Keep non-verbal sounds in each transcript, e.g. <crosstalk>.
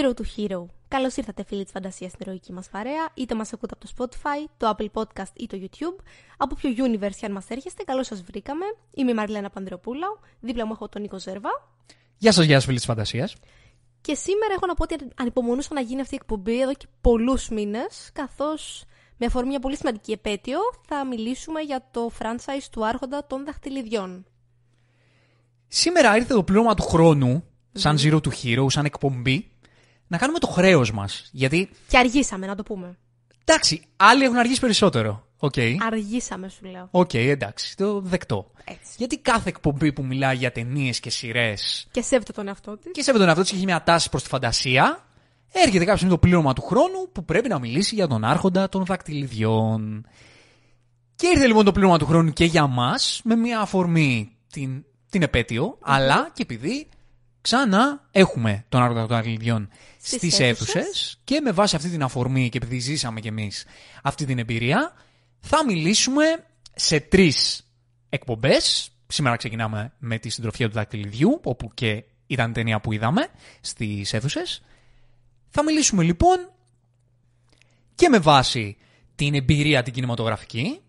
Zero to Hero. Καλώς ήρθατε, φίλοι της φαντασίας στην ηρωική μας παρέα. Είτε μας ακούτε από το Spotify, το Apple Podcast ή το YouTube. Από ποιο universe και αν μας έρχεστε, καλώς σας βρήκαμε. Είμαι η Μαρλένα Πανδρεοπούλα. Δίπλα μου έχω τον Νίκο Ζέρβα. Γεια σας, γεια σας, φίλοι της φαντασίας. Και σήμερα έχω να πω ότι ανυπομονούσα να γίνει αυτή η εκπομπή εδώ και πολλούς μήνες, καθώς με αφορμή μια πολύ σημαντική επέτειο θα μιλήσουμε για το franchise του Άρχοντα των Δαχτυλιδιών. Σήμερα ήρθε το πλήρωμα του χρόνου, σαν Zero to Hero, σαν εκπομπή, να κάνουμε το χρέος μας. Γιατί. Και αργήσαμε, να το πούμε. Εντάξει, άλλοι έχουν αργήσει περισσότερο. Οκ. Αργήσαμε, σου λέω. Οκ, εντάξει, το δεκτό. Έτσι. Γιατί κάθε εκπομπή που μιλάει για ταινίες και σειρές Και σέβεται τον εαυτό της. και σέβεται τον εαυτό της και έχει μια τάση προς τη φαντασία, έρχεται κάποιο με το πλήρωμα του χρόνου που πρέπει να μιλήσει για τον άρχοντα των δακτυλιδιών. Και ήρθε λοιπόν το πλήρωμα του χρόνου και για μας, με μια αφορμή την, την επέτειο, αλλά και επειδή ξανά έχουμε τον άρχοντα των δακτυλιδιών Στις στις αίθουσες. αίθουσες και με βάση αυτή την αφορμή και επειδή ζήσαμε κι εμείς αυτή την εμπειρία, θα μιλήσουμε σε τρεις εκπομπές. Σήμερα ξεκινάμε με τη συντροφία του δακτυλιδιού, όπου και ήταν η ταινία που είδαμε στις αίθουσες. Θα μιλήσουμε λοιπόν και με βάση την εμπειρία την κινηματογραφική,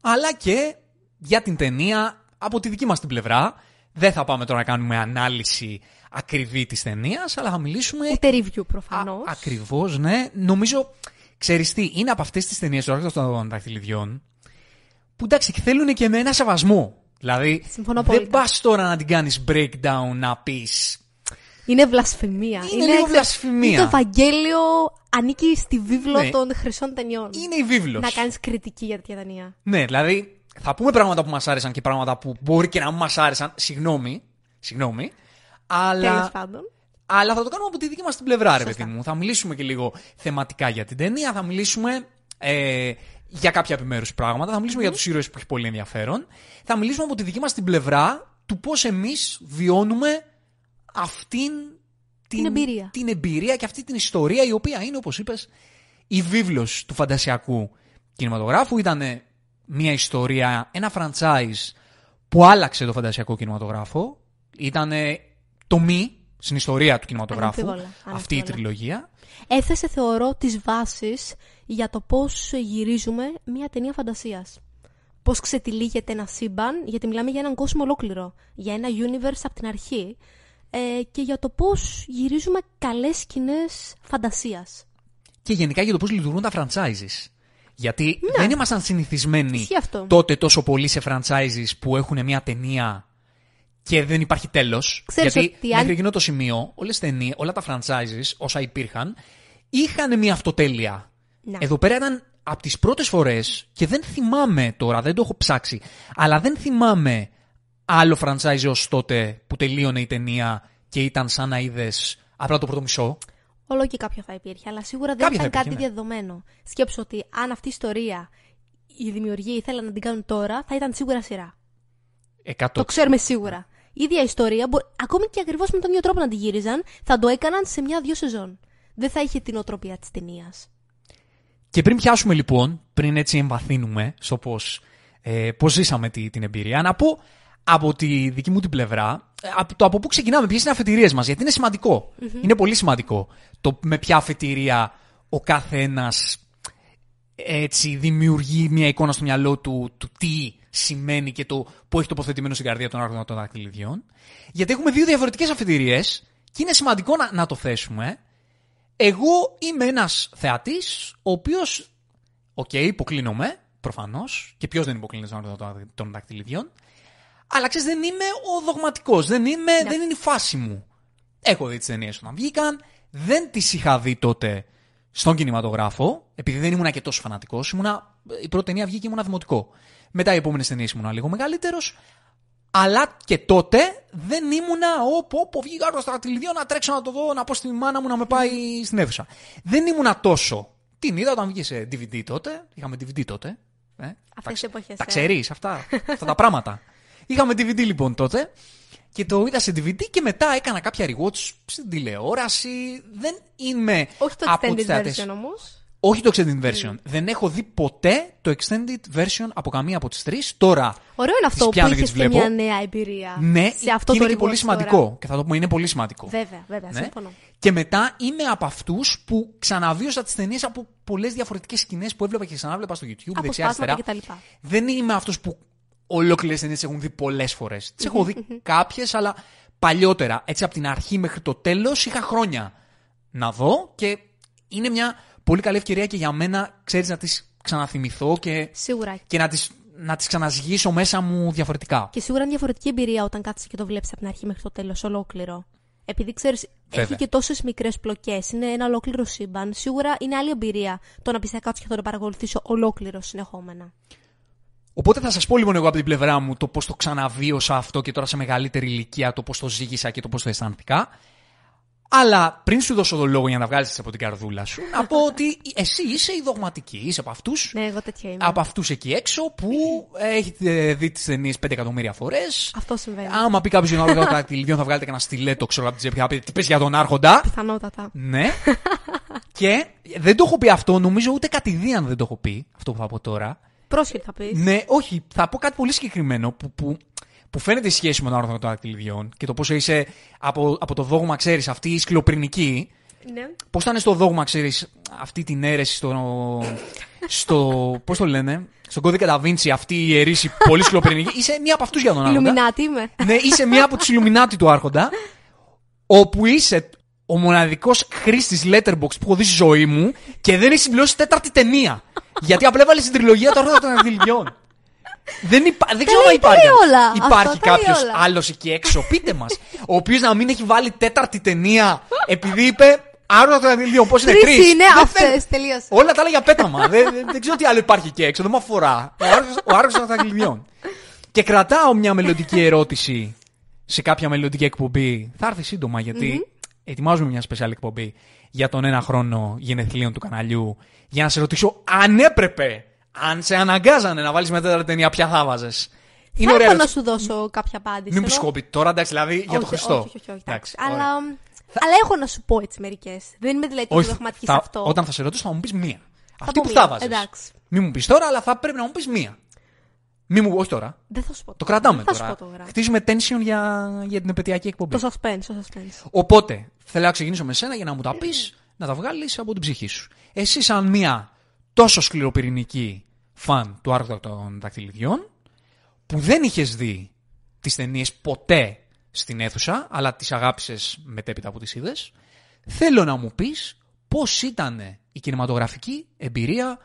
αλλά και για την ταινία από τη δική μας την πλευρά. Δεν θα πάμε τώρα να κάνουμε ανάλυση ακριβή της ταινίας, αλλά θα μιλήσουμε... Ούτε review προφανώς. Ακριβώς, ναι. Νομίζω, ξέρεις τι, είναι από αυτές τις ταινίες του Άρχοντα των Δαχτυλιδιών που εντάξει, θέλουν και με ένα σεβασμό. Δηλαδή, Συμφωνώ δεν απόλυτα. πας τώρα να την κάνεις breakdown, να πεις Είναι βλασφημία. Είναι λίγο βλασφημία. Είναι το Ευαγγέλιο ανήκει στη βίβλο Ναι. των χρυσών ταινιών. είναι η βίβλος. Να κάνεις κριτική για τέτοια ταινία. Ναι, δηλαδή θα πούμε πράγματα που μας άρεσαν και πράγματα που μπορεί και να μην μας άρεσαν. Συγγνώμη. Συγγνώμη. Τέλος Αλλά, πάντων. αλλά θα το κάνουμε από τη δική μας την πλευρά, ρε Σωστά. παιδί μου. Θα μιλήσουμε και λίγο θεματικά για την ταινία. Θα μιλήσουμε ε, για κάποια επιμέρους πράγματα. Θα μιλήσουμε για τους ήρωες που έχει πολύ ενδιαφέρον. Θα μιλήσουμε από τη δική μας την πλευρά του πώς εμείς βιώνουμε αυτήν Την εμπειρία. την εμπειρία και αυτή την ιστορία η οποία είναι, όπως είπες, η βίβλος του φαντασιακού κινηματογράφου. Ήταν μια ιστορία, ένα franchise που άλλαξε το φαντασιακό κινηματογράφο. Ήταν το μη στην ιστορία του κινηματογράφου. Αναμφίβολα, Αυτή η αναμφίβολα. τριλογία. Έθεσε, θεωρώ, τις βάσεις για το πώς γυρίζουμε μια ταινία φαντασίας. Πώς ξετυλίγεται ένα σύμπαν, γιατί μιλάμε για έναν κόσμο ολόκληρο. Για ένα universe από την αρχή. Ε, και για το πώς γυρίζουμε καλές σκηνές φαντασίας. Και γενικά για το πώς λειτουργούν τα franchises. Γιατί δεν ήμασταν συνηθισμένοι Ναι. Ισχύει αυτό. τότε τόσο πολύ σε franchises που έχουν μια ταινία και δεν υπάρχει τέλος. Ξέρεις Γιατί ότι αν- μέχρι εκείνο το σημείο όλες τις ταινίες, όλα τα franchises όσα υπήρχαν είχαν μια αυτοτέλεια. Να. Εδώ πέρα ήταν από τις πρώτες φορές και δεν θυμάμαι τώρα, δεν το έχω ψάξει, αλλά δεν θυμάμαι άλλο franchise ως τότε που τελείωνε η ταινία και ήταν σαν να είδες απλά το πρώτο μισό. Όλο και κάποιο θα υπήρχε, αλλά σίγουρα δεν Κάποια ήταν θα κάτι υπήρχε, ναι. διαδεδομένο. Σκέψω ότι αν αυτή η ιστορία οι δημιουργοί ήθελαν να την κάνουν τώρα, θα ήταν σίγουρα σειρά. Εκατό. Το ξέρουμε σίγουρα. Η ίδια ιστορία, μπο- ακόμη και ακριβώς με τον ίδιο τρόπο να τη γύριζαν, θα το έκαναν σε μια-δύο σεζόν. Δεν θα είχε την οτροπία της ταινίας. Και πριν πιάσουμε λοιπόν, πριν έτσι εμβαθύνουμε στο πώς, ε, πώς ζήσαμε τη, την εμπειρία, να πω από τη δική μου την πλευρά, ε, από το από πού ξεκινάμε, ποιες είναι οι αφετηρίες μας, γιατί είναι σημαντικό. Είναι πολύ σημαντικό το με ποια αφετηρία ο κάθε ένας έτσι δημιουργεί μια εικόνα στο μυαλό του του τι σημαίνει και το που έχει τοποθετημένο στην καρδία των άρχοντα των δακτυλιδιών. Γιατί έχουμε δύο διαφορετικές αφετηρίες και είναι σημαντικό να, να το θέσουμε. Εγώ είμαι ένας θεατής ο οποίος, οκ, υποκλίνομαι, προφανώς, και ποιος δεν υποκλίνεται στον άρχοντα των δακτυλιδιών, αλλά ξέρεις δεν είμαι ο δογματικός, δεν, είμαι, δεν είναι η φάση μου. Έχω δει τις ταινίες όταν βγήκαν, δεν τις είχα δει τότε στον κινηματογράφο, επειδή δεν ήμουν και τόσο φανατικός, ήμουνα, η πρώτη ταινία βγήκε και ήμουνα δημοτικό. Μετά οι επόμενες ταινίες ήμουνα λίγο μεγαλύτερος, αλλά και τότε δεν ήμουνα όπου, όπου βγήκα άρρωστα στα δακτυλιδιών να τρέξω να το δω, να πω στη μάνα μου να με πάει στην αίθουσα. Δεν ήμουνα τόσο. Την είδα όταν βγήκε σε DVD τότε. Είχαμε DVD τότε. Ε, τα, τις εποχές, τα ε. ξέρεις αυτά, <laughs> αυτά τα πράγματα. Είχαμε DVD λοιπόν τότε και το είδα σε DVD και μετά έκανα κάποια rewatch στην τηλεόραση. Δεν είμαι Όχι το από extended τους θεατές. version όμως. Όχι το extended version. Δεν έχω δει ποτέ το extended version από καμία από τις τρεις. Τώρα. Ωραίο είναι αυτό τις που πιάνω και είχες τις και βλέπω. μια νέα εμπειρία. Ναι, σε αυτό και το είναι και rewatch πολύ σημαντικό. τώρα. Και θα το πούμε, είναι πολύ σημαντικό. Βέβαια, βέβαια, Ναι. σύμφωνο. Και μετά είμαι από αυτούς που ξαναβίωσα τις ταινίες από πολλές διαφορετικές σκηνές που έβλεπα και ξανάβλεπα στο YouTube, Αποσπάσματα δεξιά-αριστερά. κτλ. Δεν είμαι αυτός που ολόκληρες ταινίες έχουν δει πολλές φορές. Τις έχω δει κάποιες, αλλά παλιότερα. Έτσι από την αρχή μέχρι το τέλος είχα χρόνια να δω και είναι μια πολύ καλή ευκαιρία και για μένα, ξέρεις, να τις ξαναθυμηθώ και, Σίγουρα. και να τι να τις ξαναζυγίσω μέσα μου διαφορετικά. Και σίγουρα είναι διαφορετική εμπειρία όταν κάτσει και το βλέπεις από την αρχή μέχρι το τέλος ολόκληρο. Επειδή ξέρεις, Βέβαια. έχει και τόσες μικρές πλοκές, είναι ένα ολόκληρο σύμπαν. Σίγουρα είναι άλλη εμπειρία το να πεις θα κάτσω και θα το παρακολουθήσω ολόκληρο συνεχόμενα. Οπότε θα σας πω λοιπόν εγώ από την πλευρά μου το πώς το ξαναβίωσα αυτό και τώρα σε μεγαλύτερη ηλικία, το πώς το ζήγησα και το πώς το αισθάνθηκα. Αλλά πριν σου δώσω το λόγο για να βγάλεις από την καρδούλα σου, να πω ότι εσύ είσαι η δογματική, είσαι από αυτούς. Ναι, εγώ τέτοια είμαι. Από αυτούς εκεί έξω που έχετε δει τις ταινίες 5 εκατομμύρια φορές. Αυτό συμβαίνει. Άμα πει κάποιος για να βγάλει δακτυλιδιών, θα βγάλετε κανένα στιλέτο ξέρω από την τσέπη. Θα πείτε τι πες για τον Άρχοντα. Πιθανότατα. Ναι. <laughs> και δεν το έχω πει αυτό, νομίζω ούτε κατηδίαν δεν το έχω πει αυτό που θα πω τώρα. Πρόσχετη θα πεις. Ναι, όχι. Θα πω κάτι πολύ συγκεκριμένο που, που, που φαίνεται η σχέση με τον άρθρο των δακτυλιδιών και το πόσο είσαι από, από το δόγμα, ξέρεις, αυτή η σκληροπυρηνική. Ναι. Πώς ήταν στο δόγμα, ξέρεις, αυτή την αίρεση στο. στο πώς το λένε, στον κώδικα Νταβίντσι, αυτή η αίρεση πολύ σκληροπυρηνική. Είσαι μία από αυτούς για τον Άρχοντα. Ιλουμινάτη είμαι. ναι, είσαι μία από τους Ιλουμινάτι του Άρχοντα. Όπου είσαι ο μοναδικός χρήστης Letterbox που έχω δει στη ζωή μου και δεν έχει συμπληρώσει τέταρτη ταινία. Γιατί απλά έβαλες στην τριλογία των Άρχοντα των Δακτυλιδιών. Δεν, υπά... δεν ξέρω Τα αν λέει- τα υπάρχει. λέει όλα. Υπάρχει Αυτό τα λέει κάποιος όλα. άλλος εκεί έξω, πείτε μας. ο οποίος να μην έχει βάλει τέταρτη ταινία επειδή είπε Άρχοντα των Δακτυλιδιών. Πώς είναι Τρεις τρει. είναι αυτές. Τελείωσε. Όλα τα άλλα για πέταμα. <laughs> δεν, δεν, δεν ξέρω τι άλλο υπάρχει εκεί έξω. Δεν με αφορά. Ο Άργος- Ο Άργος των Δακτυλιδιών. Και κρατάω μια μελλοντική ερώτηση σε κάποια μελλοντική εκπομπή. Θα έρθει σύντομα γιατί ετοιμάζουμε μια σπεσιάλ εκπομπή για τον ένα χρόνο γενεθλίων του καναλιού για να σε ρωτήσω αν έπρεπε, αν σε αναγκάζανε να βάλεις μια τέταρτη ταινία, ποια θα βάζες; Είναι θα ωραία. έχω να ερώτηση. σου δώσω κάποια απάντηση. Μην πει ενώ- Χόμπιτ τώρα, εντάξει, δηλαδή για το Όχι, Χριστό. Όχι, όχι, όχι, εντάξει. Εντάξει, αλλά, ωραία. αλλά έχω να σου πω έτσι μερικές. Δεν είμαι δηλαδή τόσο Όχι, δογματική θα- σε αυτό. Όταν θα σε ρωτήσω θα μου πεις μία. Αυτή πω που μία, θα βάζεις. εντάξει. Μην μου πεις τώρα, αλλά θα πρέπει να μου πεις μία. Μην μου, όχι τώρα. Δεν θα σου πω. Το κρατάμε Δεν θα τώρα. σου πω τώρα. Χτίζουμε tension για, για την επαιτειακή εκπομπή. Το suspense, το suspense. Οπότε, θέλω να ξεκινήσω με σένα για να μου τα πεις, να τα βγάλεις από την ψυχή σου. Εσύ, σαν μία τόσο σκληροπυρηνική φαν του Άρχοντα των Δακτυλιδιών, που δεν είχες δει τις ταινίες ποτέ στην αίθουσα, αλλά τις αγάπησες μετέπειτα που τις είδες, θέλω να μου πεις πώς ήταν η κινηματογραφική εμπειρία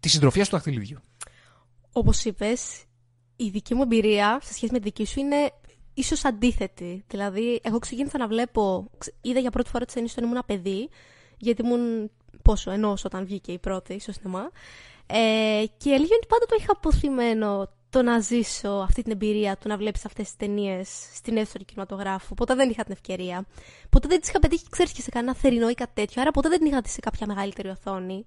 της συντροφία του Δακτυλιδιού. Όπως είπες, η δική μου εμπειρία σε σχέση με τη δική σου είναι ίσως αντίθετη. Δηλαδή, εγώ ξεκίνησα να βλέπω. ξε- Είδα για πρώτη φορά τις ταινίες όταν ήμουν παιδί, γιατί ήμουν. Πόσο, ενός όταν βγήκε η πρώτη στο σινεμά. Ε, και η αλήθεια είναι ότι πάντα το είχα αποθυμένο το να ζήσω αυτή την εμπειρία του να βλέπεις αυτές τις ταινίες στην αίθουσα του κινηματογράφου. Ποτέ δεν είχα την ευκαιρία. Ποτέ δεν τις είχα πετύχει, ξέρεις και σε κανένα θερινό ή κάτι τέτοιο. Άρα ποτέ δεν την είχα δει σε κάποια μεγαλύτερη οθόνη.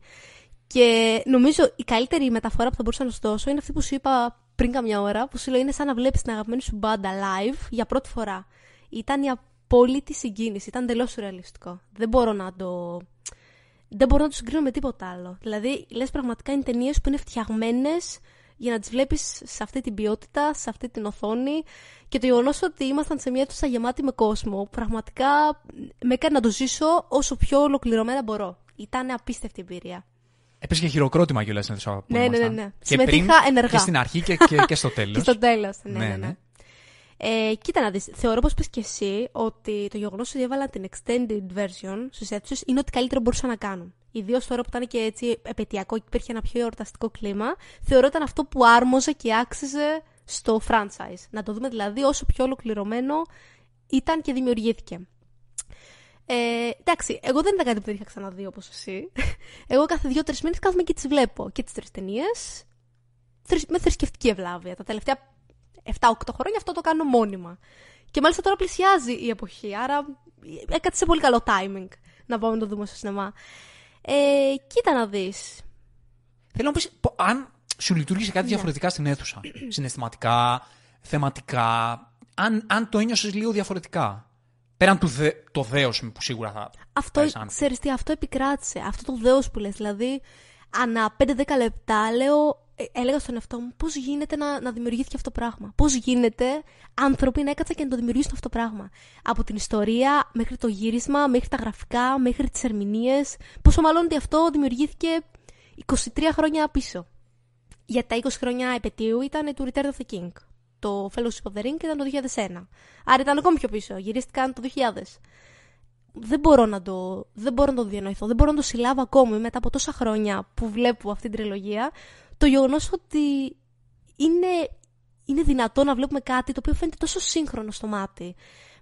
Και νομίζω η καλύτερη μεταφορά που θα μπορούσα να σου δώσω είναι αυτή που σου είπα πριν καμιά ώρα, που σου λέω είναι σαν να βλέπεις την αγαπημένη σου μπάντα live για πρώτη φορά. Ήταν η απόλυτη συγκίνηση, ήταν εντελώς σουρεαλιστικό. Δεν μπορώ να το. Δεν μπορώ να το συγκρίνω με τίποτα άλλο. Δηλαδή, λες πραγματικά είναι ταινίες που είναι φτιαγμένες για να τις βλέπεις σε αυτή την ποιότητα, σε αυτή την οθόνη. Και το γεγονός ότι ήμασταν σε μια αίθουσα γεμάτη με κόσμο, πραγματικά με έκανε να το ζήσω όσο πιο ολοκληρωμένα μπορώ. Ήταν απίστευτη εμπειρία. Έπεσε και χειροκρότημα κιόλας στην αίθουσα. που Ναι, ναι, ήμασταν. ναι, ναι. Και Συμμετείχα πριν, ενεργά. Και στην αρχή και, και, και στο τέλο. <laughs> Και στο τέλος. Ναι, Ναι, ναι, ναι. Ναι. Ε, κοίτα να δεις, θεωρώ πως πες και εσύ ότι το γεγονός ότι έβαλαν την extended version στους αίθουσες είναι ότι καλύτερο μπορούσαν να κάνουν. Ιδίως τώρα που ήταν και έτσι επαιτειακό και υπήρχε ένα πιο εορταστικό κλίμα, θεωρώ ήταν αυτό που άρμοζε και άξιζε στο franchise. Να το δούμε δηλαδή όσο πιο ολοκληρωμένο ήταν και δημιουργήθηκε. Ε, εντάξει, εγώ δεν ήταν κάτι που δεν είχα ξαναδεί όπως εσύ. <laughs> Εγώ κάθε δύο-τρεις μήνες κάθομαι και τις βλέπω. Και τις τρεις ταινίες. Με θρησκευτική ευλάβεια. Τα τελευταία 7-8 χρόνια αυτό το κάνω μόνιμα. Και μάλιστα τώρα πλησιάζει η εποχή, άρα έκατσε σε πολύ καλό timing να πάμε να το δούμε στο σινεμά. Ε, κοίτα να δεις. Θέλω να πεις αν σου λειτουργήσε Ναι. κάτι διαφορετικά στην αίθουσα. Συναισθηματικά, θεματικά. Αν, αν το ένιωσες λίγο διαφορετικά. Πέραν του δε, το δέος που σίγουρα θα Αυτό, πάει σαν- ξέρεις τι, αυτό επικράτησε. Αυτό το δέος που λες. Δηλαδή, ανά 5-10 λεπτά λέω, ε, έλεγα στον εαυτό μου πώς γίνεται να, να δημιουργήθηκε αυτό το πράγμα; Πώς γίνεται άνθρωποι να έκατσαν και να το δημιουργήσουν αυτό το πράγμα; Από την ιστορία μέχρι το γύρισμα, μέχρι τα γραφικά, μέχρι τις ερμηνείες. Πόσο μάλλον ότι αυτό δημιουργήθηκε 23 χρόνια πίσω. Για τα 20 χρόνια επαιτίου ήταν του Return of the King. Το Fellowship of the Ring ήταν το 2001. Άρα ήταν ακόμη πιο πίσω. Γυρίστηκαν το 2000 δεν μπορώ να το, δεν μπορώ να το διανοηθώ, δεν μπορώ να το συλλάβω ακόμη μετά από τόσα χρόνια που βλέπω αυτή την τριλογία, το γεγονός ότι είναι, είναι δυνατό να βλέπουμε κάτι το οποίο φαίνεται τόσο σύγχρονο στο μάτι.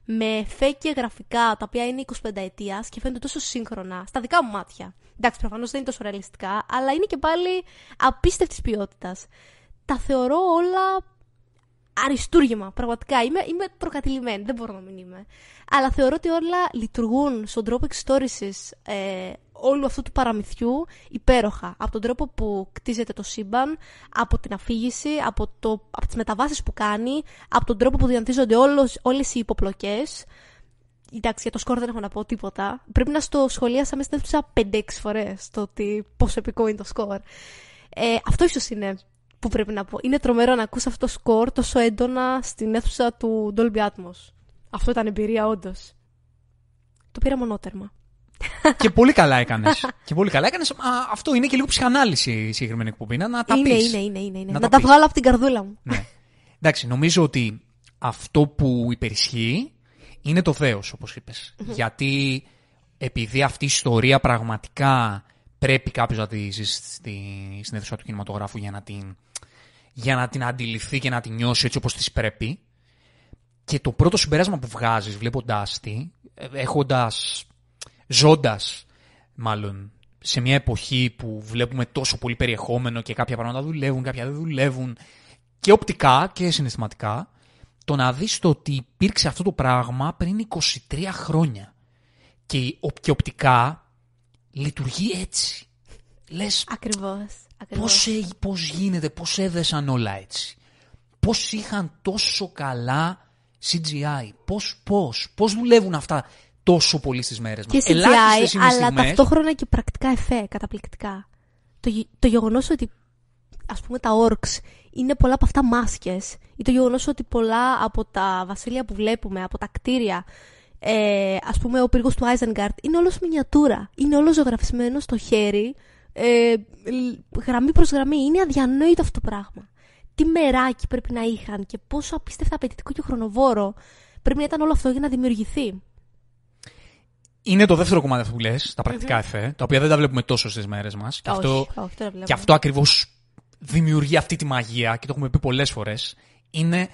Με φέκια γραφικά τα οποία είναι 25 ετία και φαίνονται τόσο σύγχρονα στα δικά μου μάτια. Εντάξει, προφανώς δεν είναι τόσο ρεαλιστικά, αλλά είναι και πάλι απίστευτης ποιότητας. Τα θεωρώ όλα αριστούργημα, πραγματικά. Είμαι, είμαι προκατηλημένη, δεν μπορώ να μην είμαι. Αλλά θεωρώ ότι όλα λειτουργούν στον τρόπο εξιστόρησης ε, όλου αυτού του παραμυθιού υπέροχα. Από τον τρόπο που κτίζεται το σύμπαν, από την αφήγηση, από, το, από τις μεταβάσεις που κάνει, από τον τρόπο που διαντίζονται όλες, όλες οι υποπλοκές. Εντάξει, για το σκορ δεν έχω να πω τίποτα. Πρέπει να στο σχολίασα μέσα στην αίθουσα 5-6 φορές το ότι πόσο επικό είναι το σκορ. Ε, αυτό ίσως είναι που πρέπει να πω. Είναι τρομερό να ακούς αυτό το σκορ τόσο έντονα στην αίθουσα του Dolby Atmos. Αυτό ήταν εμπειρία, όντως. Το πήρα μονότερμα. και πολύ καλά <laughs> έκανες. και πολύ καλά έκανες. Αυτό είναι και λίγο ψυχανάλυση η συγκεκριμένη εκπομπή. Να, να τα είναι, πεις. είναι, είναι, είναι, είναι. Να Να, τα τα πεις. βγάλω από την καρδούλα μου. Ναι. Εντάξει, νομίζω ότι αυτό που υπερισχύει είναι το δέος, όπως είπες. Γιατί επειδή αυτή η ιστορία πραγματικά πρέπει κάποιος να τη ζήσει στη, στην αίθουσα του κινηματογράφου για να, την, για να την αντιληφθεί και να την νιώσει έτσι όπως της πρέπει. Και το πρώτο συμπέρασμα που βγάζεις βλέποντάς τη, ε, έχοντας, ζώντας μάλλον σε μια εποχή που βλέπουμε τόσο πολύ περιεχόμενο και κάποια πράγματα δουλεύουν, κάποια δεν δουλεύουν και οπτικά και συναισθηματικά, το να δεις το ότι υπήρξε αυτό το πράγμα πριν 23 χρόνια και, ο- και οπτικά λειτουργεί έτσι. Λες Ακριβώς. Ακριβώς. πώς, έ- πώς γίνεται, πώς έδεσαν όλα έτσι. Πώς είχαν τόσο καλά CGI, πώς, πώς, πώς δουλεύουν αυτά τόσο πολύ στις μέρες μας. Και Ελάχιστες CGI, είναι οι αλλά στιγμές. ταυτόχρονα και πρακτικά εφέ, καταπληκτικά. Το, γε- το γεγονός ότι, ας πούμε, τα orcs είναι πολλά από αυτά μάσκες ή το γεγονός ότι πολλά από τα βασίλεια που βλέπουμε, από τα κτίρια, ε, ας πούμε, ο πύργος του Isengard είναι όλος μινιατούρα. Είναι όλο ζωγραφισμένο στο χέρι, ε, λ- γραμμή προς γραμμή. Είναι αδιανόητο αυτό το πράγμα. Τι μεράκι πρέπει να είχαν και πόσο απίστευτα απαιτητικό και χρονοβόρο πρέπει να ήταν όλο αυτό για να δημιουργηθεί. Είναι το δεύτερο κομμάτι αυτό που λες, τα πρακτικά εφέ, τα οποία δεν τα βλέπουμε τόσο στις μέρες μας. Και όχι, αυτό, όχι, δεν τα βλέπουμε. και αυτό ακριβώς δημιουργεί αυτή τη μαγεία και το έχουμε πει πολλές φορές. Είναι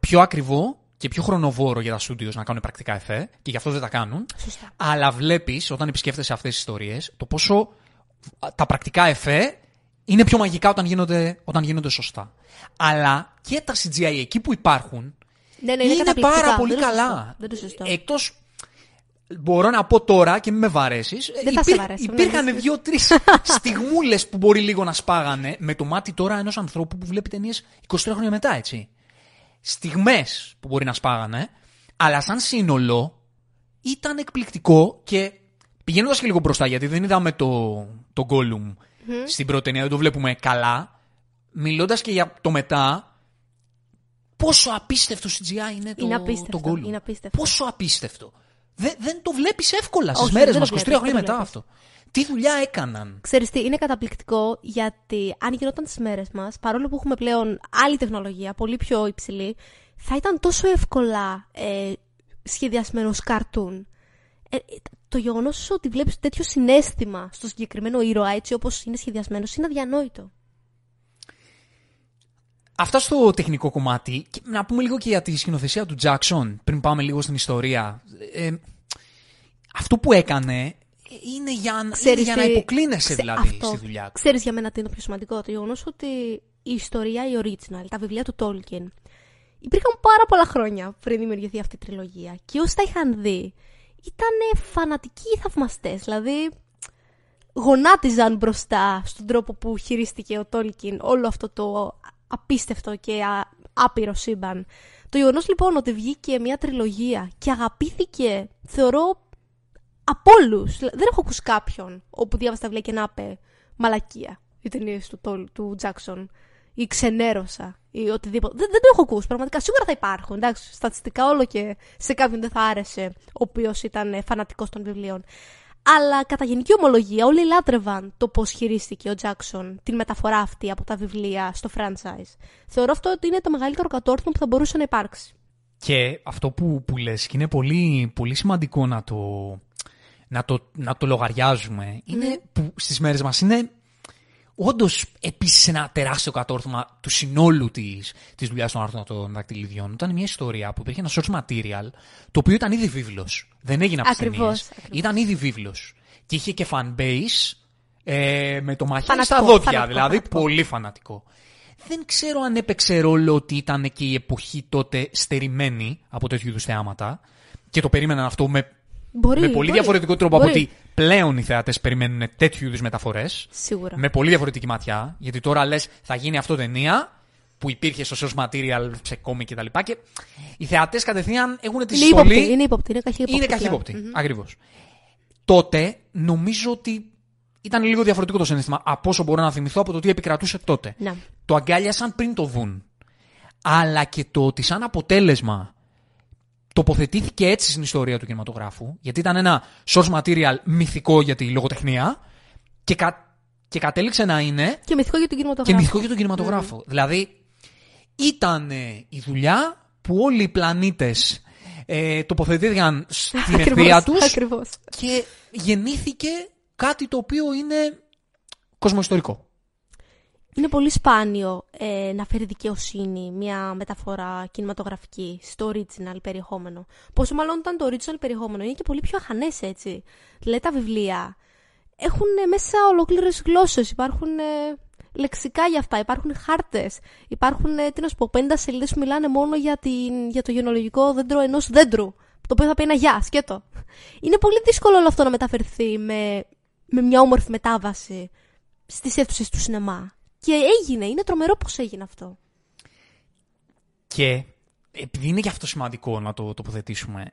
πιο ακριβό και πιο χρονοβόρο για τα studios να κάνουν πρακτικά εφέ και γι' αυτό δεν τα κάνουν. Σωστά. Αλλά βλέπεις όταν επισκέφτεσαι αυτές τις ιστορίες το πόσο τα πρακτικά εφέ είναι πιο μαγικά όταν γίνονται, όταν γίνονται σωστά. Αλλά και τα CGI εκεί που υπάρχουν Ναι, ναι, είναι, είναι καταπληκτικά. πάρα πολύ Δεν είναι καλά. σωστό. Δεν είναι σωστό. Εκτός μπορώ να πω τώρα και μην με βαρέσεις. Δεν θα σε βαρέσω, μην Υπήρχαν ανησυχείς. δύο-τρεις <laughs> στιγμούλες που μπορεί λίγο να σπάγανε με το μάτι τώρα ενός ανθρώπου που βλέπει ταινίες 23 χρόνια μετά, έτσι. Στιγμές που μπορεί να σπάγανε, αλλά σαν σύνολο ήταν εκπληκτικό και πηγαίνοντας και λίγο μπροστά, γιατί δεν είδαμε το, το Gollum στην πρώτη ταινία, δεν το βλέπουμε καλά. Μιλώντας και για το μετά, πόσο απίστευτο CGI είναι το, Είναι απίστευτο, το Gollum. είναι απίστευτο. Πόσο απίστευτο. Δεν, δεν το βλέπεις εύκολα στις Όχι, μέρες δεν μα, το 23 βλέπεις, χρόνια δεν το μετά βλέπεις. αυτό. Τι δουλειά έκαναν. Ξέρεις τι, είναι καταπληκτικό γιατί αν γινόταν τις μέρες μας, παρόλο που έχουμε πλέον άλλη τεχνολογία, πολύ πιο υψηλή, θα ήταν τόσο εύκολα ε, σχεδιασμένος ως καρτούν. Ε, ε, το γεγονός ότι βλέπεις τέτοιο συνέστημα στο συγκεκριμένο ήρωα έτσι όπως είναι σχεδιασμένος είναι αδιανόητο. Αυτά στο τεχνικό κομμάτι. Και να πούμε λίγο και για τη σκηνοθεσία του Jackson, πριν πάμε λίγο στην ιστορία. Ε, αυτό που έκανε είναι για, είναι Ξέρεις για να τι- υποκλίνεσαι ξε- δηλαδή αυτό. στη δουλειά του. Ξέρεις για μένα τι είναι το πιο σημαντικό; Το γεγονός ότι η ιστορία, η original, τα βιβλία του Tolkien, υπήρχαν πάρα πολλά χρόνια πριν δημιουργηθεί αυτή η τριλογία. Και όσοι τα είχαν δει, ήταν φανατικοί θαυμαστές. Δηλαδή, γονάτιζαν μπροστά στον τρόπο που χειρίστηκε ο Tolkien όλο αυτό το απίστευτο και α- άπειρο σύμπαν. Το γεγονός λοιπόν ότι βγήκε μια τριλογία και αγαπήθηκε, θεωρώ, από όλους. Δεν έχω ακούσει κάποιον όπου διάβασα τα βιβλία και να είπε μαλακία οι ταινίες του, του Τζάξον ή ξενέρωσα ή οτιδήποτε. Δεν, δεν το έχω ακούσει. Πραγματικά σίγουρα θα υπάρχουν. Εντάξει, στατιστικά όλο και σε κάποιον δεν θα άρεσε ο οποίος ήταν φανατικός των βιβλίων. Αλλά κατά γενική ομολογία όλοι λάτρευαν το πώς χειρίστηκε ο Τζάξον την μεταφορά αυτή από τα βιβλία στο franchise. Θεωρώ αυτό ότι είναι το μεγαλύτερο κατόρθωμα που θα μπορούσε να υπάρξει. Και αυτό που, που λες και είναι πολύ, πολύ σημαντικό να το, να το, να το λογαριάζουμε είναι που στις μέρες μας είναι όντως επίσης ένα τεράστιο κατόρθωμα του συνόλου της της δουλειάς των άρθρων των δακτυλιδιών. Ήταν μια ιστορία που υπήρχε ένα source material, το οποίο ήταν ήδη βίβλος. Δεν έγινε από ταινίες. Ήταν ήδη βίβλος. Και είχε και fan base ε, με το μαχαίρι στα δόντια. δηλαδή πολύ φανατικό. Δεν ξέρω αν έπαιξε ρόλο ότι ήταν και η εποχή τότε στερημένη από τέτοιου είδους θεάματα και το περίμεναν αυτό με Μπορεί, με πολύ μπορεί. διαφορετικό τρόπο Μπορεί. από ότι πλέον οι θεατέ περιμένουν τέτοιου είδους μεταφορές. Σίγουρα. Με πολύ διαφορετική ματιά. Γιατί τώρα λες, θα γίνει αυτό ταινία που υπήρχε στο source material, σε κόμι κτλ. Και, και οι θεατές κατευθείαν έχουν τη Είναι ύποπτη, σχολή. είναι ύποπτη, είναι καχύποπτη. Είναι πλέον. καχύποπτη. Μμμ. Ακριβώς. Τότε νομίζω ότι ήταν λίγο διαφορετικό το συνέστημα από όσο μπορώ να θυμηθώ από το τι επικρατούσε τότε. Ναι. Το αγκάλιασαν πριν το δουν. Αλλά και το ότι σαν αποτέλεσμα τοποθετήθηκε έτσι στην ιστορία του κινηματογράφου, γιατί ήταν ένα source material μυθικό για τη λογοτεχνία και, κα- και κατέληξε να είναι Και μυθικό για τον και κινηματογράφο. μυθικό για τον κινηματογράφο. Δηλαδή, ήταν ε, η δουλειά που όλοι οι πλανήτες ε, τοποθετήθηκαν στην Ακριβώς, ευθεία τους Ακριβώς. και γεννήθηκε κάτι το οποίο είναι κοσμοϊστορικό. Είναι πολύ σπάνιο ε, να φέρει δικαιοσύνη μια μεταφορά κινηματογραφική στο original περιεχόμενο. Πόσο μάλλον όταν το original περιεχόμενο είναι και πολύ πιο αχανές έτσι. Δηλαδή τα βιβλία έχουν ε, μέσα ολόκληρες γλώσσες, υπάρχουν ε, λεξικά για αυτά, υπάρχουν χάρτες, υπάρχουν, ε, τι να σου πω, 50 σελίδες που μιλάνε μόνο για, την, για το γενολογικό δέντρο ενός δέντρου, το οποίο θα πει ένα γεια, σκέτο. Είναι πολύ δύσκολο όλο αυτό να μεταφερθεί με, με μια όμορφη μετάβαση στις αίθουσες του σινεμά. Και έγινε, είναι τρομερό πώς έγινε αυτό. Και επειδή είναι και αυτό σημαντικό να το τοποθετήσουμε,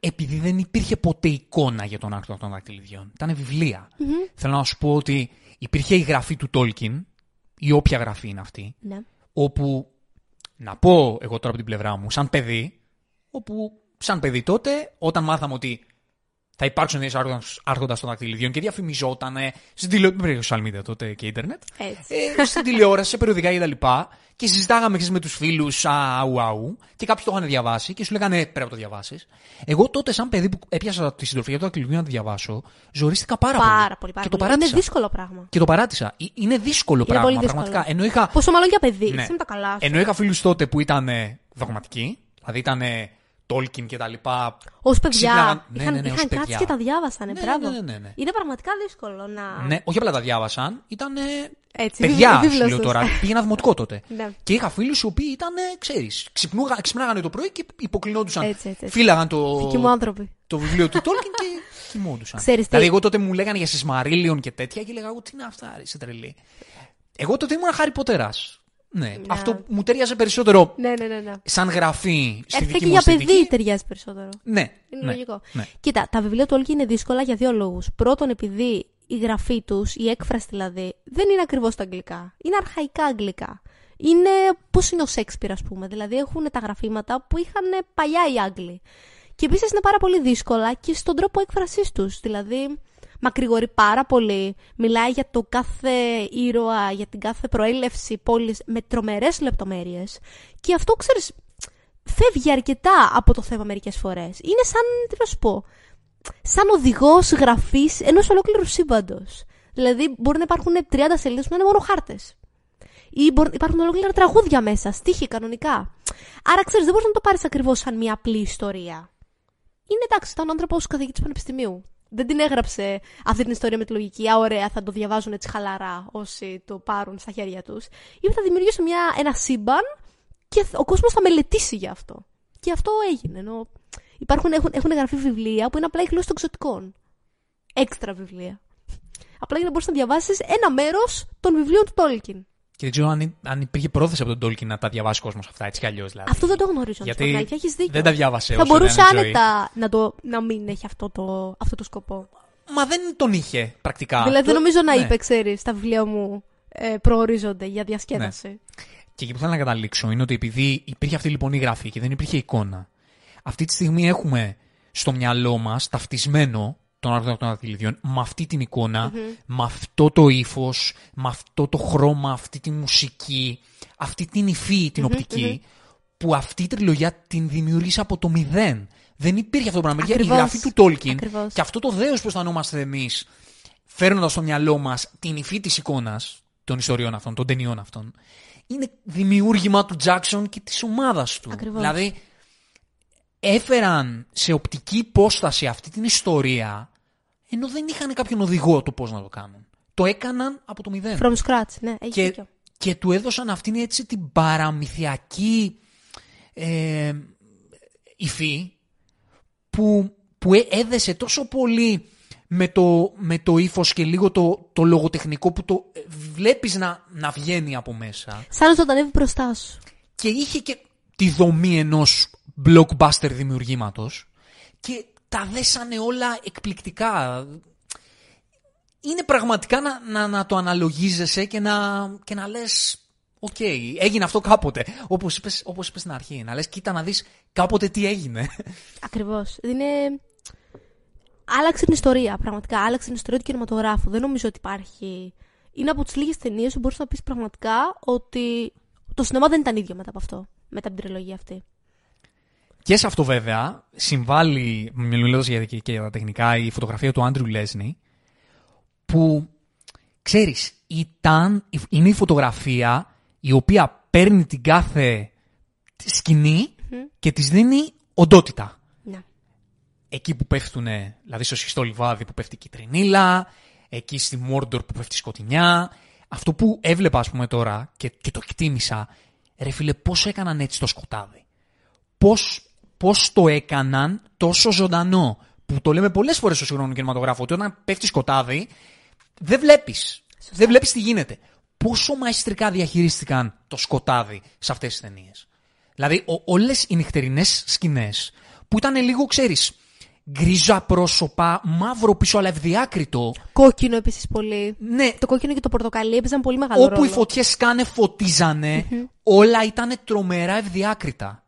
επειδή δεν υπήρχε ποτέ εικόνα για τον άρθρο των δακτυλιδιών. Ήταν βιβλία. Θέλω να σου πω ότι υπήρχε η γραφή του Τόλκιν, ή όποια γραφή είναι αυτή, Ναι. όπου, να πω εγώ τώρα από την πλευρά μου, σαν παιδί, όπου σαν παιδί τότε, όταν μάθαμε ότι θα υπάρξουν νέε άρχοντα των δακτυλιδιών και διαφημιζόταν στην τηλεόραση. Δεν υπήρχε social media τότε και ίντερνετ. Έτσι. Ε, στην τηλεόραση, σε περιοδικά κτλ. Και συζητάγαμε ξέρεις, με τους φίλους, αου, αου, και κάποιοι το είχαν διαβάσει και σου λέγανε πρέπει να το διαβάσεις. Εγώ τότε, σαν παιδί που έπιασα τη συντροφή για το δακτυλιδιό να το διαβάσω, ζορίστηκα πάρα, Πάρα πολύ, πάρα και το πολύ. παράτησα. Είναι δύσκολο πράγμα. Και το παράτησα. Ε, Είναι δύσκολο Είναι πράγμα, πολύ δύσκολο. πραγματικά. Ενώ είχα, Πόσο μάλλον για παιδί. Ναι. Είναι τα καλά σου. ενώ είχα φίλους τότε που ήταν ε, δογματικοί, δηλαδή ήταν Τόλκιν και τα λοιπά. Ω παιδιά. ξύπναγαν- ναι, είχαν ναι, ναι, ως είχαν κάτσει παιδιά. και τα διάβασαν. Ναι, μπράβο. ναι, ναι, ναι, ναι. Είναι πραγματικά δύσκολο να. Ναι, όχι απλά τα διάβασαν, ήταν Έτσι, παιδιά, βίβλος σου λέω τους. τώρα. Πήγαινα δημοτικό τότε. Ναι. Και είχα φίλους οι οποίοι ήταν, ξέρεις, ξυπνάγανε το πρωί και υποκλεινόντουσαν. Έτσι, έτσι, έτσι. Φύλαγαν το, Δικοί μου άνθρωποι. το βιβλίο του Τόλκιν και κοιμόντουσαν. Ξέρεις τι- δηλαδή, εγώ τότε μου λέγανε για Σισμαρίλιον και τέτοια και λέγα εγώ τι είναι αυτά, ρε, είσαι τρελή. Εγώ τότε ήμουν Χάρι Ποτέρα. Ναι, αυτό μου ταιριάζε περισσότερο Ναι, ναι, ναι. ναι. σαν γραφή στη Έρχεται δική και μου για αισθητική. παιδί ταιριάζει περισσότερο. Ναι, Είναι ναι, λογικό. ναι. Κοίτα, τα βιβλία του Όλκη είναι δύσκολα για δύο λόγους. Πρώτον, επειδή η γραφή τους, η έκφραση δηλαδή, δεν είναι ακριβώς τα αγγλικά. Είναι αρχαϊκά αγγλικά. Είναι πώς είναι ο Σέξπιρ, ας πούμε. Δηλαδή έχουν τα γραφήματα που είχαν παλιά οι Άγγλοι. Και επίσης είναι πάρα πολύ δύσκολα και στον τρόπο έκφρασής τους. Δηλαδή, μακρηγορεί πάρα πολύ. Μιλάει για το κάθε ήρωα, για την κάθε προέλευση πόλης με τρομερές λεπτομέρειες. Και αυτό ξέρεις, φεύγει αρκετά από το θέμα μερικές φορές. Είναι σαν, τι να σου πω, σαν οδηγός γραφής ενός ολόκληρου σύμπαντος. Δηλαδή, μπορεί να υπάρχουν 30 σελίδες που να είναι μόνο χάρτες. Ή μπορεί, υπάρχουν ολόκληρα τραγούδια μέσα, στίχοι κανονικά. Άρα, ξέρεις, δεν μπορείς να το πάρεις ακριβώς σαν μια απλή ιστορία. Είναι εντάξει, ήταν άνθρωπος καθηγητής πανεπιστημίου. Δεν την έγραψε αυτή την ιστορία με τη λογική. Α, ωραία, θα το διαβάζουν έτσι χαλαρά όσοι το πάρουν στα χέρια τους. Είπε θα δημιουργήσω μια, ένα σύμπαν και ο κόσμος θα μελετήσει γι' αυτό. Και αυτό έγινε. Ενώ υπάρχουν, έχουν, έχουν γραφεί βιβλία που είναι απλά η γλώσσα των εξωτικών. Έξτρα βιβλία. Απλά για να μπορείς να διαβάσεις ένα μέρος των βιβλίων του Τόλκιν. Και δεν ξέρω αν, αν υπήρχε πρόθεση από τον Tolkien να τα διαβάσει ο κόσμος αυτά έτσι κι αλλιώς. Δηλαδή. Αυτό δεν το γνωρίζω. Γιατί Γιατί έχεις δίκιο. δεν τα διάβασε Θα όσο μπορούσε ήταν ζωή. άνετα να, το, να μην έχει αυτό το, αυτό το σκοπό. Μα δεν τον είχε πρακτικά. δηλαδή Το- δεν νομίζω να ναι. είπε, ξέρεις, τα βιβλία μου ε, προορίζονται για διασκέδαση. Και εκεί που θέλω να καταλήξω είναι ότι επειδή υπήρχε αυτή λοιπόν η γραφή και δεν υπήρχε εικόνα, αυτή τη στιγμή έχουμε στο μυαλό μας ταυτισμένο τον άρθρο των δαχτυλιδιών με αυτή την εικονα με αυτό το ύφος, με αυτό το χρώμα, αυτή τη μουσική, αυτή την υφή, την οπτικη που αυτή η τριλογία την δημιούργησε από το μηδέν. Δεν υπήρχε αυτό το πράγμα. Υπήρχε Η Ακριβώς. γραφή του Tolkien Ακριβώς. και αυτό το δέος που αισθανόμαστε εμείς, φέρνοντας στο μυαλό μας την υφή της εικόνας των ιστοριών αυτών, των ταινιών αυτών, είναι δημιούργημα του Τζάξον και της ομάδας του. Ακριβώς. Δηλαδή, έφεραν σε οπτική υπόσταση αυτή την ιστορία, ενώ δεν είχαν κάποιον οδηγό το πώς να το κάνουν. Το έκαναν από το μηδέν. From scratch, ναι, έχει Και, δίκιο. και του έδωσαν αυτήν έτσι την παραμυθιακή ε, υφή που, που έ- έδεσε τόσο πολύ με το, με το ύφος και λίγο το, το λογοτεχνικό που το ε, βλέπεις να, να βγαίνει από μέσα. Σαν να ζωντανεύει μπροστά σου. Και είχε και τη δομή ενός blockbuster δημιουργήματος και τα δέσανε όλα εκπληκτικά. Είναι πραγματικά να, να, να το αναλογίζεσαι και να, και να λες Οκ, έγινε αυτό κάποτε. Όπως είπες, όπως είπες στην αρχή. Να λες, κοίτα να δεις κάποτε τι έγινε. Ακριβώς. Είναι. Άλλαξε την ιστορία, πραγματικά. Άλλαξε την ιστορία του κινηματογράφου. Δεν νομίζω ότι υπάρχει. Είναι από τις λίγες ταινίες που μπορείς να πεις πραγματικά ότι το σινεμά δεν ήταν ίδιο μετά από αυτό. Μετά από την τριλογία αυτή. Και σε αυτό βέβαια συμβάλλει, μιλώντας για, και για τα τεχνικά, η φωτογραφία του Άντριου Λέσνη, που, ξέρεις, ήταν, είναι η φωτογραφία η οποία παίρνει την κάθε σκηνή και της δίνει οντότητα. Ναι. Εκεί που πέφτουν, δηλαδή στο σχιστό λιβάδι που πέφτει η κυτρινίλα, εκεί στη Μόρντορ που πέφτει η σκοτεινιά. Αυτό που έβλεπα, ας πούμε, τώρα και, και το εκτίμησα, ρε φίλε, πώς έκαναν έτσι το σκοτάδι πώς, πώς το έκαναν τόσο ζωντανό. Που το λέμε πολλές φορές στο σύγχρονο κινηματογράφο, ότι όταν πέφτεις σκοτάδι, δεν βλέπεις. Δεν βλέπεις τι γίνεται. Πόσο μαϊστρικά διαχειρίστηκαν το σκοτάδι σε αυτές τις ταινίες. Δηλαδή, ο, όλες οι νυχτερινές σκηνές, που ήταν λίγο, ξέρεις, γκρίζα πρόσωπα, μαύρο πίσω, αλλά ευδιάκριτο, Κόκκινο επίσης πολύ. ναι, Το κόκκινο και το πορτοκαλί έπαιζαν πολύ μεγάλο όπου ρόλο. οι φωτιές σκάνε, φωτίζανε, όλα ήταν τρομερά ευδιάκριτα.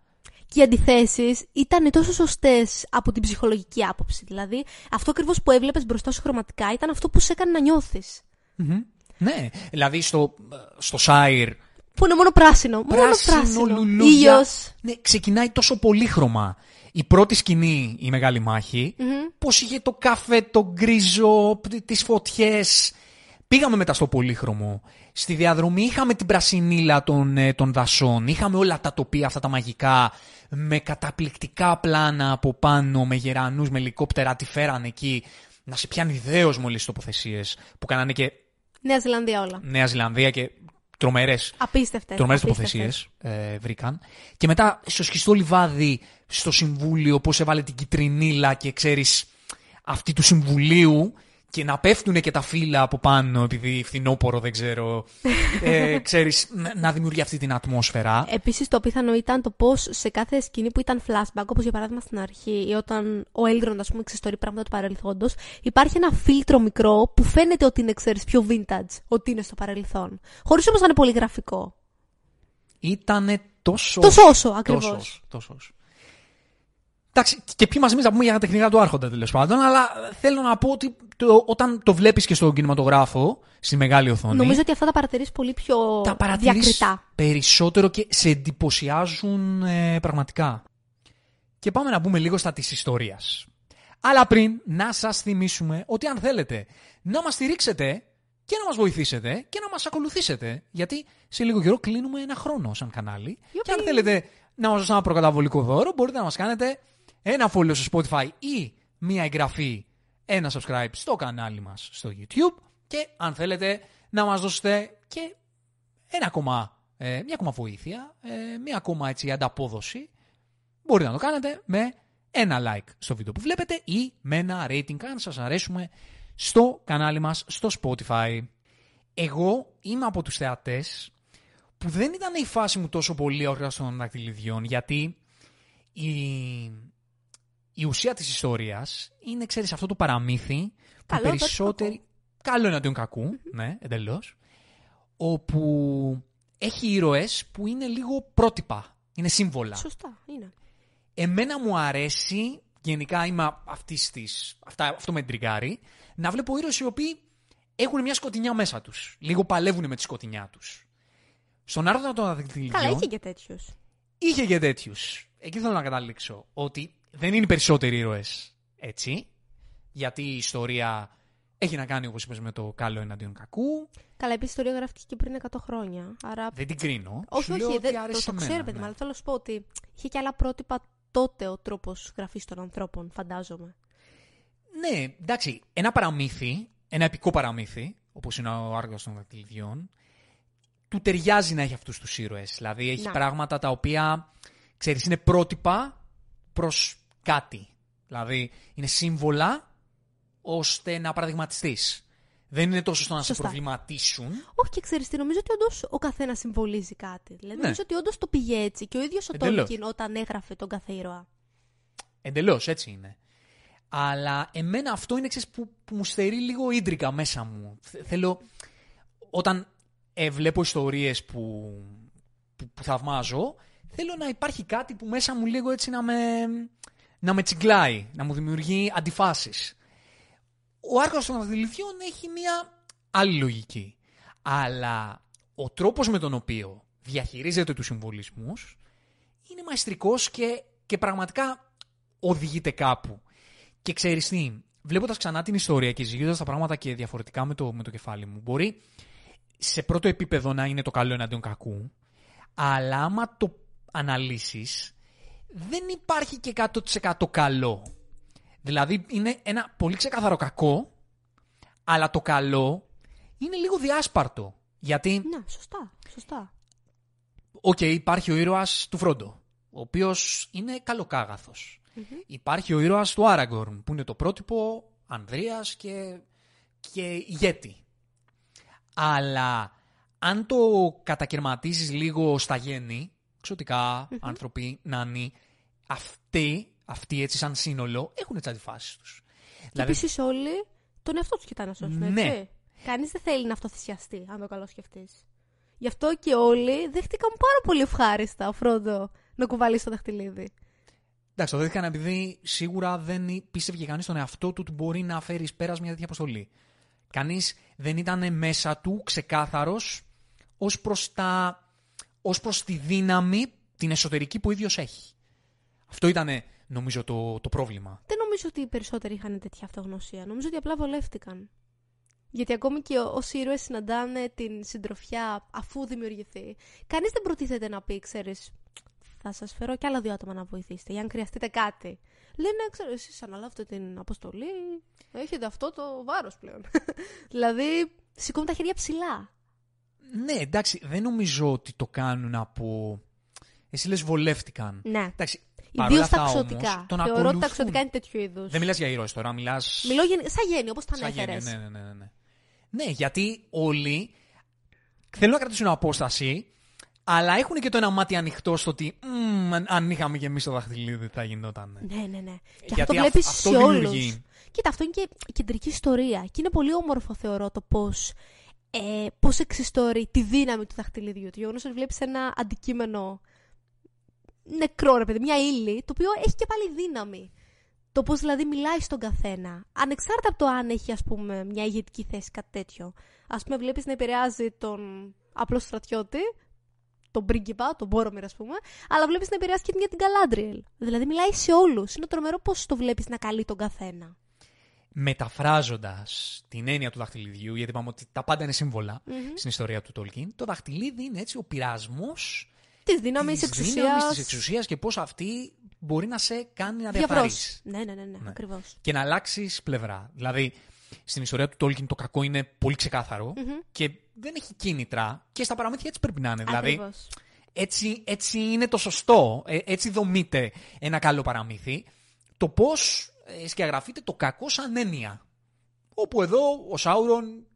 Και οι αντιθέσεις ήταν τόσο σωστές από την ψυχολογική άποψη. Δηλαδή, αυτό ακριβώς που έβλεπες μπροστά σου χρωματικά ήταν αυτό που σε έκανε να νιώθεις. Ναι, δηλαδή στο, στο Σάιρ Που είναι μόνο πράσινο. μόνο πράσινο. λουλούδια. Ήλιος. Ναι, ξεκινάει τόσο πολύχρωμα. Η πρώτη σκηνή, η μεγάλη μάχη, πώς είχε το καφέ, το γκρίζο, π- τις φωτιές. Πήγαμε μετά στο πολύχρωμο. Στη διαδρομή είχαμε την πρασινίλα των, ε, των δασών. Είχαμε όλα τα τοπία αυτά τα μαγικά με καταπληκτικά πλάνα από πάνω, με γερανούς, με ελικόπτερα, τι φέραν εκεί. Να σε πιάνει ιδέως μόλις τοποθεσίες που κάνανε και Νέα Ζηλανδία όλα. Νέα Ζηλανδία και τρομερές Απίστευτες. Τρομερές τοποθεσίες ε, βρήκαν. Και μετά στο σκιστό λιβάδι, στο συμβούλιο, πώς έβαλε την κυτρινίλα και ξέρεις αυτή του συμβουλίου και να πέφτουν και τα φύλλα από πάνω επειδή φθινόπορο δεν ξέρω. <laughs> Ε, ξέρεις, να- να δημιουργεί αυτή την ατμόσφαιρα. Επίσης, το πιθανό ήταν το πώς σε κάθε σκηνή που ήταν flashback, όπως για παράδειγμα στην αρχή, ή όταν ο Έλγρον, ας πούμε, ξεστορεί πράγματα του παρελθόντος, υπάρχει ένα φίλτρο μικρό που φαίνεται ότι είναι, ξέρεις, πιο vintage, ότι είναι στο παρελθόν. Χωρίς όμως να είναι πολύ γραφικό. Ήτανε τόσο. Τόσο όσο, ακριβώς. Τόσο όσο, τόσο όσο. Εντάξει, και ποιοι μαζί εμεί θα πούμε για τα τεχνικά του Άρχοντα τέλος πάντων, αλλά θέλω να πω ότι το- όταν το βλέπεις και στον κινηματογράφο, στη μεγάλη οθόνη. Νομίζω ότι αυτά τα παρατηρείς πολύ πιο τα παρατηρείς διακριτά. περισσότερο και σε εντυπωσιάζουν ε, πραγματικά. Και πάμε να μπούμε λίγο στα της ιστορίας. Αλλά πριν να σας θυμίσουμε ότι αν θέλετε να μας στηρίξετε και να μας βοηθήσετε και να μας ακολουθήσετε, γιατί σε λίγο καιρό κλείνουμε ένα χρόνο σαν κανάλι και αν θέλετε να μας δώσετε ένα προκαταβολικό δώρο μπορείτε να μας κάνετε ένα follow στο Spotify ή μία εγγραφή, ένα subscribe στο κανάλι μας στο YouTube και αν θέλετε να μας δώσετε και ένα ακόμα, ε, μια ακόμα βοήθεια, ε, μια ακόμα έτσι ανταπόδοση, μπορείτε να το κάνετε με ένα like στο βίντεο που βλέπετε ή με ένα rating αν σας αρέσουμε στο κανάλι μας στο Spotify. Εγώ είμαι από τους θεατές που δεν ήταν η φάση μου τόσο πολύ όρια των δακτυλιδιών, γιατί η, η ουσία της ιστορίας είναι, ξέρεις, αυτό το παραμύθι που Καλό περισσότεροι... Καλό εναντίον κακού, ναι, εντελώς. Όπου έχει ήρωες που είναι λίγο πρότυπα, είναι σύμβολα. Σωστά, είναι. Εμένα μου αρέσει, γενικά είμαι αυτής της, αυτά, αυτό με τριγκάρει, να βλέπω ήρωες οι οποίοι έχουν μια σκοτεινιά μέσα τους. Λίγο παλεύουν με τη σκοτεινιά τους. Στον Άρθρο των Αδεκτυλιών Καλά, είχε και τέτοιους. είχε και τέτοιους. Εκεί θέλω να καταλήξω. Ότι δεν είναι οι περισσότεροι ήρωες έτσι. Γιατί η ιστορία έχει να κάνει, όπως είπες, με το καλό εναντίον κακού. Καλά, επίσης η ιστορία γράφτηκε και πριν 100 χρόνια. Άρα. Δεν την κρίνω. όχι, Σου λέω όχι, ότι δεν, το, άρεσε το εμένα, ξέρω, παιδί ναι. μου, αλλά θέλω να σου πω ότι είχε και άλλα πρότυπα τότε ο τρόπος γραφής των ανθρώπων, φαντάζομαι. Ναι, εντάξει, ένα παραμύθι, ένα επικό παραμύθι, όπως είναι ο Άργος των Δακτυλιδιών, του ταιριάζει να έχει αυτούς τους ήρωες. Δηλαδή έχει Να. πράγματα τα οποία, ξέρεις, είναι πρότυπα προς κάτι. Δηλαδή είναι σύμβολα ώστε να παραδειγματιστείς. Δεν είναι τόσο στο να σε Σωστά. προβληματίσουν. Όχι, και ξέρεις τι, νομίζω ότι όντως ο καθένας συμβολίζει κάτι. Δηλαδή, Ναι. νομίζω ότι όντως το πήγε έτσι. Και ο ίδιος ο Εντελώς. Τόλκιν όταν έγραφε τον κάθε ήρωα. Εντελώς, έτσι είναι. Αλλά εμένα αυτό είναι ξέρεις, που, που μου στερεί λίγο ίντρικα μέσα μου. Θε- Θέλω, όταν ε, βλέπω ιστορίες που, που, που θαυμάζω, θέλω να υπάρχει κάτι που μέσα μου λίγο έτσι να με, να με τσιγκλάει, να μου δημιουργεί αντιφάσεις. Ο Άργος των Αδηληθιών έχει μία άλλη λογική. Αλλά ο τρόπος με τον οποίο διαχειρίζεται τους συμβολισμούς είναι μαεστρικός και, και πραγματικά οδηγείται κάπου. Και ξέρεις τι, βλέποντας ξανά την ιστορία και ζυγίζοντας τα πράγματα και διαφορετικά με το, με το κεφάλι μου, μπορεί σε πρώτο επίπεδο να είναι το καλό εναντίον κακού, αλλά άμα το αναλύσεις, δεν υπάρχει και 100% καλό. Δηλαδή είναι ένα πολύ ξεκάθαρο κακό, αλλά το καλό είναι λίγο διάσπαρτο. Γιατί Ναι, σωστά. σωστά. Οκ, υπάρχει ο ήρωας του Φρόντο, ο οποίος είναι καλοκάγαθος. Υπάρχει ο ήρωας του Άραγκορν, που είναι το πρότυπο Ανδρείας και, και ηγέτη. Αλλά αν το κατακαιρματίζεις λίγο στα γέννη, εξωτικά, άνθρωποι, νάνοι, αυτοί, αυτοί έτσι σαν σύνολο, έχουν τις αντιφάσεις τους. Και Δηλαδή, επίσης όλοι τον εαυτό τους κοιτάνε να σώσουν, έτσι. Ναι. Κανείς δεν θέλει να αυτοθυσιαστεί, αν το καλό σκεφτείς. Γι' αυτό και όλοι δέχτηκαν πάρα πολύ ευχάριστα ο Φρόντο να κουβαλήσει το δαχτυλίδι. εντάξει, το δέχτηκαν επειδή σίγουρα δεν πίστευε κανείς στον εαυτό του ότι μπορεί να φέρει εις πέρας μια τέτοια αποστολή. Κανείς δεν ήταν μέσα του ξεκάθαρος ως προς τα. Ως προς τη δύναμη την εσωτερική που ο ίδιος έχει. Αυτό ήταν νομίζω το, το πρόβλημα. Δεν νομίζω ότι οι περισσότεροι είχαν τέτοια αυτογνωσία. Νομίζω ότι απλά βολεύτηκαν. Γιατί ακόμη και όσοι ήρωες συναντάνε την συντροφιά αφού δημιουργηθεί, κανείς δεν προτίθεται να πει, ξέρεις, θα σας φέρω κι άλλα δύο άτομα να βοηθήσετε, ή αν χρειαστείτε κάτι. Λένε, ξέρω, εσείς αναλάβετε την αποστολή, έχετε αυτό το βάρος πλέον. <laughs> δηλαδή, σηκώνουν τα χέρια ψηλά. Ναι, εντάξει, δεν νομίζω ότι το κάνουν από... Εσύ λες βολεύτηκαν. Ναι. Εντάξει, Ιδίω παρόλα τα αυτά ξωτικά. όμως, τον Θεωρώ ότι τα ακολουθούν. ξωτικά είναι τέτοιου είδους. Δεν μιλάς για ήρωες τώρα, μιλάς... Μιλώ γεν- σαν γέννη, όπως τα Σαν γένεια, ανέφερες. Ναι, ναι, ναι, ναι. Ναι, γιατί όλοι θέλουν να κρατήσουν απόσταση, αλλά έχουν και το ένα μάτι ανοιχτό στο ότι «Μμμ, αν- αν είχαμε και εμεί το δαχτυλίδι θα γινόταν. Ναι, ναι, ναι. Και Γιατί αυτό αυ- βλέπεις αυτό σε όλους. δημιουργεί. Κοίτα, αυτό είναι και η κεντρική ιστορία. Και είναι πολύ όμορφο, θεωρώ, το πώς ε, πώς εξιστορεί τη δύναμη του δαχτυλιδιού. Το γεγονός ότι βλέπεις ένα αντικείμενο νεκρό, ρε παιδί, μια ύλη, το οποίο έχει και πάλι δύναμη. Το πώς δηλαδή μιλάει στον καθένα. Ανεξάρτητα από το αν έχει, ας πούμε, μια ηγετική θέση, κάτι τέτοιο. Α πούμε, βλέπεις να επηρεάζει τον απλό στρατιώτη, τον πρίγκιπα, τον Μπόρομιρ, ας πούμε, αλλά βλέπεις να επηρεάζει και μια την Καλάντριελ. Δηλαδή, μιλάει σε όλους. Είναι τρομερό πώς το βλέπεις να καλεί τον καθένα. Μεταφράζοντας την έννοια του δαχτυλιδιού, γιατί είπαμε ότι τα πάντα είναι σύμβολα στην ιστορία του Τόλκιν, το δαχτυλίδι είναι έτσι ο πειρασμός Της δύναμης, της εξουσίας. της εξουσίας και πώς αυτή μπορεί να σε κάνει να Διαβρώσεις. διαφθαρείς. Ναι, ναι, ναι, ναι, ακριβώς. και να αλλάξεις πλευρά. Δηλαδή, στην ιστορία του Τόλκιν το κακό είναι πολύ ξεκάθαρο και δεν έχει κίνητρα και στα παραμύθια έτσι πρέπει να είναι. Δηλαδή, Ακριβώς. έτσι, έτσι είναι το σωστό. Ε, έτσι δομείται ένα καλό παραμύθι. Το πώς σκιαγραφείται το κακό σαν έννοια. Όπου εδώ ο Σάουρον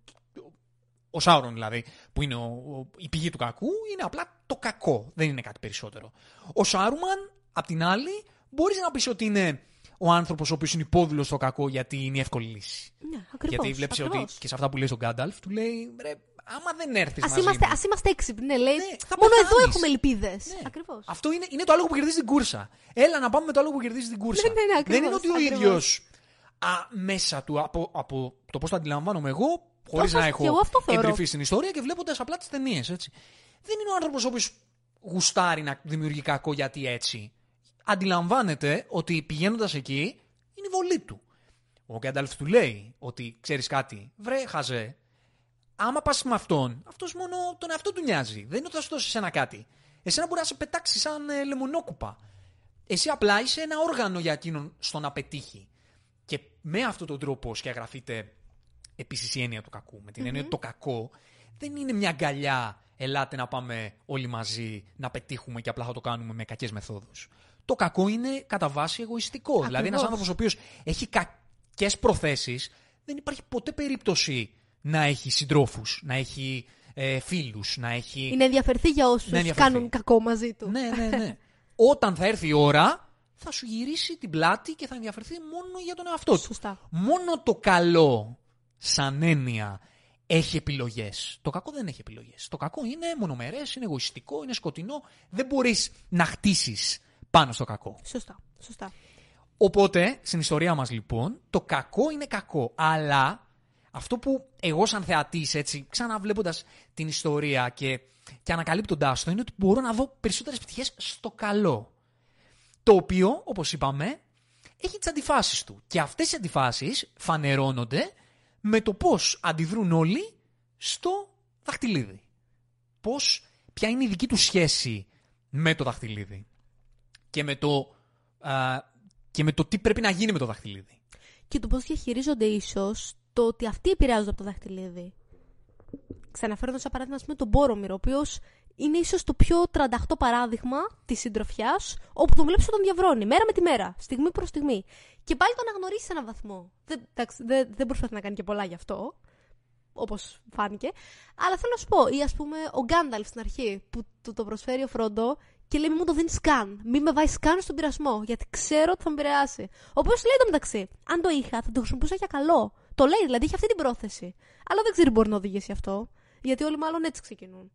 ο Σάουρον δηλαδή, που είναι ο, ο- η πηγή του κακού, είναι απλά το κακό. Δεν είναι κάτι περισσότερο. Ο Σάρουμαν, απ' την άλλη, μπορείς να πεις ότι είναι ο άνθρωπος ο οποίος είναι υπόδουλος στο κακό γιατί είναι η εύκολη λύση. Ναι, ακριβώς, γιατί βλέπεις ότι ακριβώς. και σε αυτά που λέει στον Γκάνταλφ, του λέει ρε, άμα δεν έρθεις Ας μαζί είμαστε, μου, ας είμαστε έξυπνοι, ναι, λέει. Ναι, θα Μόνο εδώ πεθάνεις. έχουμε ελπίδες. Ναι. Ακριβώς. Αυτό είναι, είναι το άλογο που κερδίζει την κούρσα. Έλα να πάμε με το άλογο που κερδίζει την κούρσα. Ναι, ναι, ναι, ακριβώς, Δεν είναι ότι ο ακριβώς. ίδιος μέσα του, από, από το πώς το αντιλαμβάνομαι εγώ, χωρίς Αυτό- να και έχω εγώ αυτό θεωρώ. εντρυφεί στην ιστορία και βλέποντας απλά τις ταινίες. Δεν είναι ο άνθρωπος ο οποίος γουστάρει να δημιουργεί κακό γιατί έτσι. Αντιλαμβάνεται ότι πηγαίνοντας εκεί είναι η βολή του. Ο Γκάνταλφ του λέει ότι ξέρεις κάτι, βρε χαζέ, άμα πας με αυτόν, αυτός μόνο τον εαυτό του νοιάζει. Δεν είναι ότι θα σου δώσει ένα κάτι. Εσένα μπορεί να σε πετάξει σαν ε, λεμονόκουπα. Εσύ απλά είσαι ένα όργανο για εκείνον στο να πετύχει. Και με αυτόν τον τρόπο σκιαγραφείται επίσης η έννοια του κακού. Με την έννοια ότι το κακό δεν είναι μια αγκαλιά. Ελάτε να πάμε όλοι μαζί να πετύχουμε και απλά θα το κάνουμε με κακές μεθόδους. Το κακό είναι κατά βάση εγωιστικό. Δηλαδή, ένας Ακριβώς. άνθρωπος ο οποίος έχει κακές προθέσεις, δεν υπάρχει ποτέ περίπτωση να έχει συντρόφους, να έχει ε, φίλους, να έχει. Είναι ενδιαφερθεί για όσους Να ενδιαφερθεί. κάνουν κακό μαζί του. Ναι, ναι, ναι. <laughs> Όταν θα έρθει η ώρα, θα σου γυρίσει την πλάτη και θα ενδιαφερθεί μόνο για τον εαυτό του. Σωστά. Μόνο το καλό, σαν έννοια, έχει επιλογές. Το κακό δεν έχει επιλογές. Το κακό είναι μονομερές, είναι εγωιστικό, είναι σκοτεινό. Δεν μπορείς να χτίσεις πάνω στο κακό. Σωστά. Σωστά. Οπότε, στην ιστορία μας λοιπόν, το κακό είναι κακό. Αλλά αυτό που εγώ σαν θεατής, έτσι, ξαναβλέποντας την ιστορία και, και ανακαλύπτοντάς το, είναι ότι μπορώ να δω περισσότερες πτυχές στο καλό. Το οποίο, όπως είπαμε, έχει τις αντιφάσεις του. Και αυτές οι αντιφάσεις φανερώνονται με το πώς αντιδρούν όλοι στο δαχτυλίδι. Πώς, ποια είναι η δική του σχέση με το δαχτυλίδι. Και με το, α, και με το τι πρέπει να γίνει με το δαχτυλίδι. Και το πώς διαχειρίζονται ίσως το ότι αυτοί επηρεάζονται από το δαχτυλίδι. Ξαναφέρω σαν παράδειγμα, ας πούμε, τον Μπόρομιρ, ο οποίος είναι ίσως το πιο 38 παράδειγμα της συντροφιάς, όπου τον βλέπεις όταν διαβρώνει, μέρα με τη μέρα, στιγμή προς στιγμή. Και πάλι τον αναγνωρίζεις σε έναν βαθμό. Δεν, εντάξει, δεν, δεν προσπαθεί να κάνει και πολλά γι' αυτό, όπως φάνηκε. Αλλά θέλω να σου πω, ή ας πούμε ο Γκάνταλφ στην αρχή, που του το προσφέρει ο Φρόντο και λέει: Μην μου το δίνεις καν. Μην με βάζεις καν στον πειρασμό, γιατί ξέρω ότι θα με επηρεάσει. Ο οποίος λέει το μεταξύ: Αν το είχα, θα το χρησιμοποιούσα για καλό. Το λέει, δηλαδή έχει αυτή την πρόθεση. Αλλά δεν ξέρει μπορεί να οδηγήσει αυτό. Γιατί όλοι μάλλον έτσι ξεκινούν.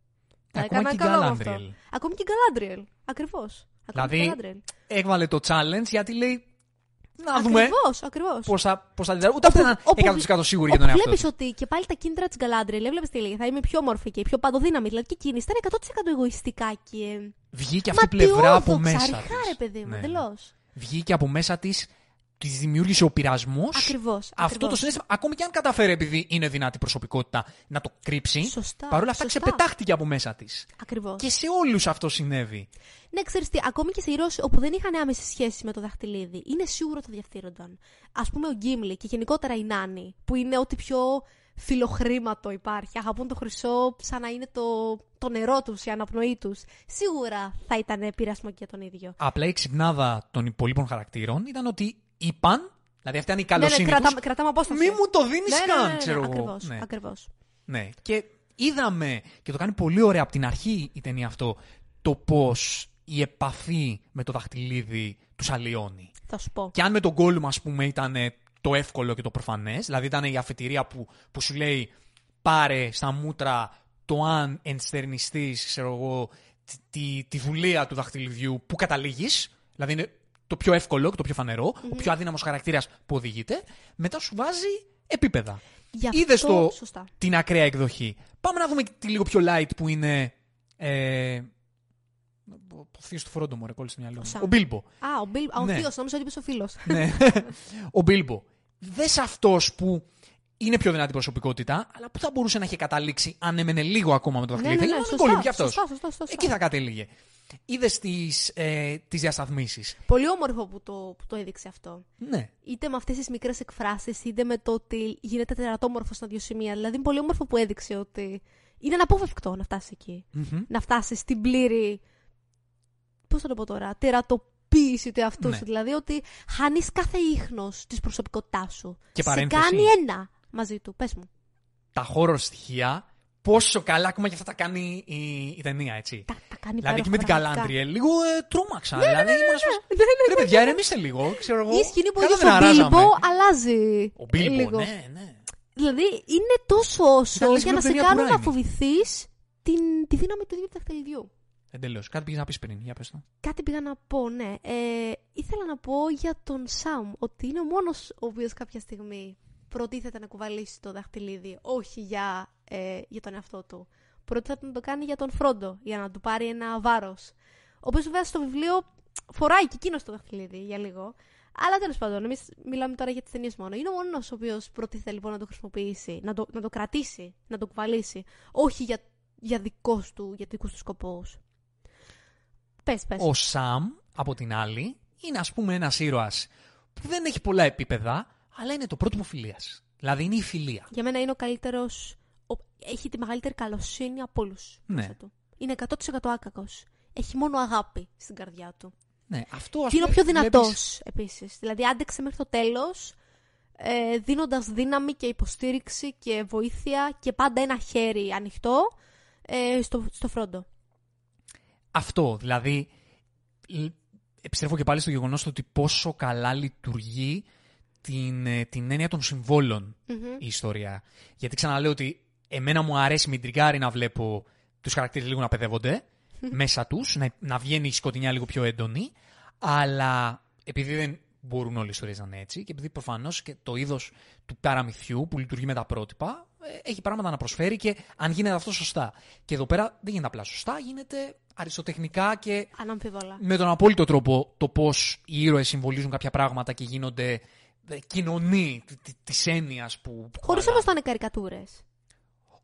Τα Ακόμα έκανα και η καλό με Galadriel. αυτό. Ακόμη και η Γκαλάντριελ. Ακριβώς. Δηλαδή, έβαλε το challenge γιατί λέει να δούμε Ακριβώς, ακριβώς. πώς θα, πώς θα αντιδράσει. Ούτε αυτή ήταν 100% σίγουρη για τον εαυτό Βλέπεις τους. ότι και πάλι τα κίνητρα της Γκαλάντριελ, έβλεπες τι λέει, θα είμαι πιο όμορφη και πιο παντοδύναμη. Δηλαδή και εκείνη ήταν 100% εγωιστικά και. Βγήκε αυτή η πλευρά από ματιόδοξα, μέσα αργά, της. ρε παιδί μου, Ναι. εντελώς. Βγήκε από μέσα της, της δημιούργησε ο πειρασμός. Ακριβώς. Αυτό το συνέστημα, ακόμη και αν καταφέρει επειδή είναι δυνατή προσωπικότητα να το κρύψει, Σωστά, παρόλα αυτά σωστά. ξεπετάχτηκε από μέσα της. Ακριβώς. Και σε όλους αυτό συνέβη. Ναι, ξέρεις τι, ακόμη και σε ηρώες όπου δεν είχαν άμεση σχέση με το δαχτυλίδι, είναι σίγουρο ότι θα διαφθείρονταν. Α πούμε ο Γκίμλι και γενικότερα η Νάνη, που είναι ό,τι πιο φιλοχρήματο υπάρχει. Αγαπούν το χρυσό σαν να είναι το, το νερό τους, η αναπνοή τους. Σίγουρα θα ήταν πειρασμό και για τον ίδιο. Απλά η ξυπνάδα των υπολείπων χαρακτήρων ήταν ότι είπαν, δηλαδή αυτή ήταν η Ναι, ναι, καλοσύνη κρατάμε, τους, κρατάμε απόσταση. μη μου το δίνεις ναι, καν, ναι, ναι, ναι, ξέρω εγώ. Ακριβώς, Ναι. ακριβώς. Ναι. Και είδαμε, και το κάνει πολύ ωραία από την αρχή η ταινία αυτό, το πώς η επαφή με το δαχτυλίδι τους αλλοιώνει. Θα σου πω. Και αν με τον Gollum, ας πούμε, ήταν το εύκολο και το προφανές, δηλαδή ήταν η αφετηρία που, που σου λέει πάρε στα μούτρα το αν ενστερνιστείς, ξέρω εγώ, τη, τη, τη δουλεία του δαχτυλιδιού που καταλήγεις, δηλαδή είναι το πιο εύκολο και το πιο φανερο ο πιο αδύναμος χαρακτήρας που οδηγείται, μετά σου βάζει επίπεδα. Γι' αυτό, Είδες το, σωστά. την ακραία εκδοχή. Πάμε να δούμε τη λίγο πιο light που είναι. Ε, ο θείο του Φρόντο μου, ρε, κόλλησε στο μυαλό μου. Σαν. Ο Μπίλμπο. Α, ο, Μπιλ... Α, ο Ναι. θείος, νόμιζα ότι είπες ο φίλος. ναι. <laughs> ο Μπίλμπο. Δες αυτός που είναι πιο δυνατή προσωπικότητα, αλλά που θα μπορούσε να έχει καταλήξει αν έμενε λίγο ακόμα με το Ναι, δαχτυλίδι. ναι, ναι, Θέλει να σωστά, Gollum κι αυτός. σωστά, σωστά, σωστά. Εκεί θα κατέληγε. Είδες τις ε, τις διασταθμίσεις. Πολύ όμορφο που το, που το έδειξε αυτό. Ναι. Είτε με αυτές τις μικρές εκφράσεις, είτε με το ότι γίνεται τερατόμορφο στα δύο σημεία. Δηλαδή, είναι πολύ όμορφο που έδειξε ότι είναι αναπόφευκτο να φτάσεις εκεί. Μμμ. Να φτάσεις στην πλήρη. Πώς θα το πω τώρα, τερατοποίηση του εαυτού Ναι. σου. Δηλαδή, ότι χάνεις κάθε ίχνος της προσωπικότητάς σου. Και Σε παρένθεση. κάνει ένα μαζί του. Πες μου. Τα horror στοιχεία πόσο καλά ακόμα και αυτά τα κάνει η, η ταινία, έτσι. Τα, τα κάνει δηλαδή και με την πραγματικά. Καλάντριε, λίγο ε, τρόμαξα. δηλαδή, ήμουν σε φάση, Ναι, ναι, Ρε παιδιά, ηρεμήστε λίγο. Ξέρω εγώ. Η σκηνή που καλά είδε δεν στον αράζαμε. Μπίλμπο αλλάζει. Ο Μπίλμπο, λίγο. ναι, ναι. Δηλαδή είναι τόσο όσο Ήταν λες για μια να σε ταινία του κάνουν να Ράιμι. φοβηθείς την, τη δύναμη του ίδιου δαχτυλιδιού. Εντελώ. Κάτι πήγε να πεις πριν. Για πες το. Κάτι πήγα να πω, ναι. Ε, ήθελα να πω για τον Σαμ ότι είναι ο μόνος ο οποίος κάποια στιγμή προτίθεται να κουβαλήσει το δαχτυλίδι, όχι για, ε, για τον εαυτό του. Προτίθεται να το κάνει για τον Φρόντο, για να του πάρει ένα βάρος. Ο οποίος βέβαια στο βιβλίο φοράει και εκείνος το δαχτυλίδι για λίγο. Αλλά τέλος πάντων, εμείς μιλάμε τώρα για τις ταινίες μόνο. Είναι ο μόνος ο οποίος προτίθεται λοιπόν να το χρησιμοποιήσει, να το, να το κρατήσει, να το κουβαλήσει. Όχι για, για, δικός του, για δικούς του σκοπούς. Πες, πες. Ο Σαμ, από την άλλη, είναι ας πούμε ένας ήρωας που δεν έχει πολλά επίπεδα, αλλά είναι το πρότυπο φιλίας. Δηλαδή είναι η φιλία. Για μένα είναι ο καλύτερος. Έχει τη μεγαλύτερη καλοσύνη από όλους. Ναι. Είναι 100% άκακος. Έχει μόνο αγάπη στην καρδιά του. Ναι, αυτό ας Και είναι ο πούμε, πιο δυνατός βλέπεις- επίσης. Δηλαδή άντεξε μέχρι το τέλος, ε, δίνοντας δύναμη και υποστήριξη και βοήθεια και πάντα ένα χέρι ανοιχτό ε, στο, στο φρόντο. Αυτό, δηλαδή, λ- επιστρέφω και πάλι στο γεγονός του ότι πόσο καλά λειτουργεί την, ε, την έννοια των συμβόλων Μμμ. η ιστορία. Γιατί ξαναλέω ότι εμένα μου αρέσει με τριγκάρει να βλέπω τους χαρακτήρες λίγο να παιδεύονται μέσα τους, να, να βγαίνει η σκοτεινιά λίγο πιο έντονη, αλλά επειδή δεν μπορούν όλες οι ιστορίες να είναι έτσι και επειδή προφανώς και το είδος του παραμυθιού που λειτουργεί με τα πρότυπα ε, έχει πράγματα να προσφέρει και αν γίνεται αυτό σωστά. Και εδώ πέρα δεν γίνεται απλά σωστά, γίνεται αριστοτεχνικά και Αναμφίβολα. με τον απόλυτο τρόπο το πώς οι ήρωες συμβολίζουν κάποια πράγματα και γίνονται ε, κοινωνοί τη έννοιας που. που Χωρίς κουβαλάνε. όμως να είναι καρικατούρες.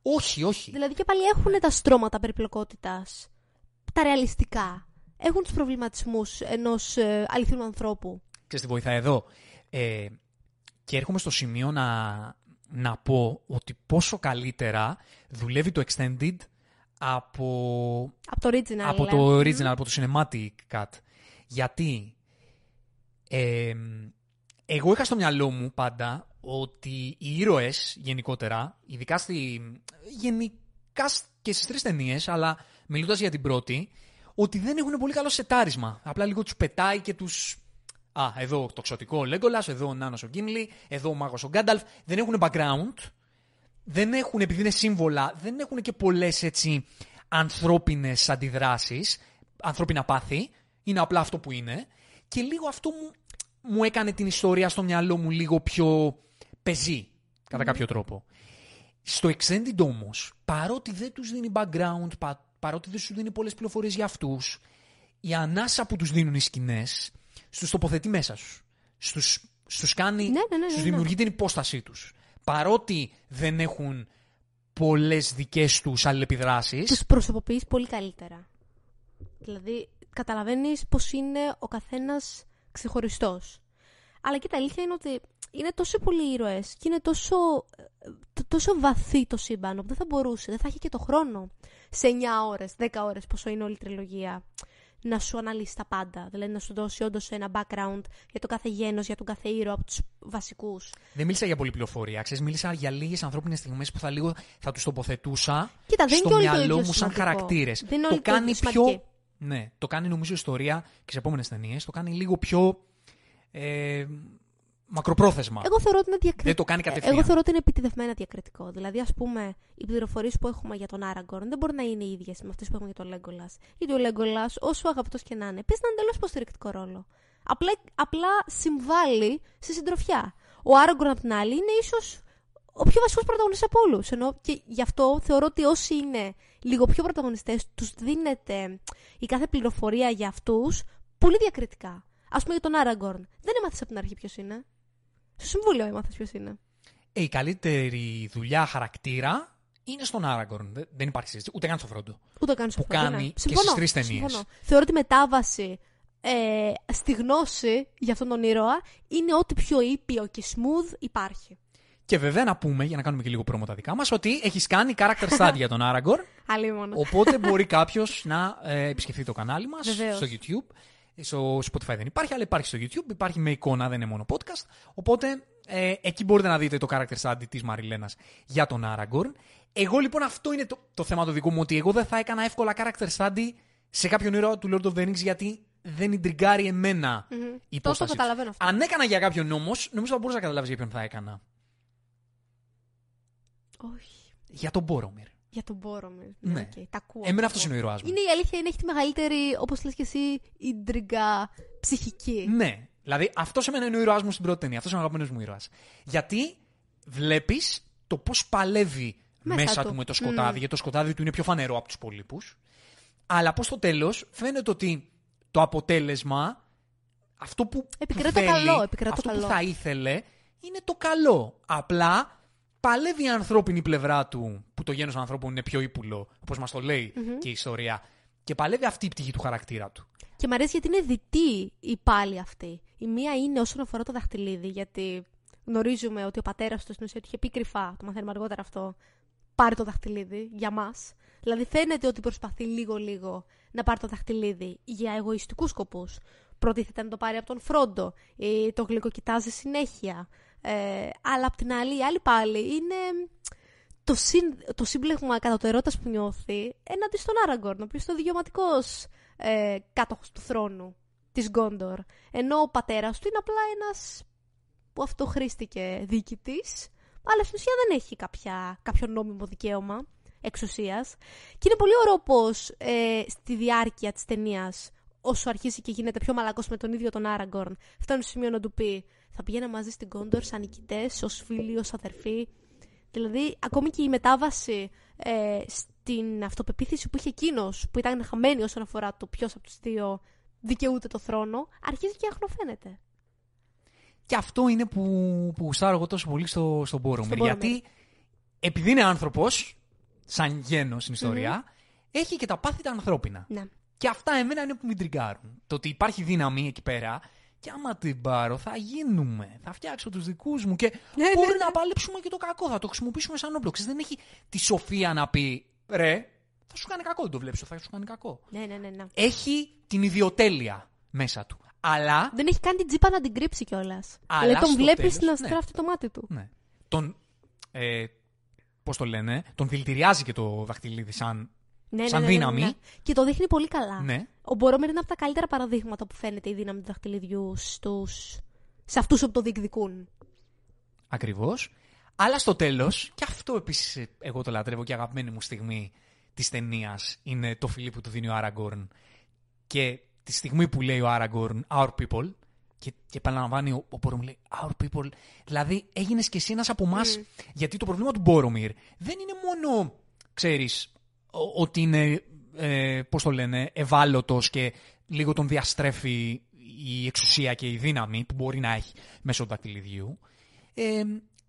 Όχι, όχι. Δηλαδή και πάλι έχουν τα στρώματα περιπλοκότητας. Τα ρεαλιστικά. Έχουν τους προβληματισμούς ενός ε, αληθινού ανθρώπου. Ξέρεις τι βοηθάει εδώ; Ε, και έρχομαι στο σημείο να, να πω ότι πόσο καλύτερα δουλεύει το Extended από, Από το original. από λέω. το original, από το cinematic cut. Γιατί ε, εγώ είχα στο μυαλό μου πάντα ότι οι ήρωες γενικότερα, ειδικά, στη, γενικά σ- και στις τρεις ταινίες, αλλά μιλώντας για την πρώτη, ότι δεν έχουν πολύ καλό σετάρισμα. Απλά λίγο τους πετάει και τους... Α, εδώ το ξωτικό ο Λέγκολας, εδώ ο Νάνος ο Γκίμλι, εδώ ο Μάγος ο Γκάνταλφ. Δεν έχουν background, δεν έχουν, επειδή είναι σύμβολα, δεν έχουν και πολλές έτσι ανθρώπινες αντιδράσεις, ανθρώπινα πάθη. Είναι απλά αυτό που είναι. Και λίγο αυτό μου, μου έκανε την ιστορία στο μυαλό μου λίγο πιο πεζή, κατά κάποιο τρόπο. Στο Extended όμως, παρότι δεν τους δίνει background, πα, παρότι δεν σου δίνει πολλές πληροφορίες για αυτούς, η ανάσα που τους δίνουν οι σκηνές, στους τοποθετεί μέσα σου. Στους, στους κάνει, Ναι, ναι, ναι, στους ναι, ναι. δημιουργεί την υπόστασή τους. Παρότι δεν έχουν πολλές δικές τους αλληλεπιδράσεις, Τους προσωποποιείς πολύ καλύτερα. Δηλαδή, καταλαβαίνεις πώ είναι ο καθένας ξεχωριστός. Αλλά και τα αλήθεια είναι ότι είναι τόσο πολλοί ήρωες και είναι τόσο, ε, τ- τόσο βαθύ το σύμπαν που δεν θα μπορούσε, δεν θα είχε και το χρόνο σε 9 ώρες, 10 ώρες, πόσο είναι όλη η τριλογία, να σου αναλύσει τα πάντα. Δηλαδή να σου δώσει όντως ένα background για το κάθε γένος, για τον κάθε ήρωα από τους βασικούς. δεν μίλησα για πολλή πληροφορία. Ξέρεις, μίλησα για λίγες ανθρώπινες στιγμές που θα, λίγο, θα τους τοποθετούσα Κοίτα, δεν στο είναι και όλοι το μυαλό ίδιο μου σαν σημαντικό. χαρακτήρες. Δεν είναι το όλοι το κάνει ίδιο πιο... σημαντικοί. Ναι, το κάνει νομίζω η ιστορία και σε επόμενες ταινίες, το κάνει λίγο πιο ε, μακροπρόθεσμα. Εγώ θεωρώ ότι είναι διακριτικό. Δεν το κάνει κατευθείαν. Εγώ θεωρώ ότι είναι επιτυχημένα διακριτικό. Δηλαδή, ας πούμε, οι πληροφορίες που έχουμε για τον Άραγκορν δεν μπορεί να είναι οι ίδιες με αυτές που έχουμε για τον Λέγκολα. Γιατί ο Λέγκολα, όσο αγαπητός και να είναι, παίζει ένα εντελώς υποστηρικτικό ρόλο. Απλά, απλά συμβάλλει στη συντροφιά. Ο Άραγκορν, απ' την άλλη, είναι ίσως ο πιο βασικός πρωταγωνιστής από όλους. Ενώ και γι' αυτό θεωρώ ότι όσοι είναι λίγο πιο πρωταγωνιστές, τους δίνεται η κάθε πληροφορία για αυτούς πολύ διακριτικά. Α πούμε για τον Άραγκορν. Δεν έμαθες από την αρχή ποιος είναι. Στο συμβούλιο έμαθες ποιος είναι. Ε, η καλύτερη δουλειά χαρακτήρα είναι στον Άραγκορν. Δεν, δεν υπάρχει συζήτηση. Ούτε καν στο Φρόντο. Ούτε καν Που κάνει και Συμφωνώ, στις τρεις ταινίες. συμφωνώ. Θεωρώ ότι η μετάβαση ε, στη γνώση για αυτόν τον ήρωα είναι ό,τι πιο ήπιο και smooth υπάρχει. Και βέβαια να πούμε, για να κάνουμε και λίγο πρόμο τα δικά μας, ότι έχεις κάνει character <laughs> study για τον Άραγκορν. Αλλή μόνο. Οπότε <laughs> μπορεί κάποιος να ε, επισκεφθεί το κανάλι μας Βεβαίως. στο YouTube. Στο Spotify δεν υπάρχει, αλλά υπάρχει στο YouTube, υπάρχει με εικόνα, δεν είναι μόνο podcast. Οπότε ε, εκεί μπορείτε να δείτε το character study της Μαριλένας για τον Aragorn. Εγώ λοιπόν αυτό είναι το, το θέμα το δικό μου, ότι εγώ δεν θα έκανα εύκολα character study σε κάποιον ήρωα του Lord of the Rings γιατί δεν ιντριγκάρει εμένα η Τόσο υπόσταση. τους. καταλαβαίνω αυτό. Αν έκανα για κάποιον όμως, νομίζω θα μπορούσα να καταλάβεις για ποιον θα έκανα. Όχι. Για τον Μπόρομιρ. Για τον Μπόρομιρ. Ναι. Ναι, οκ, τα ακούω. Εμένα αυτό είναι ο ήρωάς μου. Είναι η αλήθεια, είναι, έχει τη μεγαλύτερη, όπως λες και εσύ, ίντριγκα ψυχική. Ναι. Δηλαδή αυτός σε μένα είναι ο ήρωάς μου στην πρώτη ταινία. Αυτός είναι ο αγαπημένος μου ήρωα. Γιατί βλέπεις το πώς παλεύει μέσα, Μέσα του. του. με το σκοτάδι, γιατί το σκοτάδι του είναι πιο φανερό από τους υπολείπου. Αλλά πώς στο τέλος φαίνεται ότι το αποτέλεσμα, αυτό που, Επικρατεί που το θέλει, καλό, επικρατεί αυτό το που καλό. θα ήθελε, είναι το καλό. Απλά παλεύει η ανθρώπινη πλευρά του, που το γένος ανθρώπων είναι πιο ύπουλο, όπως μας το λεει και η ιστορία, και παλεύει αυτή η πτυχή του χαρακτήρα του. Και μ' αρέσει γιατί είναι διτή η πάλι αυτή. Η μία είναι όσον αφορά το δαχτυλίδι, γιατί γνωρίζουμε ότι ο πατέρας του στην ουσία του είχε πει κρυφά, το μαθαίνουμε αργότερα αυτό, πάρει το δαχτυλίδι για μας. Δηλαδή φαίνεται ότι προσπαθεί λίγο-λίγο να πάρει το δαχτυλίδι για εγωιστικούς σκοπούς. Προτίθεται να το πάρει από τον Φρόντο, ή το γλυκοκοιτάζει συνέχεια. Ε, αλλά απ' την άλλη, η άλλη πάλι είναι το, συν, το σύμπλεγμα κατά το ερώτας που νιώθει έναντι στον Άραγκορν, ο οποίος είναι ο δικαιωματικό ε, κάτοχος του θρόνου της Γκόντορ. Ενώ ο πατέρας του είναι απλά ένας που αυτοχρήστηκε διοικητής, αλλά στην ουσία δεν έχει κάποια, κάποιο νόμιμο δικαίωμα εξουσίας. Και είναι πολύ ωραίο πώ ε, στη διάρκεια της ταινίας, όσο αρχίζει και γίνεται πιο μαλακός με τον ίδιο τον Άραγκορν, φτάνει στο σημείο να του πει: Θα πηγαίνα μαζί στην Γκόντορ σαν νικητές, ως φίλοι, ως αδερφοί. Δηλαδή, ακόμη και η μετάβαση ε, στην αυτοπεποίθηση που είχε εκείνος, που ήταν χαμένη όσον αφορά το ποιος από τους δύο δικαιούται το θρόνο, αρχίζει και αχνοφαίνεται. Και αυτό είναι που, που γουστάρω εγώ τόσο πολύ στο, στον Μπόρομιρ. Στον Γιατί επειδή είναι άνθρωπος, σαν γένος στην ιστορια έχει και τα πάθη τα ανθρώπινα. Ναι. Και αυτά εμένα είναι που με τριγκάρουν. Το ότι υπάρχει δύναμη εκεί πέρα και άμα την πάρω θα γίνουμε. Θα φτιάξω τους δικούς μου και Ναι, μπορεί ναι, να παλέψουμε και το κακό. Θα το χρησιμοποιήσουμε σαν όπλο. Ξέρεις, δεν έχει τη σοφία να πει ρε, θα σου κάνει κακό. Δεν το βλέπεις, θα σου κάνει κακό. Ναι, ναι, ναι, ναι. Έχει την ιδιοτέλεια μέσα του. Αλλά Δεν έχει καν την τσίπα να την κρύψει κιόλας. Αλλά Δηλαδή τον στο βλέπεις τέλος, να ναι. στράφει το μάτι του. Ναι. Τον. Ε, Πώς το λένε, τον δηλητηριάζει και το δαχτυλίδι σαν. Ναι, Σαν ναι, ναι, ναι, δύναμη. ναι. Και το δείχνει πολύ καλά. Ναι. Ο Μπορόμερ είναι από τα καλύτερα παραδείγματα που φαίνεται η δύναμη του δαχτυλιδιού στους... σε αυτούς που το διεκδικούν. Ακριβώς. Αλλά στο τέλος, και αυτό επίσης εγώ το λατρεύω και η αγαπημένη μου στιγμή της ταινίας είναι το φιλί που του δίνει ο Άραγκορν. Και τη στιγμή που λέει ο Άραγκορν, Our people, και, και επαναλαμβάνει ο, ο Μπόρομιρ, λέει Our people. Δηλαδή έγινες και εσύ ένας από εμάς. Γιατί το πρόβλημα του Μπόρομιρ δεν είναι μόνο, ξέρεις, ότι είναι, ε, πώς το λένε, ευάλωτος και λίγο τον διαστρέφει η εξουσία και η δύναμη που μπορεί να έχει μέσω του δακτυλιδιού. Ε,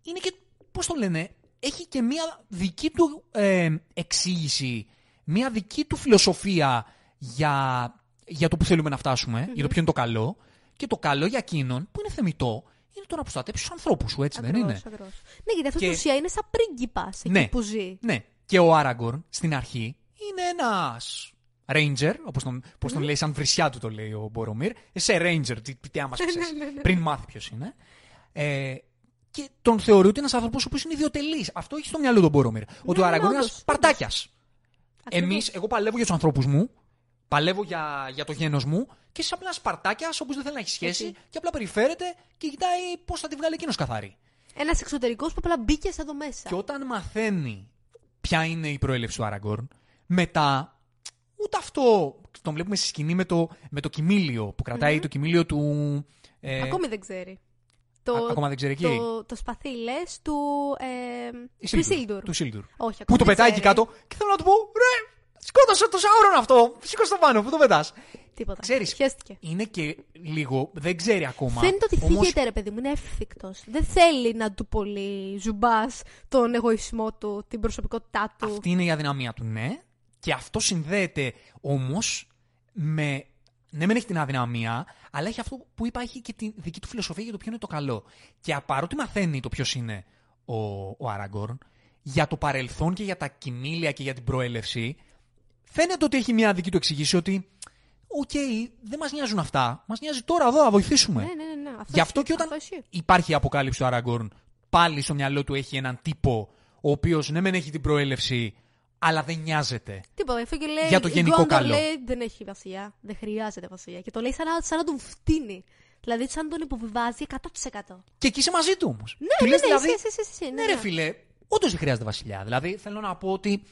είναι και, πώς το λένε, έχει και μία δική του ε, εξήγηση, μία δική του φιλοσοφία για, για το που θέλουμε να φτασουμε για το ποιο είναι το καλό. Και το καλό για εκείνον που είναι θεμητό είναι το να προστατέψεις τους ανθρώπους σου, έτσι δεν Ακριβώς, είναι; ακριβώς. Ναι, γιατί αυτός Και- στην ουσία είναι σαν πρίγκιπας εκεί Ναι. που ζει. Ναι. Και ο Άραγκορν στην αρχή είναι ένας Ranger, όπως τον, πώς τον λέει, σαν βρισιά του το λέει ο Μπορομίρ. Εσέ Ranger, τι, τι άμα <laughs> Ναι, ξέρεις, πριν μάθει ποιος είναι. Ε, και τον θεωρεί ότι είναι ένας άνθρωπος ο οποίος είναι ιδιωτελής. Αυτό έχει στο μυαλό του Μπορομίρ. ότι ο ναι, Άραγκορν είναι ένας όντως, παρτάκιας. Ακριβώς. Εμείς, εγώ παλεύω για τους ανθρώπους μου, παλεύω για, για το γένος μου και είσαι απλά ένας παρτάκιας ο οποίος δεν θέλει να έχει σχέση Έτσι. και απλά περιφέρεται και κοιτάει πώς θα τη βγάλει εκείνος καθαρή. Ένας εξωτερικός που απλά μπήκε εδώ μέσα. Και όταν μαθαίνει ποια είναι η προέλευση του Άραγκορν, μετά ούτε αυτό. Τον βλέπουμε στη σκηνή με το, με το κοιμήλιο που κραταει το κοιμήλιο του. Ε, Ακόμη δεν ξέρει. α- ακόμα δεν ξέρει εκεί. Το, το σπαθί, λες, του... Ε, η του Σίλντουρ, Isildur. Του Σίλντουρ. Όχι, Που ακόμη το δεν πετάει εκεί ξέρει. κάτω και θέλω να του πω, ρε, σκότωσε το σαόρον αυτό. Σήκω στο πάνω, πού το πετάς. Τίποτα. Ξέρεις, Χαίστηκε. είναι και λίγο, δεν ξέρει ακόμα. Φαίνεται ότι όμως- φύγεται, ρε παιδί μου, είναι εύθυκτο. Δεν θέλει να του πολύ ζουμπάς τον εγωισμό του, την προσωπικότητά του. Αυτή είναι η αδυναμία του, ναι. Και αυτό συνδέεται όμως με. Ναι, μεν έχει την αδυναμία, αλλά έχει αυτό που είπα, έχει και τη δική του φιλοσοφία για το ποιο είναι το καλό. Και παρότι μαθαίνει το ποιος είναι ο, ο Άραγκορν, για το παρελθόν και για τα κοιμήλια και για την προέλευση, φαίνεται ότι έχει μια δική του εξηγήση ότι οκ, δεν μας νοιάζουν αυτά. Μας νοιάζει τώρα εδώ να βοηθήσουμε. Ναι, ναι, ναι. ναι. Αυτό Γι' αυτό ισχύει, και όταν ισχύει. υπάρχει η αποκάλυψη του Άραγκορν, πάλι στο μυαλό του έχει έναν τύπο ο οποίος ναι, μεν έχει την προέλευση, αλλά δεν νοιάζεται. Τίποτα, αυτό και λέει. Για το η γενικό Γκόντορ καλό. λέει δεν έχει βασιλιά. Δεν χρειάζεται βασιλιά. Και το λέει σαν να, σαν να τον φτύνει. Δηλαδή σαν να τον υποβιβάζει 100%. Και εκεί είσαι μαζί του όμως. Ναι, του ναι, λες ναι, δηλαδή, εσύ, εσύ, εσύ, ναι, ρε φίλε, όντως δεν χρειάζεται βασιλιά. Δηλαδή θέλω να πω ότι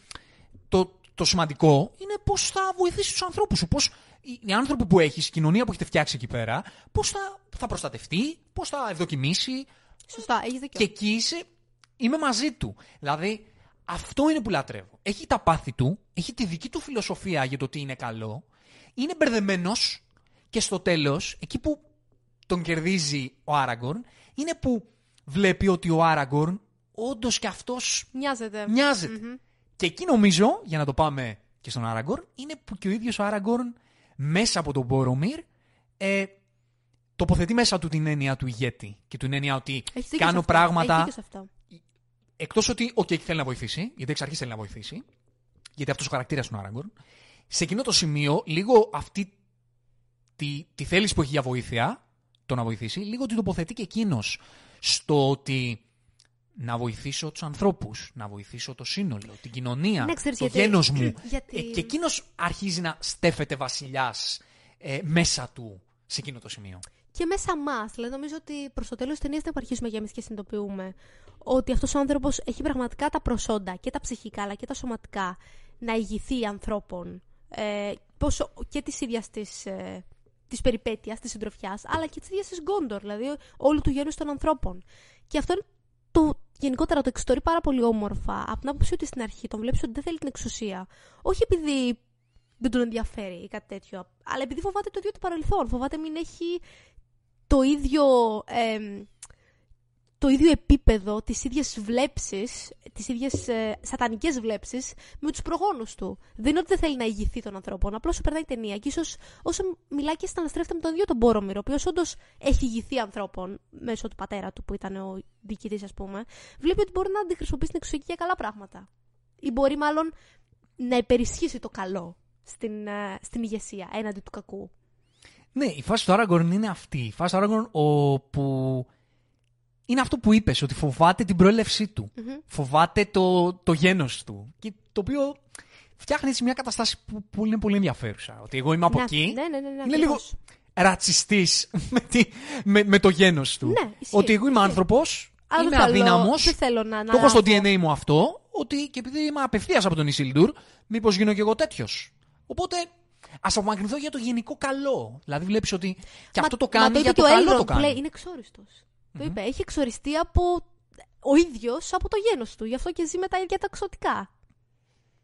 το, το σημαντικό είναι πώς θα βοηθήσεις τους ανθρώπους σου. Πώς οι, οι άνθρωποι που έχεις, η κοινωνία που έχετε φτιάξει εκεί πέρα, πώς θα, θα προστατευτεί, πώς θα ευδοκιμήσει; Σωστά, έχεις δίκιο. Και εκεί είσαι, είμαι μαζί του. Δηλαδή, αυτό είναι που λατρεύω. Έχει τα πάθη του, έχει τη δική του φιλοσοφία για το τι είναι καλό, είναι μπερδεμένος και στο τέλος, εκεί που τον κερδίζει ο Άραγκορν, είναι που βλέπει ότι ο Άραγκορν όντως και αυτός Μοιάζεται. μοιάζεται. Και εκεί νομίζω, για να το πάμε και στον Άραγκορν, είναι που και ο ίδιος ο Άραγκορν μέσα από τον Μπόρομιρ ε, τοποθετεί μέσα του την έννοια του ηγέτη και την έννοια ότι Έχεις δίκιο σε κάνω αυτό. πράγματα Έχει δίκιο σε αυτό. εκτός ότι, οκ, θέλει να βοηθήσει, γιατί εξ αρχής θέλει να βοηθήσει, γιατί αυτός ο χαρακτήρας του Άραγκορν, σε εκείνο το σημείο, λίγο αυτή τη, τη θέληση που έχει για βοήθεια, το να βοηθήσει, λίγο την τοποθετεί και εκείνος στο ότι να βοηθήσω τους ανθρώπους, να βοηθήσω το σύνολο, την κοινωνία, Ναι, ξέρεις το γιατί- γένος μου. γιατί- Ε, και εκείνος αρχίζει να στέφεται βασιλιάς ε, μέσα του σε εκείνο το σημείο. Και μέσα μας. Δηλαδή, νομίζω ότι προς το τέλος της ταινίας δεν θα αρχίσουμε για εμείς και συνειδητοποιούμε ότι αυτός ο άνθρωπος έχει πραγματικά τα προσόντα και τα ψυχικά αλλά και τα σωματικά να ηγηθεί ανθρώπων. Ε, πόσο, και της ίδιας της ε, της περιπέτειας, της συντροφιάς, αλλά και της ίδιας της Γκόντορ, δηλαδή όλου του γένους των ανθρώπων. Και αυτό είναι το γενικότερα το εξιστορεί πάρα πολύ όμορφα, από την άποψη ότι στην αρχή τον βλέπεις ότι δεν θέλει την εξουσία. Όχι επειδή δεν τον ενδιαφέρει ή κάτι τέτοιο, αλλά επειδή φοβάται το ίδιο το παρελθόν. Φοβάται μην έχει το ίδιο, εμ, το ίδιο επίπεδο, τις ίδιες βλέψεις, τις ίδιες ε, σατανικές βλέψεις με τους προγόνους του. Δεν είναι ότι δεν θέλει να ηγηθεί των ανθρώπων, απλώς σου περνάει η ταινία. Και ίσως όσο μιλάει και συναναστρέφεται με τον ίδιο τον Μπόρομιρο, ο οποίος όντως έχει ηγηθεί ανθρώπων μέσω του πατέρα του που ήταν ο διοικητής ας πούμε, βλέπει ότι μπορεί να τη χρησιμοποιήσει την εξουσία για καλά πράγματα. Ή μπορεί μάλλον να υπερισχύσει το καλό στην, ε, στην ηγεσία έναντι του κακού. Ναι, η φάση του Άραγκορν είναι αυτή. Η φάση του Άραγκορν όπου είναι αυτό που είπες, ότι φοβάται την προέλευσή του. Φοβάται το, το γένος του. Και το οποίο φτιάχνει έτσι μια καταστάση που, που είναι πολύ ενδιαφέρουσα. Ότι εγώ είμαι από Ναι, εκεί. ναι, ναι, ναι, ναι, είναι λίγο ακριβώς. ρατσιστής <laughs> με, τη- με, με το γένος του. Ναι, ισχύει, ότι εγώ είμαι ισχύει. άνθρωπος, Αλλά είμαι δεν θέλω- αδύναμος, δεν θέλω να το έχω στο αναλάβω. DNA μου αυτό, ότι και επειδή είμαι απευθείας από τον Ισίλντουρ, μήπως γίνω κι εγώ τέτοιος. Οπότε ας απομακρυνθώ για το γενικό καλό. Δηλαδή βλέπεις ότι και αυτό το κάνει μα για είπε το και ο καλό Elrond το που λέει, κάνει. είναι εξόριστος. Το είπε. Έχει εξοριστεί από ο ίδιος από το γένος του. Γι' αυτό και ζει με τα ίδια τα εξωτικά.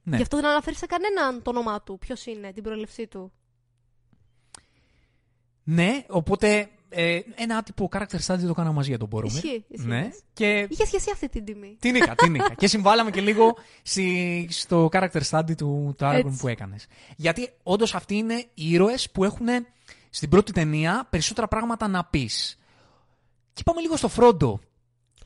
Ναι. Γι' αυτό δεν αναφέρει σε κανέναν το όνομά του. Ποιος είναι, την προελευσή του. Ναι, οπότε ε, ένα άτυπο character study το κάναμε μαζί για τον Μπόρομιρ. Ισχύει, ισχύει. Ναι. Και Είχε σχέση αυτή την τιμή. την είχα, την είχα. και συμβάλαμε και λίγο στη- στο character study του, του Aragorn Έτσι. που έκανες. Γιατί όντως αυτοί είναι οι ήρωες που έχουν στην πρώτη ταινία περισσότερα πράγματα να πεις. Και πάμε λίγο στο Φρόντο.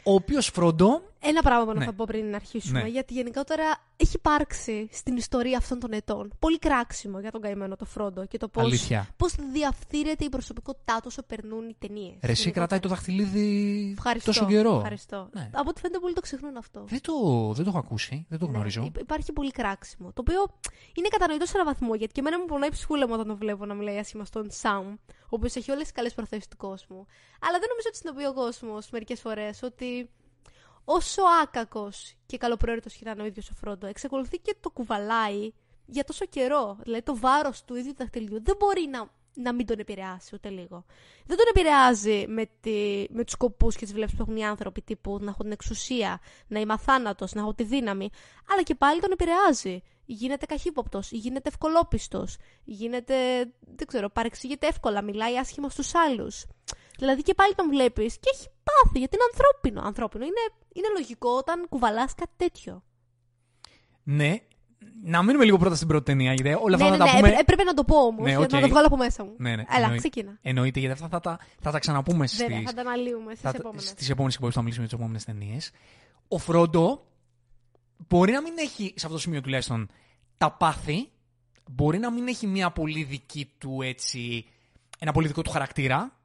Ο οποίος Φρόντο Ένα πράγμα που Ναι. θα πω πριν αρχίσουμε. Ναι. Γιατί γενικότερα έχει υπάρξει στην ιστορία αυτών των ετών πολύ κράξιμο για τον καημένο το Φρόντο και το πώ Αλήθεια. πώς διαφθείρεται η προσωπικότητά του όσο περνούν οι ταινίες. Ρε, εσύ κρατάει το δαχτυλίδι Ευχαριστώ. τόσο καιρό. Ευχαριστώ. Ναι. Από ό,τι φαίνεται πολύ το ξεχνούν αυτό. Δεν το, δεν το έχω ακούσει, δεν το γνωρίζω. Ναι, υπ- υπάρχει πολύ κράξιμο. Το οποίο είναι κατανοητό σε έναν βαθμό. Γιατί και εμένα μου πονάει η ψυχούλα μου όταν το βλέπω να μιλάει άσχημα στον Σάουμ, ο οποίος έχει όλες τις καλές προθέσεις του κόσμου. Αλλά δεν νομίζω ότι συνειδητοποιεί ο κόσμος μερικές φορές ότι όσο άκακος και καλοπροαίρετος και να είναι ο ίδιος ο Φρόντο, εξακολουθεί και το κουβαλάει για τόσο καιρό. Δηλαδή το βάρος του ίδιου δαχτυλιού δεν μπορεί να, να μην τον επηρεάσει ούτε λίγο. Δεν τον επηρεάζει με, τη, με τους σκοπούς και τις βλέψεις που έχουν οι άνθρωποι, τύπου να έχουν την εξουσία, να είμαι αθάνατος, να έχω τη δύναμη. Αλλά και πάλι τον επηρεάζει. Γίνεται καχύποπτος, γίνεται ευκολόπιστος, γίνεται. δεν ξέρω, παρεξηγείται εύκολα, μιλάει άσχημα στους άλλους. Δηλαδή και πάλι τον βλέπεις και έχει πάθει γιατί είναι ανθρώπινο. Ανθρώπινο. Είναι, είναι λογικό όταν κουβαλάς κάτι τέτοιο. Ναι. Να μείνουμε λίγο πρώτα στην πρώτη ταινία, γιατί όλα αυτά ναι, θα ναι, τα ναι, πούμε. έπρε- έπρεπε να το πω όμως, Ναι, για οκ. να το βγάλω από μέσα μου. Ναι, ναι, Έλα, εννοεί- ξεκίνα. Εννοείται, γιατί αυτά θα τα, θα τα ξαναπούμε Βέβαια, στις, θα τα αναλύουμε στις θα- επόμενες. στις επόμενες εκπομπές που θα μιλήσουμε για τις επόμενες ταινίες. Ο Φρόντο μπορεί να μην έχει, σε αυτό το σημείο τουλάχιστον, τα πάθη. μπορεί να μην έχει μια πολύ δική του έτσι, ένα πολύ δικό του χαρακτήρα,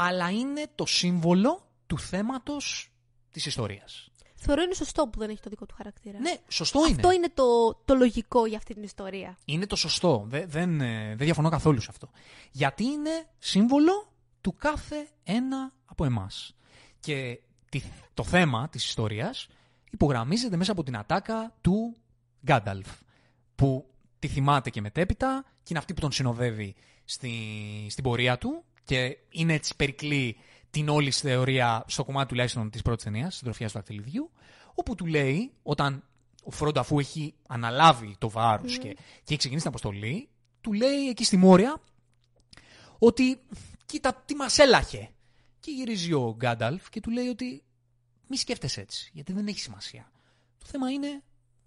αλλά είναι το σύμβολο του θέματος της ιστορίας. Θεωρώ είναι σωστό που δεν έχει το δικό του χαρακτήρα. Ναι, σωστό είναι. Αυτό είναι το, το λογικό για αυτή την ιστορία. Είναι το σωστό. Δεν, δεν, ε, δεν διαφωνώ καθόλου σε αυτό. Γιατί είναι σύμβολο του κάθε ένα από εμάς. Και τη- το θέμα της ιστορίας υπογραμμίζεται μέσα από την ατάκα του Γκάνταλφ. Που τη θυμάται και μετέπειτα και είναι αυτή που τον συνοδεύει στη, στην πορεία του και είναι έτσι περικλεί την όλη θεωρία στο κομμάτι τουλάχιστον της πρώτης ταινίας, της τροφιάς του δακτυλιδιού, όπου του λέει, όταν ο Φρόντο αφού έχει αναλάβει το βάρος και, και έχει ξεκινήσει την αποστολή, του λέει εκεί στη Μόρια ότι κοίτα τι μας έλαχε. Και γυρίζει ο Γκάνταλφ και του λέει ότι μη σκέφτεσαι έτσι, γιατί δεν έχει σημασία. Το θέμα είναι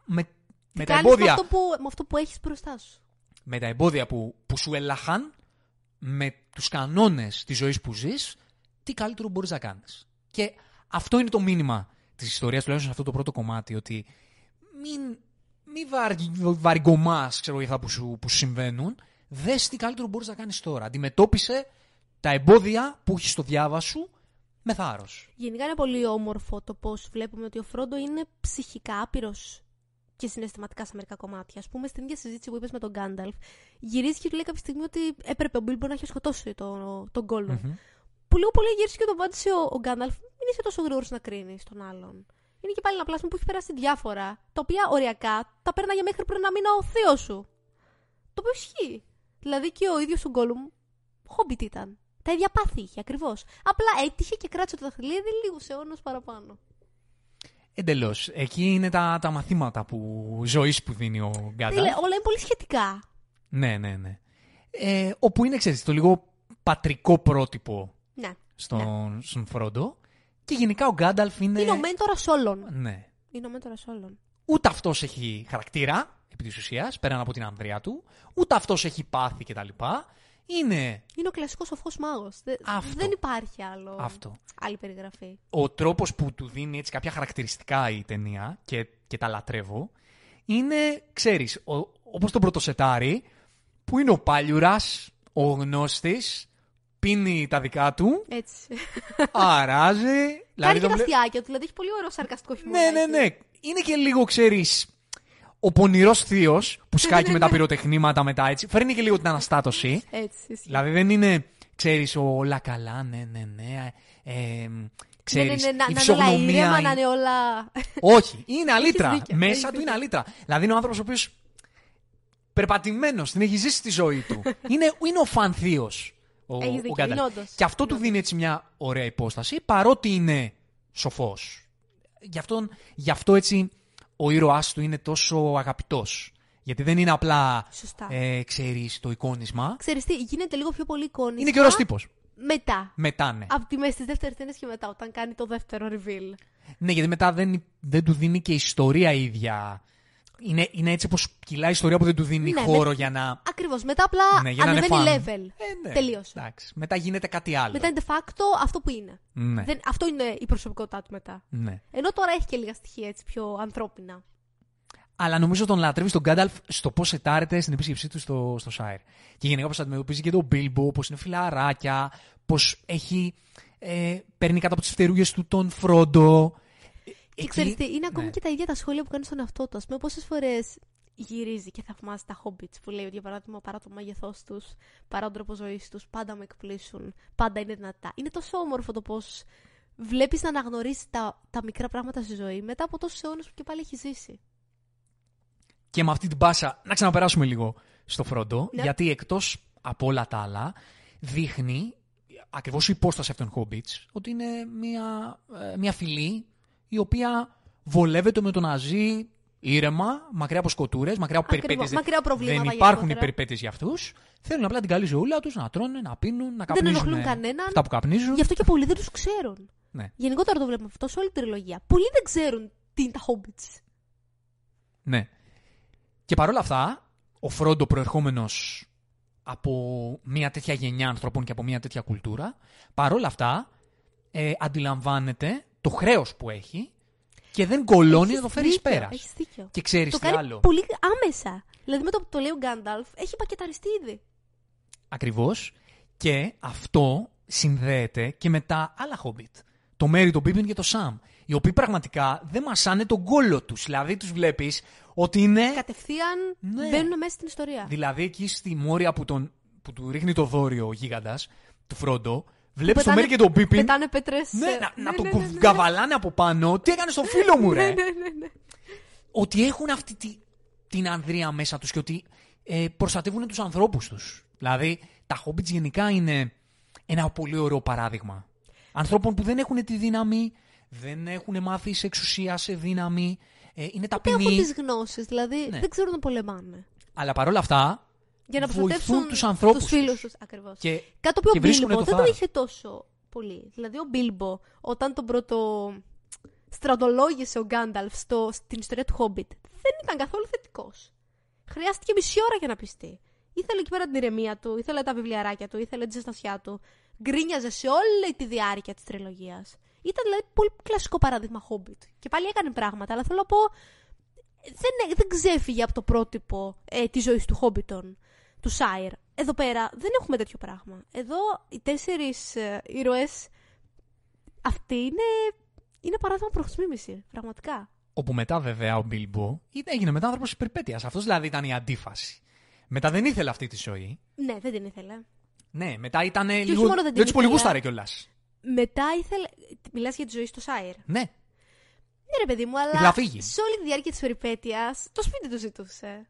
με, με τα Κάνεις εμπόδια Με αυτό που, με αυτό που έχεις μπροστά σου. με τα εμπόδια που, που σου έλαχαν, με τους κανόνες της ζωής που ζεις, τι καλύτερο μπορείς να κάνεις. Και αυτό είναι το μήνυμα της ιστορίας, τουλάχιστον σε αυτό το πρώτο κομμάτι, ότι μην, μην βαρ, βαριγκομάς, ξέρω, για αυτά που σου, που σου συμβαίνουν, δες τι καλύτερο μπορείς να κάνεις τώρα. Αντιμετώπισε τα εμπόδια που έχεις στο διάβα σου με θάρρος. Γενικά είναι πολύ όμορφο το πώς βλέπουμε ότι ο Φρόντο είναι ψυχικά άπειρος και συναισθηματικά σε μερικά κομμάτια. Α πούμε, στην ίδια συζήτηση που είπες με τον Γκάνταλφ, γυρίζει και του λέει κάποια στιγμή ότι έπρεπε ο Μπίλμπο να έχει σκοτώσει τον, τον Γκόλλουμ. Μμμ. Που λίγο πολύ γύρισε και τον απάντησε ο, ο Γκάνταλφ, μην είσαι τόσο γρήγορος να κρίνεις τον άλλον. Είναι και πάλι ένα πλάσμα που έχει περάσει διάφορα, τα οποία οριακά τα πέρναγε μέχρι πριν ένα μήνα ο θείο σου. Το οποίο ισχύει. Δηλαδή και ο ίδιος ο Γκόλλουμ, χόμπιτ ήταν. Τα ίδια πάθη είχε ακριβώς. Απλά έτυχε και κράτησε το δαχτυλίδι λίγους αιώνες παραπάνω. Εντελώς. Εκεί είναι τα, τα μαθήματα που, ζωής που δίνει ο Γκάνταλφ. Τέλε, όλα είναι πολύ σχετικά. Ναι, ναι, ναι. Ε, όπου είναι, ξέρεις, το λίγο πατρικό πρότυπο Ναι. στον, στον Φρόντο. Και γενικά ο Γκάνταλφ είναι... Είναι ο μέντορας όλων. Ναι. Είναι ο μέντορας όλων. Ούτε αυτός έχει χαρακτήρα, επί της ουσίας, πέραν από την ανδρεία του. Ούτε αυτός έχει πάθη κτλ. Είναι Είναι ο κλασικός σοφό μάγος. Αυτό. Δεν υπάρχει άλλο. αυτό. Άλλη περιγραφή. Ο τρόπος που του δίνει έτσι κάποια χαρακτηριστικά η ταινία και, και τα λατρεύω είναι, ξέρεις, ο, όπως τον πρωτοσετάρι που είναι ο Πάλιουρας, ο γνώστης, πίνει τα δικά του, Έτσι. αράζει. Κάνει δηλαδή και τον τα βλέ- αστιάκια του. Δηλαδή έχει πολύ ωραίο σαρκαστικό χιούμορ. Ναι, ναι, ναι. Είναι και λίγο, ξέρεις, ο πονηρός θείος που σκάει και με τα πυροτεχνήματα μετά έτσι. Φέρνει και λίγο την αναστάτωση. Έτσι. ισχύει. δηλαδή δεν είναι, ξέρεις, όλα καλά, ναι, ναι, ναι. Ε, ξέρεις, ναι, ναι, ναι, η να, να είναι όλα φυσιογνωμία ήρεμα, είναι- να είναι όλα. Όχι, <laughs> είναι αλήτρα. δίκιο, Μέσα έχεις του είναι δίκιο. αλήτρα. Δηλαδή είναι ο άνθρωπος ο οποίος περπατημένος, την έχει ζήσει τη ζωή του. <laughs> είναι, είναι ο φανθείο. Ο, Έχεις ο δίκιο, Γκάνταλφ. είναι όντως. Και αυτό του Είναι δίνει έτσι μια ωραία υπόσταση, παρότι είναι σοφός. Γι' αυτό, γι' αυτό έτσι ο ήρωάς του είναι τόσο αγαπητός. Γιατί δεν είναι απλά, Σωστά. ε, ξέρεις, το εικόνισμα. Ξέρεις τι, γίνεται λίγο πιο πολύ εικόνισμα. Είναι και ωραίος τύπος. Μετά. Μετά, ναι. Από τη μέση της δεύτερης ταινίας και μετά, όταν κάνει το δεύτερο reveal. Ναι, γιατί μετά δεν, δεν του δίνει και ιστορία ίδια. Είναι, είναι έτσι όπως κυλάει η ιστορία που δεν του δίνει Ναι, χώρο με- για να... Ακριβώς. Μετά απλά Ναι, για να είναι ανεβαίνει fun. level. Ε, ναι, Τελείωσε. Εντάξει. Μετά γίνεται κάτι άλλο. Μετά είναι de facto αυτό που είναι. Ναι, Δεν, αυτό είναι η προσωπικότητά του μετά. ναι. Ενώ τώρα έχει και λίγα στοιχεία έτσι πιο ανθρώπινα. Αλλά νομίζω τον λατρεύεις τον Γκάνταλφ στο πώς ετάρεται στην επίσκεψή του στο, στο Σάιρ. Και γενικά πώς αντιμετωπίζει και τον Μπίλμπο, πώς είναι φιλαράκια, πώς έχει. Ε, παίρνει κάτω από τις φτερούγες του τον Φρόντο. Και Εκεί- ξέρεις τι, είναι ακόμη ναι. και τα ίδια τα σχόλια που κάνει στον εαυτό του. Α πούμε, πόσες φορές γυρίζει και θαυμάζει τα hobbits που λέει ότι για παράδειγμα παρά το μέγεθός τους, παρά τον τρόπο ζωής τους, πάντα με εκπλήσουν, πάντα είναι δυνατά. Είναι τόσο όμορφο το πώς βλέπεις να αναγνωρίσεις τα, τα μικρά πράγματα στη ζωή μετά από τόσους αιώνες που και πάλι έχεις ζήσει. Και με αυτή την πάσα να ξαναπεράσουμε λίγο στο Φρόντο, Ναι. γιατί εκτός από όλα τα άλλα δείχνει ακριβώς η υπόσταση αυτών των Hobbits ότι είναι μια, ε, μια φυλή η οποία βολεύεται με το να ζει ήρεμα, μακριά από σκοτούρες, μακριά από Ακριβώς, περιπέτειες. μακριά από προβλήματα Δεν υπάρχουν οι γενικότερα. περιπέτειες για αυτούς. Θέλουν απλά την καλή ζωούλα τους, να τρώνε, να πίνουν, να καπνίζουν. ενοχλούν κανέναν. Αυτά που καπνίζουν. Γι' αυτό και πολλοί δεν τους ξέρουν. Ναι. Γενικότερα το βλέπουμε αυτό σε όλη την τριλογία. Πολλοί δεν ξέρουν τι είναι τα hobbits. Ναι. Και παρόλα αυτά, ο Φρόντο προερχόμενος από μια τέτοια γενιά ανθρώπων και από μια τέτοια κουλτούρα, παρόλα αυτά ε, αντιλαμβάνεται το χρέος που έχει Και δεν κολώνει Έχεις να το φέρεις δίκιο, πέρας. έχεις δίκιο. Και ξέρεις Το τι κάνει άλλο. πολύ άμεσα. Δηλαδή με το που το λέει ο Γκάνταλφ, έχει πακεταριστεί ήδη. Ακριβώς. Και αυτό συνδέεται και με τα άλλα Hobbit. Το Μέρι, τον Πίπιν και το Σαμ. Οι οποίοι πραγματικά δεν μασάνε τον κόλλο τους. Δηλαδή τους βλέπεις ότι είναι. Κατευθείαν Ναι. μπαίνουν μέσα στην ιστορία. Δηλαδή εκεί στη Μόρια που, τον, που του ρίχνει το δόριο ο γίγαντας, του Φρόντο, βλέπεις τον Πετάνε- Μέρι και τον Πίπιν; Πετάνε πέτρες. Ναι, ε, να, να ναι, τον ναι, ναι, ναι. καβαλάνε από πάνω. Τι έκανε στο φίλο μου, <laughs> ρε; Ναι, ναι, ναι, ναι. ότι έχουν αυτή τη, την ανδρεία μέσα τους και ότι ε, προστατεύουν τους ανθρώπους τους. Δηλαδή, τα Hobbits γενικά είναι ένα πολύ ωραίο παράδειγμα. Ανθρώπων που δεν έχουν τη δύναμη, δεν έχουν μάθει σε εξουσία, σε δύναμη, ε, είναι Δεν ταπεινοί, έχουν τις γνώσεις, δηλαδή Ναι. δεν ξέρουν να πολεμάνε. αλλά παρόλα αυτά Για να βοηθούν προστατεύσουν τους ανθρώπους τους φίλους τους. τους. Ακριβώς. και Κάτι το οποίο και ο βρίσκουνε Μπίλμπο το δεν το θάρρος. είχε τόσο πολύ. Δηλαδή ο Μπίλμπο, όταν τον πρώτο στρατολόγησε ο Γκάνταλφ στο, στην ιστορία του Χόμπιτ, δεν ήταν καθόλου θετικός. Χρειάστηκε μισή ώρα για να πιστεί. Ήθελε εκεί πέρα την ηρεμία του, ήθελε τα βιβλιαράκια του, ήθελε τη ζεστασιά του. Γκρίνιαζε σε όλη τη διάρκεια της τριλογίας. Ήταν δηλαδή πολύ κλασικό παράδειγμα Χόμπιτ. Και πάλι έκανε πράγματα, αλλά θέλω να πω. Δεν, δεν ξέφυγε από το πρότυπο ε, της ζωής του Χόμπιτον, του Σάιρ. Εδώ πέρα δεν έχουμε τέτοιο πράγμα. Εδώ οι τέσσερις ε, ήρωες αυτοί είναι, είναι παράδειγμα προς μίμηση, πραγματικά. όπου μετά βέβαια ο Μπίλμπο έγινε μετά άνθρωπος της περιπέτειας. Αυτός δηλαδή ήταν η αντίφαση. Μετά δεν ήθελε αυτή τη ζωή. Ναι, δεν την ήθελε. Ναι, μετά ήταν όχι λίγο. μόνο δεν Δεν την τους πολύ ήθελε. γούσταρε κιόλας. Μετά ήθελε. Μιλάς για τη ζωή στο Σάιρ. Ναι, Ναι, ρε παιδί μου, Ήθελε αλλά να φύγει. σε όλη τη διάρκεια της περιπέτειας το σπίτι του ζητούσε.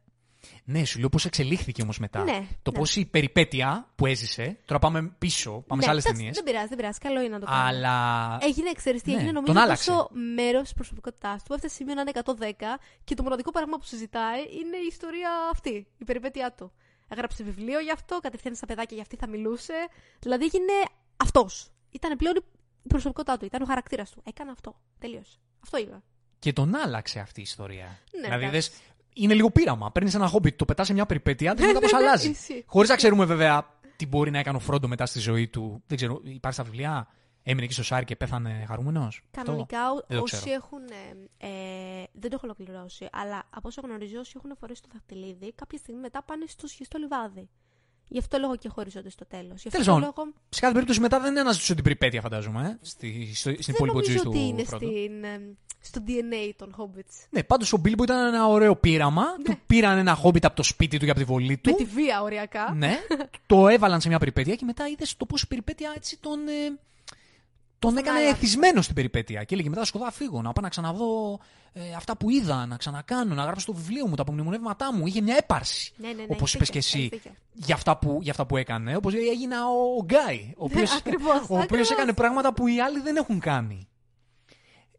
Ναι, σου λέω πώς εξελίχθηκε όμως μετά. Ναι, το ναι. πώς η περιπέτεια που έζησε. Τώρα πάμε πίσω, πάμε ναι, σε άλλες εντάξει, ταινίες. Δεν πειράζει, δεν πειράζει. Καλό είναι να το κάνουμε. Αλλά. Έγινε, ξέρεις τι, Ναι, έγινε τον νομίζω άλλαξε. τόσο μέρος της προσωπικότητάς του που έφτασε σε σημείο να είναι 110 και το μοναδικό πράγμα που συζητάει είναι η ιστορία αυτή, η περιπέτειά του. Έγραψε βιβλίο γι' αυτό, κατευθείαν στα παιδάκια για αυτή θα μιλούσε. Δηλαδή έγινε αυτός. Ήταν πλέον η προσωπικότητά του, ήταν ο χαρακτήρας του. Έκανε αυτό. Τελείωσε. Αυτό είπε. Και τον άλλαξε αυτή η ιστορία. Ναι, δηλαδή, εντάξει. δες, είναι λίγο πείραμα. Παίρνεις ένα χόμπι, το πετάς σε μια περιπέτεια, δεν Ναι, μετά πώ ναι, ναι, αλλάζει. ισχύει. Χωρίς να ξέρουμε βέβαια τι μπορεί να έκανε ο Φρόντο μετά στη ζωή του. Δεν ξέρω, υπάρχει στα βιβλία; Έμεινε εκεί στο Σάρι και πέθανε χαρούμενος; Κανονικά ό- δεν το όσοι ξέρω. έχουν. Ε, ε, δεν το έχω ολοκληρώσει, αλλά από όσο γνωρίζω, όσοι έχουν φορέσει το δαχτυλίδι, κάποια στιγμή μετά πάνε στο σχιστό λιβάδι. Γι' αυτό λόγο και χωρίζονται στο τέλος. Γι' αυτό Τέλος το πάντων, λόγο. Σε κάθε περίπτωση μετά δεν αναζητούσε την περιπέτεια, φαντάζομαι. Ε, στη, στο, στην Δεν υπόλοιπη ζωής νομίζω του ότι είναι Φρόντο. στην, ε, στο DNA των Hobbits. Ναι, πάντως ο Μπίλμπο ήταν ένα ωραίο πείραμα. Του πήραν ένα χόμπιτ από το σπίτι του για από τη βολή του. Με τη βία οριακά. Ναι, <laughs> το έβαλαν σε μια περιπέτεια και μετά είδες το πώς η περιπέτεια έτσι τον. Ε, τον έκανε άλλαξε. εθισμένο στην περιπέτεια. Και έλεγε μετά σκοτά φύγω, να πάω να ξαναδώ ε, αυτά που είδα, να ξανακάνω, να γράψω το βιβλίο μου, τα απομνημονεύματά μου. Είχε μια έπαρση. Ναι, ναι, ναι, Όπως έχεις είπες δίκιο, και εσύ, έχεις δίκιο. για αυτά, που, για αυτά που έκανε. Όπως έγινα ο, ο Γκάι, ο οποίο ακριβώς, ο οποίος ακριβώς. έκανε πράγματα που οι άλλοι δεν έχουν κάνει.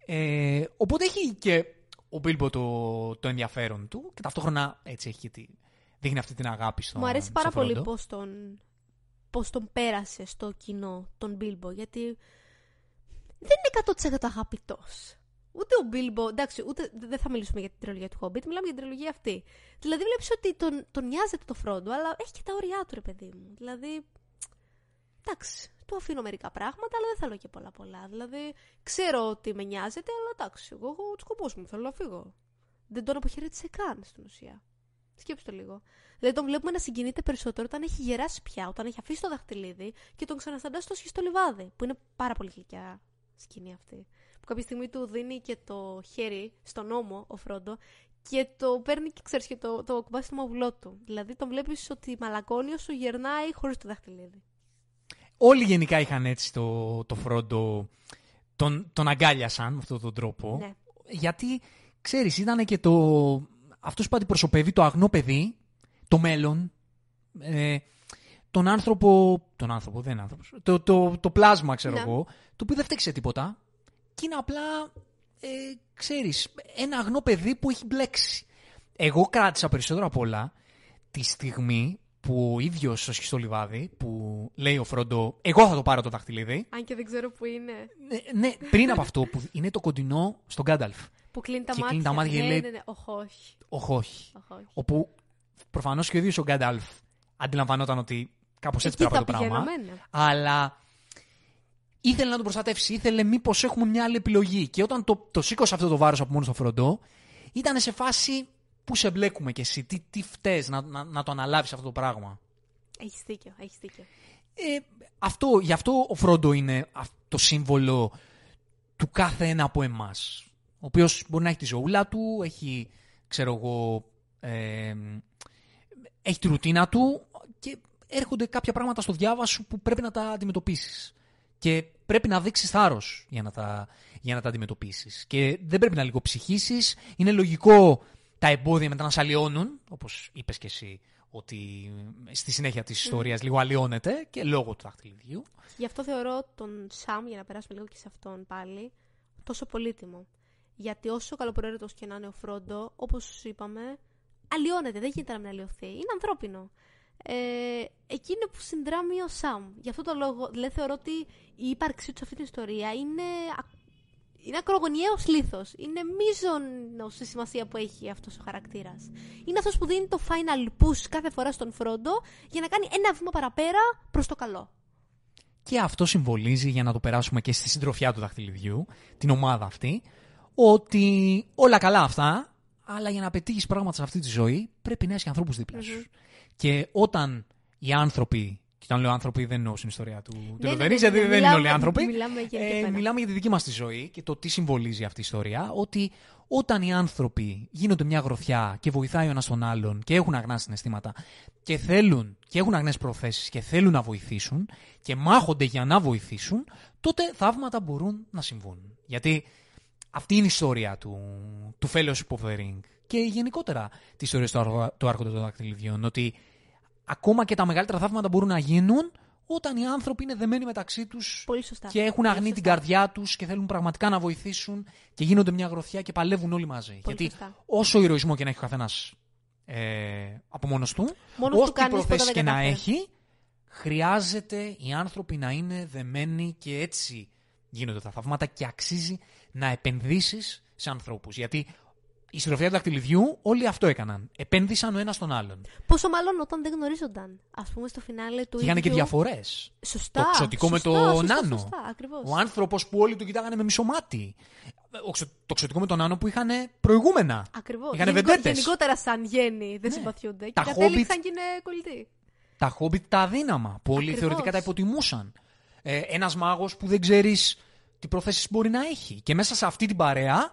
Ε, οπότε έχει και ο Μπίλμπο το, το ενδιαφέρον του και ταυτόχρονα έτσι έχει και τη, δείχνει αυτή την αγάπη στον Μου αρέσει στον πάρα πολύ Φρόντο. πώς τον, πώς τον πέρασε στο κοινό τον Μπίλμπο, γιατί δεν είναι 100% αγαπητός. Ούτε ο Μπίλμπο, εντάξει, ούτε, δεν θα μιλήσουμε για την τριλογία του Hobbit, μιλάμε για την τριλογία αυτή. Δηλαδή βλέπεις ότι τον, τον νοιάζεται το Φρόντο, αλλά έχει και τα όρια του, ρε παιδί μου. Δηλαδή, εντάξει, του αφήνω μερικά πράγματα, αλλά δεν θέλω και πολλά πολλά. Δηλαδή, ξέρω ότι με νοιάζεται, αλλά εντάξει, εγώ έχω του σκοπού μου, θέλω να φύγω. Δεν τον αποχαιρέτησε καν στην ουσία. Σκέψτε το λίγο. Δηλαδή τον βλέπουμε να συγκινείται περισσότερο όταν έχει γεράσει πια, όταν έχει αφήσει το δαχτυλίδι και τον ξανασταντά στο σχιστό λιβάδι. Που είναι πάρα πολύ γλυκιά σκηνή αυτή. Που κάποια στιγμή του δίνει και το χέρι στον ώμο ο Φρόντο και το παίρνει και ξέρεις και το, το κουμπάει στο μαυλό του. Δηλαδή τον βλέπεις ότι μαλακώνει όσο γερνάει χωρίς το δαχτυλίδι. Όλοι γενικά είχαν έτσι το, το Φρόντο, τον, τον αγκάλιασαν με αυτόν τον τρόπο. Ναι. Γιατί, ξέρεις, ήταν και το... Αυτός που αντιπροσωπεύει το αγνό παιδί, το μέλλον, ε, τον άνθρωπο... Τον άνθρωπο, δεν είναι άνθρωπος. Το, το, το πλάσμα, ξέρω Ναι. εγώ, το οποίο δεν φταίξει σε τίποτα. Και είναι απλά, ε, ξέρεις, ένα αγνό παιδί που έχει μπλέξει. Εγώ κράτησα περισσότερο απ' όλα τη στιγμή που ο ίδιος στο σχιστό λιβάδι, που λέει ο Φρόντο, εγώ θα το πάρω το δαχτυλίδι. Αν και δεν ξέρω που είναι. Ναι, ναι, πριν από αυτό που είναι το κοντινό στον Γκάνταλφ. Που κλείνει τα Και μάτια. κλείνει τα μάτια και ναι, λέει- ναι, ναι. Οχ, όχι. Όχι, όχι. Οχ, όχι. Όπου προφανώς και ο ίδιος ο Γκάνταλφ αντιλαμβανόταν ότι κάπως έτσι Εκεί πρέπει να θα πάει το πράγμα. πηγαίναμε, ναι. Αλλά ήθελε να τον προστατεύσει, ήθελε μήπως έχουμε μια άλλη επιλογή. Και όταν το, το σήκωσε αυτό το βάρος από μόνος στο φροντό, ήταν σε φάση πού σε μπλέκουμε κι εσύ, τι, τι φταίς να, να, να το αναλάβεις αυτό το πράγμα; Έχεις δίκιο, έχεις δίκιο. Ε, αυτό, γι' αυτό ο Φρόντο είναι το σύμβολο του κάθε ένα από εμάς. Ο οποίος μπορεί να έχει τη ζωούλα του, έχει, ξέρω εγώ, ε, έχει τη ρουτίνα του και έρχονται κάποια πράγματα στο διάβα σου που πρέπει να τα αντιμετωπίσεις. Και πρέπει να δείξεις θάρρος για να τα, για να τα αντιμετωπίσεις. Και δεν πρέπει να λιγοψυχήσεις. Είναι λογικό τα εμπόδια μετά να σε αλλοιώνουν, όπως είπες και εσύ, ότι στη συνέχεια της ιστορίας λίγο αλλοιώνεται και λόγω του δαχτυλιδιού. Γι' αυτό θεωρώ τον Σαμ, για να περάσουμε λίγο και σε αυτόν πάλι, τόσο πολύτιμο. Γιατί όσο καλοπροαίρετος και να είναι ο Φρόντο, όπως είπαμε, αλλοιώνεται, δεν γίνεται να μην αλλοιωθεί. Είναι ανθρώπινο. Ε, εκείνο που συνδράμει ο Σαμ. Γι' αυτό το λόγο, δηλαδή θεωρώ ότι η ύπαρξή του σε αυτή την ιστορία είναι είναι ακρογωνιαίος λήθο. Είναι μείζον στη σημασία που έχει αυτός ο χαρακτήρας. Είναι αυτός που δίνει το final push κάθε φορά στον Φρόντο για να κάνει ένα βήμα παραπέρα προς το καλό. Και αυτό συμβολίζει, για να το περάσουμε και στη συντροφιά του δαχτυλιδιού, την ομάδα αυτή, ότι όλα καλά αυτά, αλλά για να πετύχεις πράγματα σε αυτή τη ζωή πρέπει να έχει ανθρώπους δίπλα σου. Και όταν οι άνθρωποι και όταν λέω άνθρωποι δεν εννοώ στην ιστορία του ναι, ναι, ναι, ναι γιατί δεν είναι όλοι άνθρωποι. Μιλάμε για, ε, μιλάμε για τη δική μας τη ζωή και το τι συμβολίζει αυτή η ιστορία. Ότι όταν οι άνθρωποι γίνονται μια γροθιά και βοηθάει ο ένας τον άλλον και έχουν αγνά συναισθήματα και θέλουν και έχουν αγνές προθέσεις και θέλουν να βοηθήσουν και μάχονται για να βοηθήσουν, τότε θαύματα μπορούν να συμβούν. Γιατί αυτή είναι η ιστορία του, του Fellowship of the Ring και γενικότερα τη ιστορία του Άρχοντα των Δακτυλιδιών. Ότι ακόμα και τα μεγαλύτερα θαύματα μπορούν να γίνουν όταν οι άνθρωποι είναι δεμένοι μεταξύ τους και έχουν αγνεί την καρδιά τους και θέλουν πραγματικά να βοηθήσουν και γίνονται μια γροθιά και παλεύουν όλοι μαζί. Γιατί όσο ηρωισμό και να έχει ο καθένας ε, από μόνος του, ό,τι προθέσεις και να έχει, χρειάζεται οι άνθρωποι να είναι δεμένοι και έτσι γίνονται τα θαύματα και αξίζει να επενδύσεις σε ανθρώπους. Γιατί η συντροφιά του δακτυλιδιού όλοι αυτό έκαναν. Επένδυσαν ο ένας τον άλλον. Πόσο μάλλον όταν δεν γνωρίζονταν. Α πούμε στο φινάλε του. Και είχαν και διαφορές. Σωστά. Το ξωτικό με το σωστά, νάνο. Σωστά, ακριβώς. Ο άνθρωπος που όλοι του κοιτάγανε με μισομάτι. Το ξωτικό με τον νάνο που είχαν προηγούμενα. Ακριβώς. Είχαν Γενικο, Γενικότερα σαν γέννη δεν ναι. συμπαθιούνται. Τα και κατέληξαν και είναι κολλητοί. Τα χόμπιτ τα αδύναμα. Που όλοι θεωρητικά τα υποτιμούσαν. Ε, Ένας μάγος που δεν ξέρεις τι προθέσεις μπορεί να έχει. Και μέσα σε αυτή την παρέα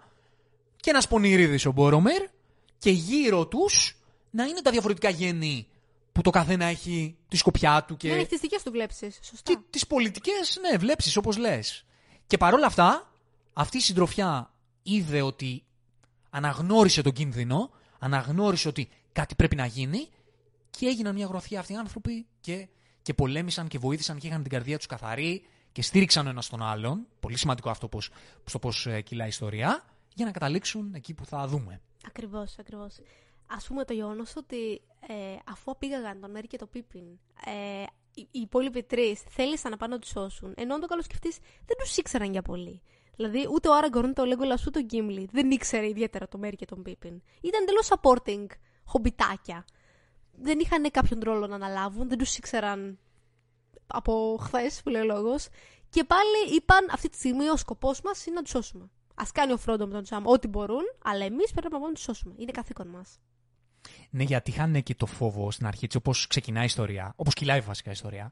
και ένας πονηρίδης ο Μπόρομερ και γύρω τους να είναι τα διαφορετικά γέννη που το καθένα έχει τη σκοπιά του. Και... Ναι, έχει τις δικές του βλέψεις. Σωστά. Και τις πολιτικές, ναι, βλέψεις όπως λες. Και παρόλα αυτά, αυτή η συντροφιά είδε ότι αναγνώρισε τον κίνδυνο, αναγνώρισε ότι κάτι πρέπει να γίνει και έγιναν μια γροθιά αυτοί οι άνθρωποι και, και πολέμησαν και βοήθησαν και είχαν την καρδιά τους καθαρή και στήριξαν ο ένας τον άλλον. Πολύ σημαντικό αυτό πώς, στο πώς ε, κυλάει η ιστορία για να καταλήξουν εκεί που θα δούμε. Ακριβώς, ακριβώς. Α πούμε το γεγονός ότι ε, αφού πήγαγαν τον Μέρι και τον Πίπιν, ε, οι, οι υπόλοιποι τρεις θέλησαν να πάνε να τους σώσουν, ενώ αν το καλοσκεφτείς δεν τους ήξεραν για πολύ. Δηλαδή, ούτε ο Άραγκορν, ούτε ο Λέγκολας, ούτε ο Γκίμλι δεν ήξερε ιδιαίτερα τον Μέρι και τον Πίπιν. Ήταν εντελώς supporting χομπιτάκια. Δεν είχαν κάποιον ρόλο να αναλάβουν, δεν τους ήξεραν από χθες που λέει ο λόγος. Και πάλι είπαν αυτή τη στιγμή ο σκοπός μας είναι να τους σώσουμε. Α κάνει ο Φρόντο με τον Τζαμ ό,τι μπορούν, αλλά εμείς πρέπει να πάμε να τους σώσουμε. Είναι καθήκον μας. Ναι, γιατί είχαν και το φόβο στην αρχή, έτσι όπως ξεκινάει η ιστορία, όπως κυλάει βασικά η ιστορία,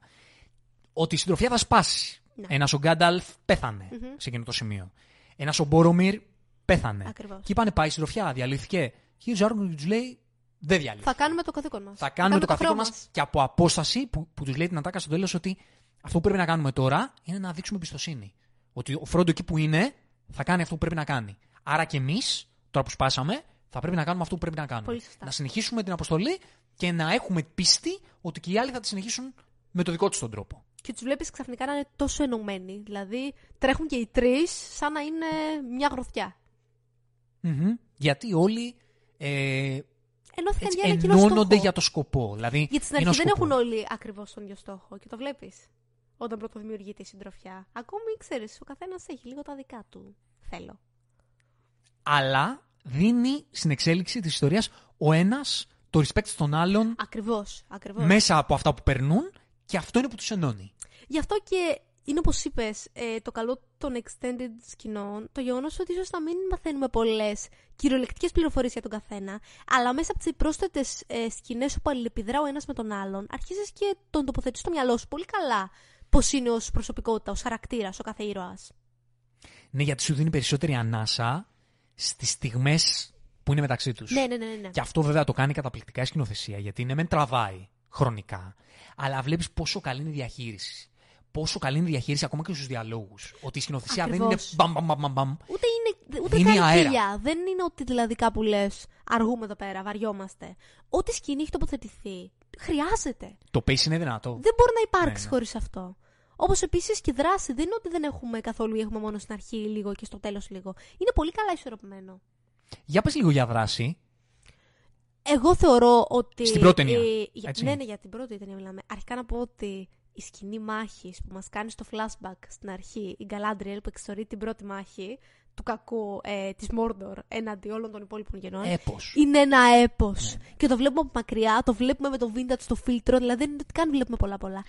ότι η συντροφιά θα σπάσει. Ναι. Ένας ο Γκάνταλφ πέθανε mm-hmm. σε εκείνο το σημείο. Ένας ο Μπόρομιρ πέθανε. Ακριβώς. Και είπανε πάει η συντροφιά, διαλύθηκε. Και ο Ζάργον τους λέει δεν διαλύθηκε. Θα κάνουμε το καθήκον μας. Θα κάνουμε το, το καθήκον μας και από απόσταση που, που τους λέει την Ατάκα στο τέλος ότι αυτό που πρέπει να κάνουμε τώρα είναι να δείξουμε εμπιστοσύνη. Ότι ο Φρόντο εκεί που είναι θα κάνει αυτό που πρέπει να κάνει. Άρα και εμείς, τώρα που σπάσαμε, θα πρέπει να κάνουμε αυτό που πρέπει να κάνουμε. Να συνεχίσουμε την αποστολή και να έχουμε πίστη ότι και οι άλλοι θα τη συνεχίσουν με το δικό τους τον τρόπο. Και τους βλέπεις ξαφνικά να είναι τόσο ενωμένοι. Δηλαδή τρέχουν και οι τρεις σαν να είναι μια γροθιά. Γιατί όλοι. Ε, Ενώθηκαν για ένα ενώνονται για το σκοπό. Δηλαδή, Γιατί στην αρχή δεν έχουν όλοι ακριβώς τον ίδιο στόχο και το βλέπεις όταν πρώτο δημιουργείται η συντροφιά. Ακόμη ξέρεις, ο καθένας έχει λίγο τα δικά του. Θέλω. Αλλά δίνει στην εξέλιξη της ιστορίας ο ένας το respect στον άλλον. Ακριβώς. Ακριβώς. Μέσα από αυτά που περνούν και αυτό είναι που τους ενώνει. Γι' αυτό και είναι όπως είπες, ε, το καλό των extended σκηνών, το γεγονός ότι ίσως να μην μαθαίνουμε πολλές κυριολεκτικές πληροφορίες για τον καθένα, αλλά μέσα από τις πρόσθετες ε, σκηνές όπου αλληλεπιδρά ο ένας με τον άλλον, αρχίζεις και τον τοποθετείς στο μυαλό σου πολύ καλά πώς είναι ως προσωπικότητα, ως χαρακτήρας, ο κάθε ήρωας. Ναι, γιατί σου δίνει περισσότερη ανάσα στις στιγμές που είναι μεταξύ τους. Ναι, ναι, ναι, ναι. Και αυτό βέβαια το κάνει καταπληκτικά η σκηνοθεσία, γιατί ναι, μεν τραβάει χρονικά, αλλά βλέπεις πόσο καλή είναι η διαχείριση. Πόσο καλή είναι η διαχείριση ακόμα και στους διαλόγους. Ότι η σκηνοθεσία δεν είναι Ακριβώς. μπαμ, μπαμ, μπαμ, μπαμ, μπαμ. Ούτε είναι. Ούτε Δίνει κάνει αέρα. κοιλιά. Δεν είναι ότι δηλαδή κάπου λες, αργούμε εδώ πέρα, βαριόμαστε. Ό,τι σκηνή έχει τοποθετηθεί, χρειάζεται. Το pace είναι δυνατό. Δεν μπορεί να υπάρξει Ναι, ναι. χωρίς αυτό. Όπως επίσης και δράση. Δεν είναι ότι δεν έχουμε καθόλου ή έχουμε μόνο στην αρχή λίγο και στο τέλος λίγο. Είναι πολύ καλά ισορροπημένο. Για πες λίγο για δράση. Εγώ θεωρώ ότι. Στην πρώτη ταινία, η- για- έτσι. Ναι, ναι, για την πρώτη ταινία μιλάμε. Αρχικά να πω ότι η σκηνή μάχης που μας κάνει στο flashback στην αρχή, η Γκαλάντριελ που εξορεί την πρώτη μάχη του κακού ε, της Μόρντορ έναντι όλων των υπόλοιπων γενών. Έπος. Είναι ένα έπος. Ναι. Και το βλέπουμε από μακριά, το βλέπουμε με το vintage στο φίλτρο, δηλαδή δεν είναι ότι καν βλέπουμε πολλά πολλά.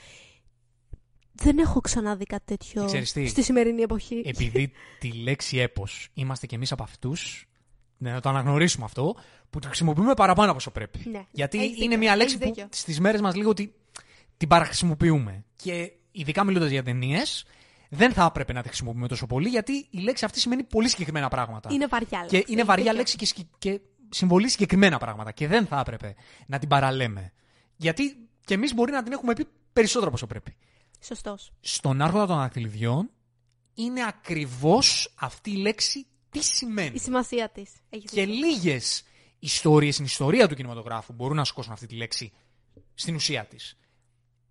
Δεν έχω ξαναδεί κάτι τέτοιο Ξέρεις τι; στη σημερινή εποχή. Επειδή τη λέξη έπος είμαστε κι εμείς από αυτούς, ναι, να το αναγνωρίσουμε αυτό, που το χρησιμοποιούμε παραπάνω από όσο πρέπει. Ναι. Γιατί Έχεις είναι δίκιο, μια λέξη έχεις που δίκιο. στις μέρες μας λίγο τη, την παραχρησιμοποιούμε. Και ειδικά μιλώντας για ταινίες, δεν θα έπρεπε να τη χρησιμοποιούμε τόσο πολύ, γιατί η λέξη αυτή σημαίνει πολύ συγκεκριμένα πράγματα. Είναι βαριά λέξη. Και είναι έχεις βαριά δίκιο. λέξη και, σκη- και συμβολεί συγκεκριμένα πράγματα. Και δεν θα έπρεπε να την παραλέμε. Γιατί και εμείς μπορεί να την έχουμε πει περισσότερο από όσο πρέπει. Σωστός. Στον άρχοντα των δακτυλιδιών είναι ακριβώς αυτή η λέξη τι σημαίνει. Η σημασία της. Και λίγες ιστορίες στην ιστορία του κινηματογράφου μπορούν να σηκώσουν αυτή τη λέξη στην ουσία της.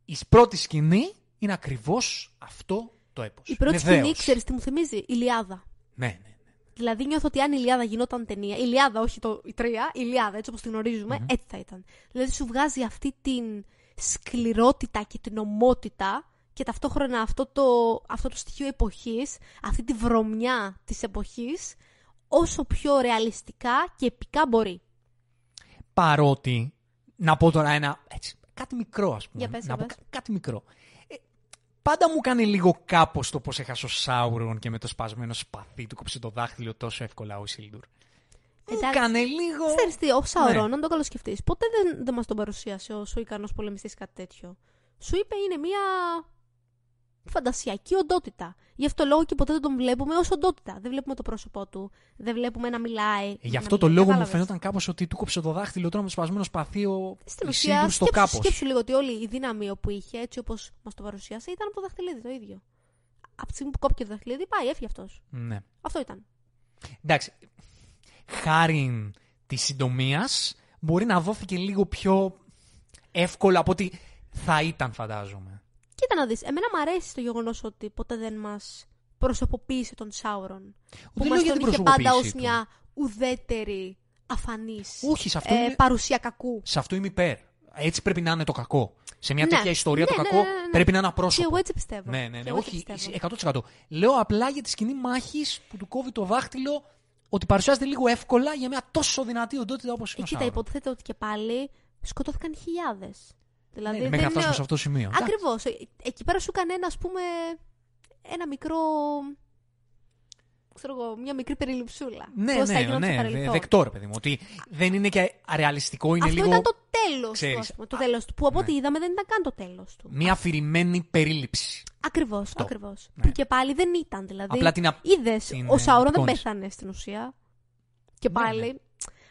Η πρώτη σκηνή είναι ακριβώς αυτό το έπος. Η πρώτη Είναι σκηνή, δέος. ξέρεις τι μου θυμίζει, η Ιλιάδα. Ναι, ναι. ναι. Δηλαδή νιώθω ότι αν η Ιλιάδα γινόταν ταινία, η Ιλιάδα, όχι το, η τρία, η Ιλιάδα έτσι όπως την γνωρίζουμε, έτσι θα ήταν. Δηλαδή σου βγάζει αυτή την σκληρότητα και την ομότητα και ταυτόχρονα αυτό το, αυτό το στοιχείο εποχής, αυτή τη βρωμιά της εποχής, όσο πιο ρεαλιστικά και επικά μπορεί. Παρότι, να πω τώρα ένα, έτσι, κάτι μικρό ας πούμε. Για πες, να για πω πες. κα- κάτι μικρό. Ε, πάντα μου κάνει λίγο κάπως το πώς έχασε ο Σάουρον και με το σπασμένο σπαθί του κόψε το δάχτυλο τόσο εύκολα ο Ισίλντουρ. Μου Εντάξει. έκανε λίγο... Ξέρεις τι, ο Σαουρόν, Ναι. αν το καλοσκεφτείς, ποτέ δεν, δεν μας τον παρουσίασε ως ο ικανός πολεμιστής κάτι τέτοιο. Σου είπε είναι μια φαντασιακή οντότητα. Γι' αυτό λόγο και ποτέ δεν τον βλέπουμε ως οντότητα. Δεν βλέπουμε το πρόσωπό του, δεν βλέπουμε να μιλάει. Ε, Γι' να αυτό το μιλάει. λόγο μου Κατάλαβες; φαίνονταν κάπως ότι του κόψε το δάχτυλο τώρα με το σπασμένο σπαθί ο Στην η ουσία, Ισίλντουρ στο σκέψου, κάπως. σκέψου λίγο ότι όλη η δύναμη που είχε, έτσι όπως μας το παρουσίασε, ήταν από το δαχτυλίδι το ίδιο. Από τη στιγμή που κόπηκε το δαχτυλίδι, πάει, έφυγε αυτός. Ναι. Αυτό ήταν. Εντάξει, χάρη της συντομίας μπορεί να δόθηκε λίγο πιο εύκολα από ότι θα ήταν, φαντάζομαι. Κοίτα να δεις, εμένα μου αρέσει το γεγονός ότι ποτέ δεν μας προσωποποίησε τον Σάουρον. Που Δεν μας λέω για τον την είχε πάντα προσωποποίηση ως του. μια ουδέτερη, αφανής Όχι, σε αυτό, ε, είμαι, παρουσία κακού. σε αυτό είμαι υπέρ. Έτσι πρέπει να είναι το κακό. Σε μια Ναι. τέτοια ιστορία Ναι, το ναι, κακό ναι, ναι, ναι. πρέπει να είναι Και απρόσωπο. εγώ έτσι πιστεύω. Ναι, ναι, Και ναι. εγώ έτσι Όχι, πιστεύω. 100%. Λέω απλά για τη σκηνή μάχης που του κόβει το δάχτυλο ότι παρουσιάζεται λίγο εύκολα για μια τόσο δυνατή οντότητα όπως είναι Ε, ο κοίτα, Σάουρον. υποτίθεται ότι και πάλι σκοτώθηκαν χιλιάδες. Δηλαδή, Ναι, δεν μέχρι να είναι- φτάσουμε σε αυτό το σημείο. Εντάξει. Ακριβώ. Εκεί πέρα σου έκανε ένα, ας πούμε, ένα μικρό. ξέρω εγώ, μια μικρή περιληψούλα. Ναι, Πώς θα ναι, γινόταν στο ναι, παρελθόν. δεκτό ρε παιδί μου. Ότι δεν είναι και αρεαλιστικό, είναι Αυτό λίγο ήταν το τέλος ξέρεις, του. ας πούμε, Το τέλος του. Που από ό,τι είδαμε δεν ήταν καν το τέλος του. μια αφηρημένη περίληψη. Ακριβώς, ακριβώς. Ναι. Που και πάλι δεν ήταν. Δηλαδή, Απλά την απ- είδες, την, ο ε, Σάουρον δεν εικόνισε. πέθανε στην ουσία. Και Ναι, πάλι. ναι.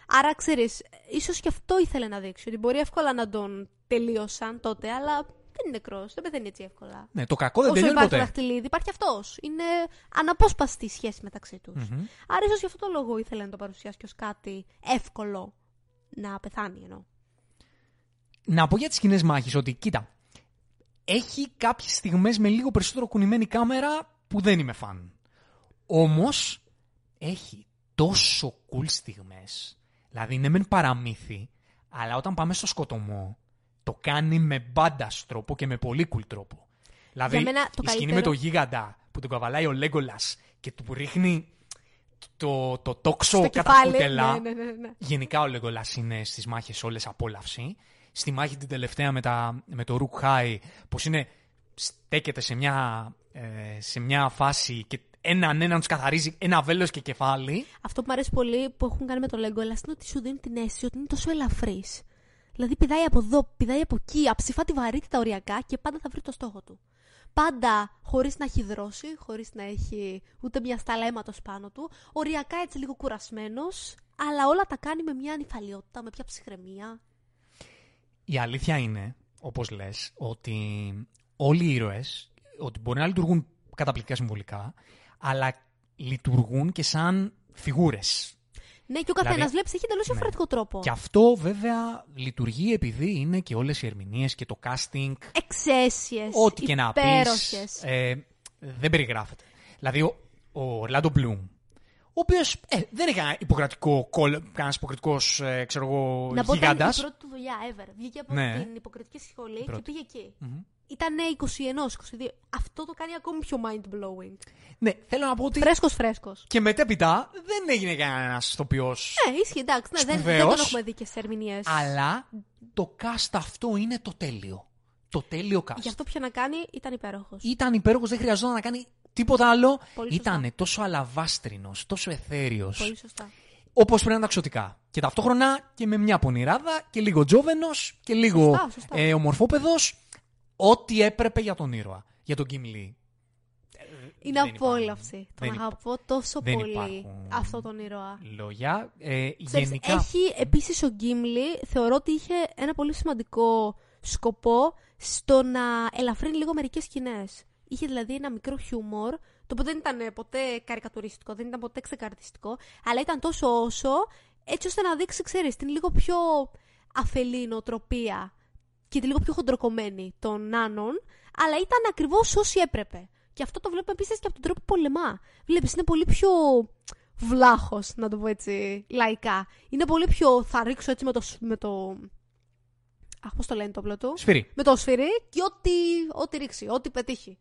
Άρα ξέρεις, ίσως και αυτό ήθελε να δείξει. Ότι μπορεί εύκολα να τον τελείωσαν τότε, αλλά δεν είναι νεκρός. Δεν πεθαίνει έτσι εύκολα. Ναι, το κακό δεν Όσο τελειώνει υπάρχει το ποτέ. δαχτυλίδι, υπάρχει αυτός. Είναι αναπόσπαστη η σχέση μεταξύ τους. Μμμ. Άρα ίσως γι' αυτό το λόγο ήθελε να το παρουσιάσει και ως κάτι εύκολο να πεθάνει εννοώ. Να πω για τις κοινέ μάχε ότι, κοίτα, έχει κάποιες στιγμές με λίγο περισσότερο κουνημένη κάμερα που δεν είμαι φαν. Όμως έχει τόσο cool στιγμές. Δηλαδή είναι μεν παραμύθι, αλλά όταν πάμε στο σκοτωμό, το κάνει με μπάντας τρόπο και με πολύ cool τρόπο. Δηλαδή Για μένα το η σκηνή με καλύτερο- το γίγαντα που τον καβαλάει ο Λέγκολα και του ρίχνει το, το τόξο Στο κατά κεφάλι. κουτελά. Ναι, ναι, ναι, ναι. Γενικά ο Λέγκολας είναι στις μάχες όλες απόλαυση. Στη μάχη την τελευταία με, τα, με το Ρουκ Χάι, πως είναι, στέκεται σε μια ε, σε μια φάση και έναν έναν του καθαρίζει ένα βέλος και κεφάλι. Αυτό που μου αρέσει πολύ που έχουν κάνει με το Legolas είναι ότι σου δίνει την αίσθηση ότι είναι τόσο ελαφρύς. Δηλαδή πηδάει από εδώ, πηδάει από εκεί, αψηφά τη βαρύτητα οριακά και πάντα θα βρει το στόχο του. Πάντα χωρίς να έχει δρώσει, χωρίς να έχει ούτε μια στάλα αίματος πάνω του, οριακά έτσι λίγο κουρασμένος, αλλά όλα τα κάνει με μια ανυφαλιότητα, με μια ψυχραιμία. Η αλήθεια είναι, όπως λες, ότι όλοι οι ήρωες ότι μπορεί να λειτουργούν καταπληκτικά συμβολικά, αλλά λειτουργούν και σαν φιγούρες. Ναι, και ο καθένας Δηλαδή- βλέπει έχει εντελώς Ναι. διαφορετικό τρόπο. Και αυτό βέβαια λειτουργεί επειδή είναι και όλες οι ερμηνείες και το casting. Εξαίσιες. Ό,τι και να πεις. υπέροχες. Ε, δεν περιγράφεται. Δηλαδή ο, ο Orlando Bloom, ο οποίος ε, δεν έχει κανένα υποκρατικό κόλ, κανένας υποκριτικός, ε, ξέρω εγώ, Να πω ότι ήταν γίγαντα. η πρώτη του δουλειά ever. Βγήκε από Ναι. την υποκριτική σχολή και πρώτη. πήγε εκεί. Ήταν 21-22. Αυτό το κάνει ακόμη πιο mind blowing. Ναι, θέλω να πω ότι. Φρέσκος, φρέσκος. Και μετέπειτα δεν έγινε κανένας ηθοποιός. Ναι, ισχύει, εντάξει. Ναι, δεν, δεν Σπουδαίος. τον έχουμε δει και στι ερμηνείες. Αλλά το cast αυτό είναι το τέλειο. Το τέλειο cast. Γι' αυτό πια να κάνει ήταν υπέροχος. Ήταν υπέροχος, δεν χρειαζόταν να κάνει τίποτα άλλο. Πολύ σωστά. Ήταν τόσο αλαβάστρινος, τόσο εθέριος. Πολύ σωστά. Όπως πρέπει να είναι τα ξωτικά. Και ταυτόχρονα και με μια πονηράδα και λίγο τζόβενος και λίγο Σωστά, σωστά. ε, ομορφόπεδος. Ό,τι έπρεπε για τον ήρωα. Για τον Kim Lee. Είναι δεν απόλαυση. υπάρχουν. Τον Δεν αγαπώ τόσο δεν πολύ υπάρχουν. αυτό τον ήρωα. Λόγια. Ε, Ξέρεις, γενικά. Έχει επίσης ο Γκίμλι, θεωρώ ότι είχε ένα πολύ σημαντικό σκοπό στο να ελαφρύνει λίγο μερικές σκηνές. Είχε δηλαδή ένα μικρό χιούμορ, το οποίο δεν ήταν ποτέ καρικατουριστικό, δεν ήταν ποτέ ξεκαρτιστικό, αλλά ήταν τόσο όσο, έτσι ώστε να δείξει, ξέρεις, την λίγο πιο αφελή νοοτροπία και τη λίγο πιο χοντροκομμένη των νάνων, αλλά ήταν ακριβώς όσοι έπρεπε. Και αυτό το βλέπουμε επίσης και από τον τρόπο που πολεμά. Βλέπεις, είναι πολύ πιο βλάχος, να το πω έτσι λαϊκά. Είναι πολύ πιο. Θα ρίξω έτσι με το. σ- Με το... Αχ, πώς το λένε το όπλο του; Σφυρί. Με το σφυρί και ό,τι, ό,τι ρίξει, ό,τι πετύχει.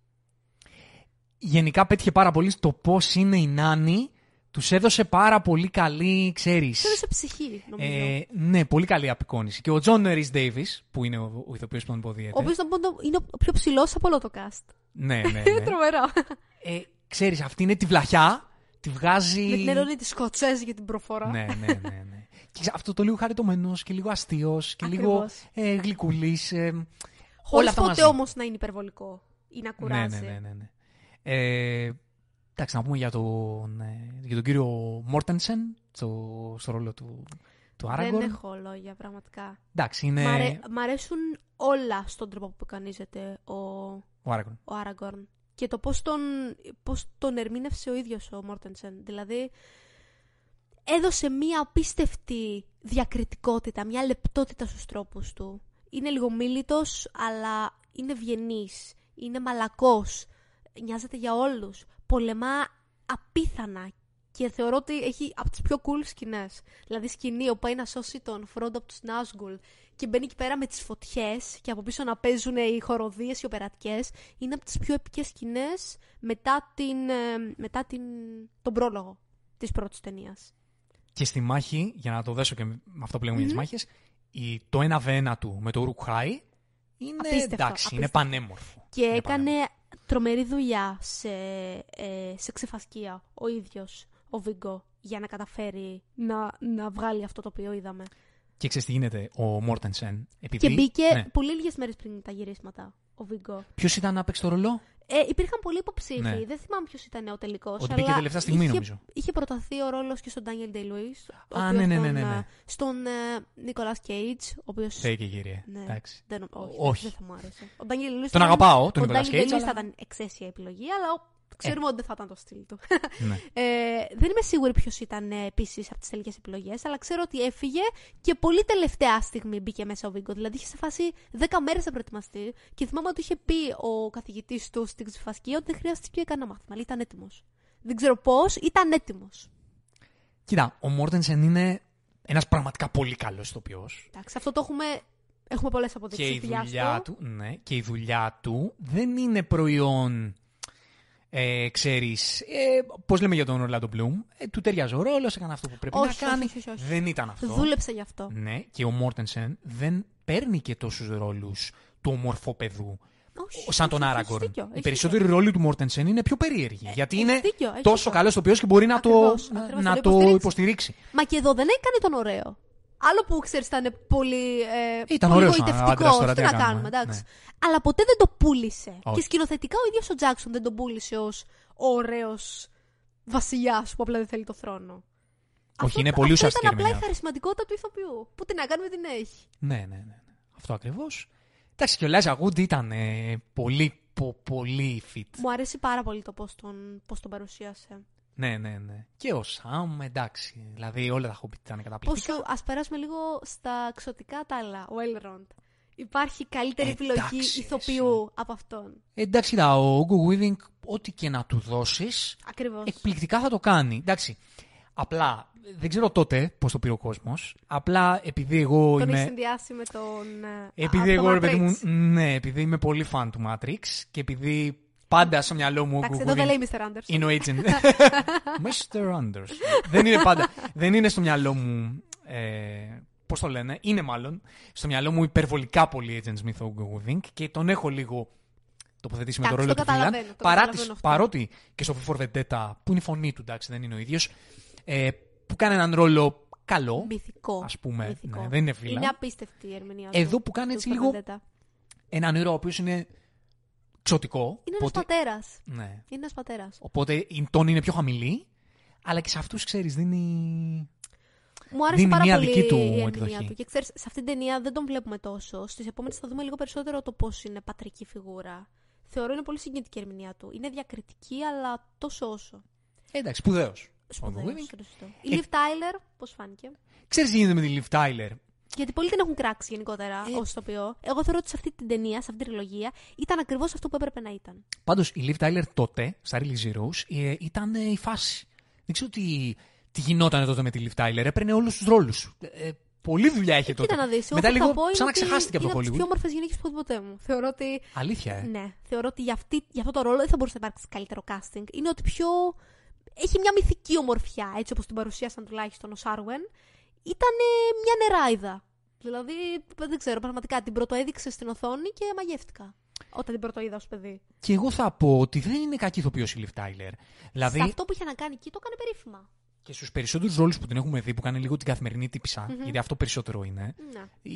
Γενικά πέτυχε πάρα πολύ στο πώς είναι οι Νάνοι. Τους έδωσε πάρα πολύ καλή, ξέρεις. Σε έδωσε ψυχή, νομίζω. Ε, ναι, πολύ καλή απεικόνιση. Και ο Τζον Ρις Ντέιβις, που είναι ο, ο ηθοποιός που τον υποδύεται. ο οποίος είναι ο πιο ψηλός από όλο το cast. Ναι, ναι, Είναι <laughs> ναι. τρομερό. ε, ξέρεις, αυτή τη βλαχιά, τη βγάζει... Με την ερώνη τη Σκοτσέζ για την προφορά. ναι, ναι, ναι, ναι. <laughs> και ξα- αυτό το λίγο χαριτωμένος και λίγο αστείος και λίγο Ακριβώς. ε, γλυκουλής. Ε, όλα Χωρίς αυτά ποτέ μαζί. όμως να είναι υπερβολικό ή να Ναι, κουράζει. ναι, ναι, ναι, ναι. Ε, εντάξει, να πούμε για τον, ε, για τον κύριο Μόρτενσεν στο, στο ρόλο του, του Δεν Άραγκορν. έχω λόγια, πραγματικά. Εντάξει, είναι Μ' αρέ- Μ' αρέσουν όλα στον τρόπο που εμφανίζεται ο, ο Άραγκορν. ο Άραγκορν. Και το πώς τον, πώς τον ερμήνευσε ο ίδιος ο Μόρτενσεν. Δηλαδή, έδωσε μία απίστευτη διακριτικότητα, μία λεπτότητα στους τρόπους του. Είναι λίγο μίλητος, αλλά είναι ευγενής, είναι μαλακός, νοιάζεται για όλους, πολεμά απίθανα και θεωρώ ότι έχει από τις πιο cool σκηνές. Δηλαδή σκηνή όπου πάει να σώσει τον Φρόντο από τους Νάσγκουλ και μπαίνει εκεί πέρα με τις φωτιές και από πίσω να παίζουν οι χοροδίες, οι οπερατικές. Είναι από τις πιο επικές σκηνές μετά, την, ε, μετά την, τον πρόλογο της πρώτης ταινίας. Και στη μάχη, για να το δέσω και με αυτό που λέμε για τις μάχες, η, το 1v1 του με το Ουρουχάι είναι Απίστευτο, εντάξει, είναι απίστευτο. πανέμορφο. Και Είναι έκανε πανέμορφο. Τρομερή δουλειά σε, ε, σε ξεφασκία ο ίδιος ο Βίγκο για να καταφέρει να, να βγάλει αυτό το οποίο είδαμε. Και ξέρεις τι γίνεται, ο Μόρτενσεν. Επειδή, Και μπήκε ναι. πολύ λίγες μέρες πριν τα γυρίσματα ο Βίγκο. Ποιος ήταν να παίξει το ρολό; Ε, υπήρχαν πολλοί υποψήφοι. Ναι. Δεν θυμάμαι ποιος ήταν ο τελικός. Ότι μπήκε τελευταία στιγμή, είχε, νομίζω. Είχε προταθεί ο ρόλος και στον Daniel Day-Lewis. ο Α, οποίος ναι, ναι, ναι, τον, ναι, ναι. ε, Στον ε, Nicolas Cage, ο οποίο. Θεέ και κύριε. Ναι, Εντάξει. δεν, όχι, Όχι. δεν θα μου άρεσε. Ο Daniel Day-Lewis Τον ήταν- αγαπάω, τον Ο Nicolas Daniel Cage, Day-Lewis αλλά- θα ήταν εξαίσια επιλογή, αλλά ο- ξέρουμε ότι δεν θα ήταν το στυλ του. Ναι. Ε, δεν είμαι σίγουρη ποιος ήταν ε, επίσης από τις τελικέ επιλογές, αλλά ξέρω ότι έφυγε και πολύ τελευταία στιγμή μπήκε μέσα ο Βίγκο. Δηλαδή είχε σε φάση 10 μέρες να προετοιμαστεί και θυμάμαι ότι είχε πει ο καθηγητής του στην ξεφασκία ότι δεν χρειάστηκε πια κανένα μάθημα. Αλλά ήταν έτοιμος. Δεν ξέρω πώς, ήταν έτοιμος. Κοίτα, ο Μόρτενσεν είναι ένας πραγματικά πολύ καλός ηθοποιός. Εντάξει, αυτό το έχουμε. Έχουμε πολλές Και αποδείξεις. η δουλειά του, ναι, και η δουλειά του δεν είναι προϊόν, ε, ξέρεις, ε, πώς λέμε για τον Ορλάντο Μπλουμ, ε, του ταιριάζει ο ρόλος, έκανε αυτό που πρέπει Όχι, να κάνει. όχι, όχι, όχι. Δεν ήταν αυτό. Δούλεψε γι' αυτό. Ναι, και ο Μόρτενσεν δεν παίρνει και τόσους ρόλους του ομορφοπεδού. Όχι, σαν τον όχι, έχει Άραγκορν. δίκιο, Οι έχει περισσότεροι ρόλοι του Μόρτενσεν είναι πιο περίεργοι. γιατί έχει είναι δίκιο, έχει τόσο δίκιο. καλός στο και μπορεί να το, Ακριβώς, να, ακριβώς, να θα το το υποστηρίξει. Μα και εδώ δεν έκανε τον ωραίο. Άλλο που ξέρεις ήταν πολύ. Ε, Ήταν πολύ ωραίος γοητευτικός, άντρας τώρα, τι τι να να κάνουμε, κάνουμε, εντάξει. ναι. Αλλά ποτέ δεν το πούλησε. Όχι. Και σκηνοθετικά ο ίδιος ο Τζάξον δεν τον πούλησε ως ωραίος βασιλιάς που απλά δεν θέλει το θρόνο. Όχι, είναι πολύ αυτό ουσιαστική ήταν απλά η ερμηνεία. χαρισματικότητα του ηθοποιού. Που τι να κάνουμε την έχει. Ναι, ναι, ναι. ναι. Αυτό ακριβώς. Εντάξει, και ο Λάζα Γούντ ήταν ε, πολύ, πο, πολύ fit. Μου αρέσει πάρα πολύ το πώς τον, πώς τον παρουσίασε. Ναι, ναι, ναι. Και ο Σάμ, εντάξει. Δηλαδή όλα τα Hobbit ήταν καταπληκτικά. Πόσο, ας περάσουμε λίγο στα ξωτικά τα άλλα. Ο Elrond. Υπάρχει καλύτερη Εντάξει, επιλογή εσύ. ηθοποιού από αυτόν. Ε, εντάξει, κοίτα, ο Hugo Weaving, ό,τι και να του δώσεις, Ακριβώς. εκπληκτικά θα το κάνει. Εντάξει. Απλά, δεν ξέρω τότε πώς το πήρε ο κόσμος. Απλά επειδή εγώ Τον είμαι. έχεις συνδυάσει με τον. ε, Επειδή από το εγώ, ρε παιδί Matrix. μου, ναι, επειδή είμαι πολύ φαν του Matrix και επειδή πάντα στο μυαλό μου ο Εντάξει, Hugo εδώ δεν Weaving λέει Mr. Anderson. είναι ο agent. <laughs> Mr. Anderson. δεν είναι πάντα. Δεν είναι στο μυαλό μου. Ε, Πώς το λένε, είναι μάλλον στο μυαλό μου υπερβολικά πολύ Agent Smith ο Hugo Weaving και τον έχω λίγο τοποθετήσει με το Εντάξει, ρόλο το του Βίλαν. καταλαβαίνω, το Παρά καταλαβαίνω τις- αυτό. παρότι και στο V for Vendetta, που είναι η φωνή του, εντάξει, δεν είναι ο ίδιος, ε, που κάνει έναν ρόλο καλό. Μυθικό. Ας πούμε, Μυθικό. ναι, δεν είναι βίλαν. Είναι απίστευτη η ερμηνεία του. Εδώ που κάνει του έτσι λίγο Vendetta. έναν ήρωα ο οποίος είναι ξωτικό. Είναι ένας οπότε- πατέρας. Ναι. Είναι ένας πατέρας. Οπότε η τόνη είναι πιο χαμηλή, αλλά και σε αυτούς ξέρεις, δίνει. Μου άρεσε Δίνει πάρα μια πολύ δική του η ερμηνεία εκδοχή. του. Και ξέρεις, σε αυτήν την ταινία δεν τον βλέπουμε τόσο. Στις επόμενες θα δούμε λίγο περισσότερο το πώς είναι πατρική φιγούρα. Θεωρώ είναι πολύ συγκινητική η ερμηνεία του. Είναι διακριτική, αλλά τόσο όσο. Ε, εντάξει, σπουδαίος. Σπουδαίος. Weaving. σωστό. Η Ε, Liv Tyler, πώς φάνηκε; Ξέρεις τι γίνεται με τη Liv Tyler; Γιατί πολλοί την έχουν κράξει γενικότερα Ε. ως ηθοποιό. Εγώ θεωρώ ότι σε αυτή την ταινία, σε αυτή την τριλογία, ήταν ακριβώς αυτό που έπρεπε να ήταν. Πάντως η Liv Tyler τότε, στα Really Zeros, ε, ήταν ε, η φάση. Δεν ξέρω τι, τι γινόταν τότε με τη Liv Tyler. Έπαιρνε όλους τους ρόλους. Ε, πολλή δουλειά είχε τότε. Κοίτα να δεις. Μετά λίγο ξαναξεχάστηκε από το Είναι από τις Hollywood. πιο όμορφες γυναίκες που έχω δει ποτέ μου. Θεωρώ ότι. Αλήθεια, ε. Ναι, θεωρώ ότι για, αυτή, για αυτό το ρόλο δεν θα μπορούσε να υπάρξει καλύτερο casting. Είναι ότι πιο. Έχει μια μυθική ομορφιά, έτσι όπως την παρουσίασαν τουλάχιστον ο Σάρουεν. Ήταν μια νεράιδα. Δηλαδή, δεν ξέρω, πραγματικά την πρωτοέδειξε στην οθόνη και μαγεύτηκα. Όταν την πρωτοείδα ω παιδί. Και εγώ θα πω ότι δεν είναι κακή ηθοποιός η Liv Tyler. Δηλαδή, Σε αυτό που είχε να κάνει εκεί το έκανε περίφημα. και στους περισσότερους ρόλους που την έχουμε δει, που κάνει λίγο την καθημερινή τύπησα, γιατί αυτό περισσότερο είναι. Ναι. Ε,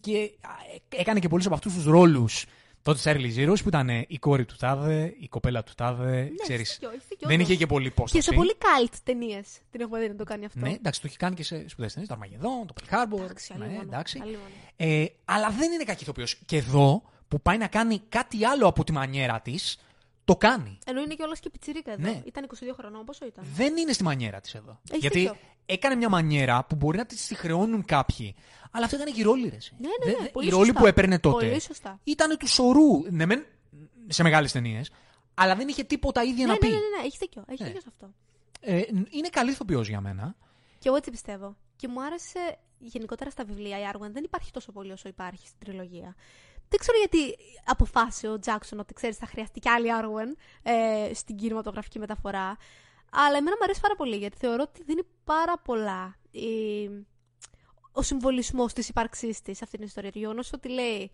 Και α, ε, έκανε και πολλούς από αυτούς τους ρόλους τότε στα Early Zeros που ήταν ε, η κόρη του τάδε, η κοπέλα του τάδε. Ναι, ξέρεις, έχει δίκιο, έχει δίκιο, δεν όντως. είχε και πολύ υπόσταση. Και σε πολύ cult ταινίες την έχουμε δει να το κάνει αυτό. Ναι, εντάξει, το έχει κάνει και σε σπουδέ ταινίες. Το Αρμαγεδόν, το Pearl Harbor. Εντάξει, ναι, αλλήμον, εντάξει. αλλήμον. Ε, αλλά δεν είναι κακή ηθοποιός. Και εδώ που πάει να κάνει κάτι άλλο από τη μανιέρα της, το κάνει. Ενώ είναι κιόλας και πιτσιρίκα εδώ. Ναι. Ήταν 22 χρονών, πόσο ήταν; Δεν είναι στη μανιέρα της εδώ. Έχεις Γιατί δίκιο. έκανε μια μανιέρα που μπορεί να τη τη χρεώνουν κάποιοι. Αλλά αυτό ήταν και η ρόλη, ρε. εσύ. Ναι, ναι, ναι, Δεν- πολύ η ρόλη σωστά. που έπαιρνε τότε Πολύ σωστά. ήταν του σωρού. Ναι, μεν σε μεγάλες ταινίες, αλλά δεν είχε τίποτα ίδια Ναι, να ναι, πει. ναι, ναι, ναι, έχει δίκιο. Έχει Ναι. δίκιο σε αυτό. Ε, είναι καλή ηθοποιός για μένα. Και εγώ έτσι πιστεύω. Και μου άρεσε γενικότερα στα βιβλία η Άρουεν δεν υπάρχει τόσο πολύ όσο υπάρχει στην τριλογία. Δεν ξέρω γιατί αποφάσισε ο Τζάξον ότι ξέρεις θα χρειαστεί κι άλλη Άρουεν ε, στην κινηματογραφική μεταφορά. Αλλά εμένα μου αρέσει πάρα πολύ γιατί θεωρώ ότι δίνει πάρα πολλά. Η... Ο συμβολισμός της ύπαρξής της σε αυτήν την ιστορία. Το γεγονός ότι λέει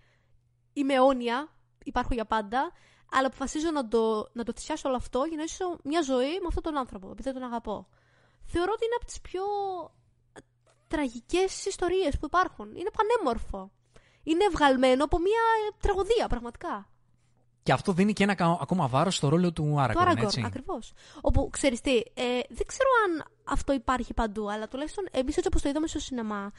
Είμαι αιώνια, υπάρχω για πάντα, αλλά αποφασίζω να το, να το θυσιάσω όλο αυτό για να ζήσω μια ζωή με αυτόν τον άνθρωπο, επειδή τον αγαπώ. Θεωρώ ότι είναι από τις πιο τραγικές ιστορίες που υπάρχουν. Είναι πανέμορφο. Είναι βγαλμένο από μια ε, τραγωδία, πραγματικά. Και αυτό δίνει και ένα κα- ακόμα βάρος στο ρόλο του Το Άραγκορν, Άραγκορν, έτσι. ακριβώς. Όπου, ξέρεις τι, ε, δεν ξέρω αν αυτό υπάρχει παντού, αλλά τουλάχιστον εμείς έτσι όπως το είδαμε στο σινεμά,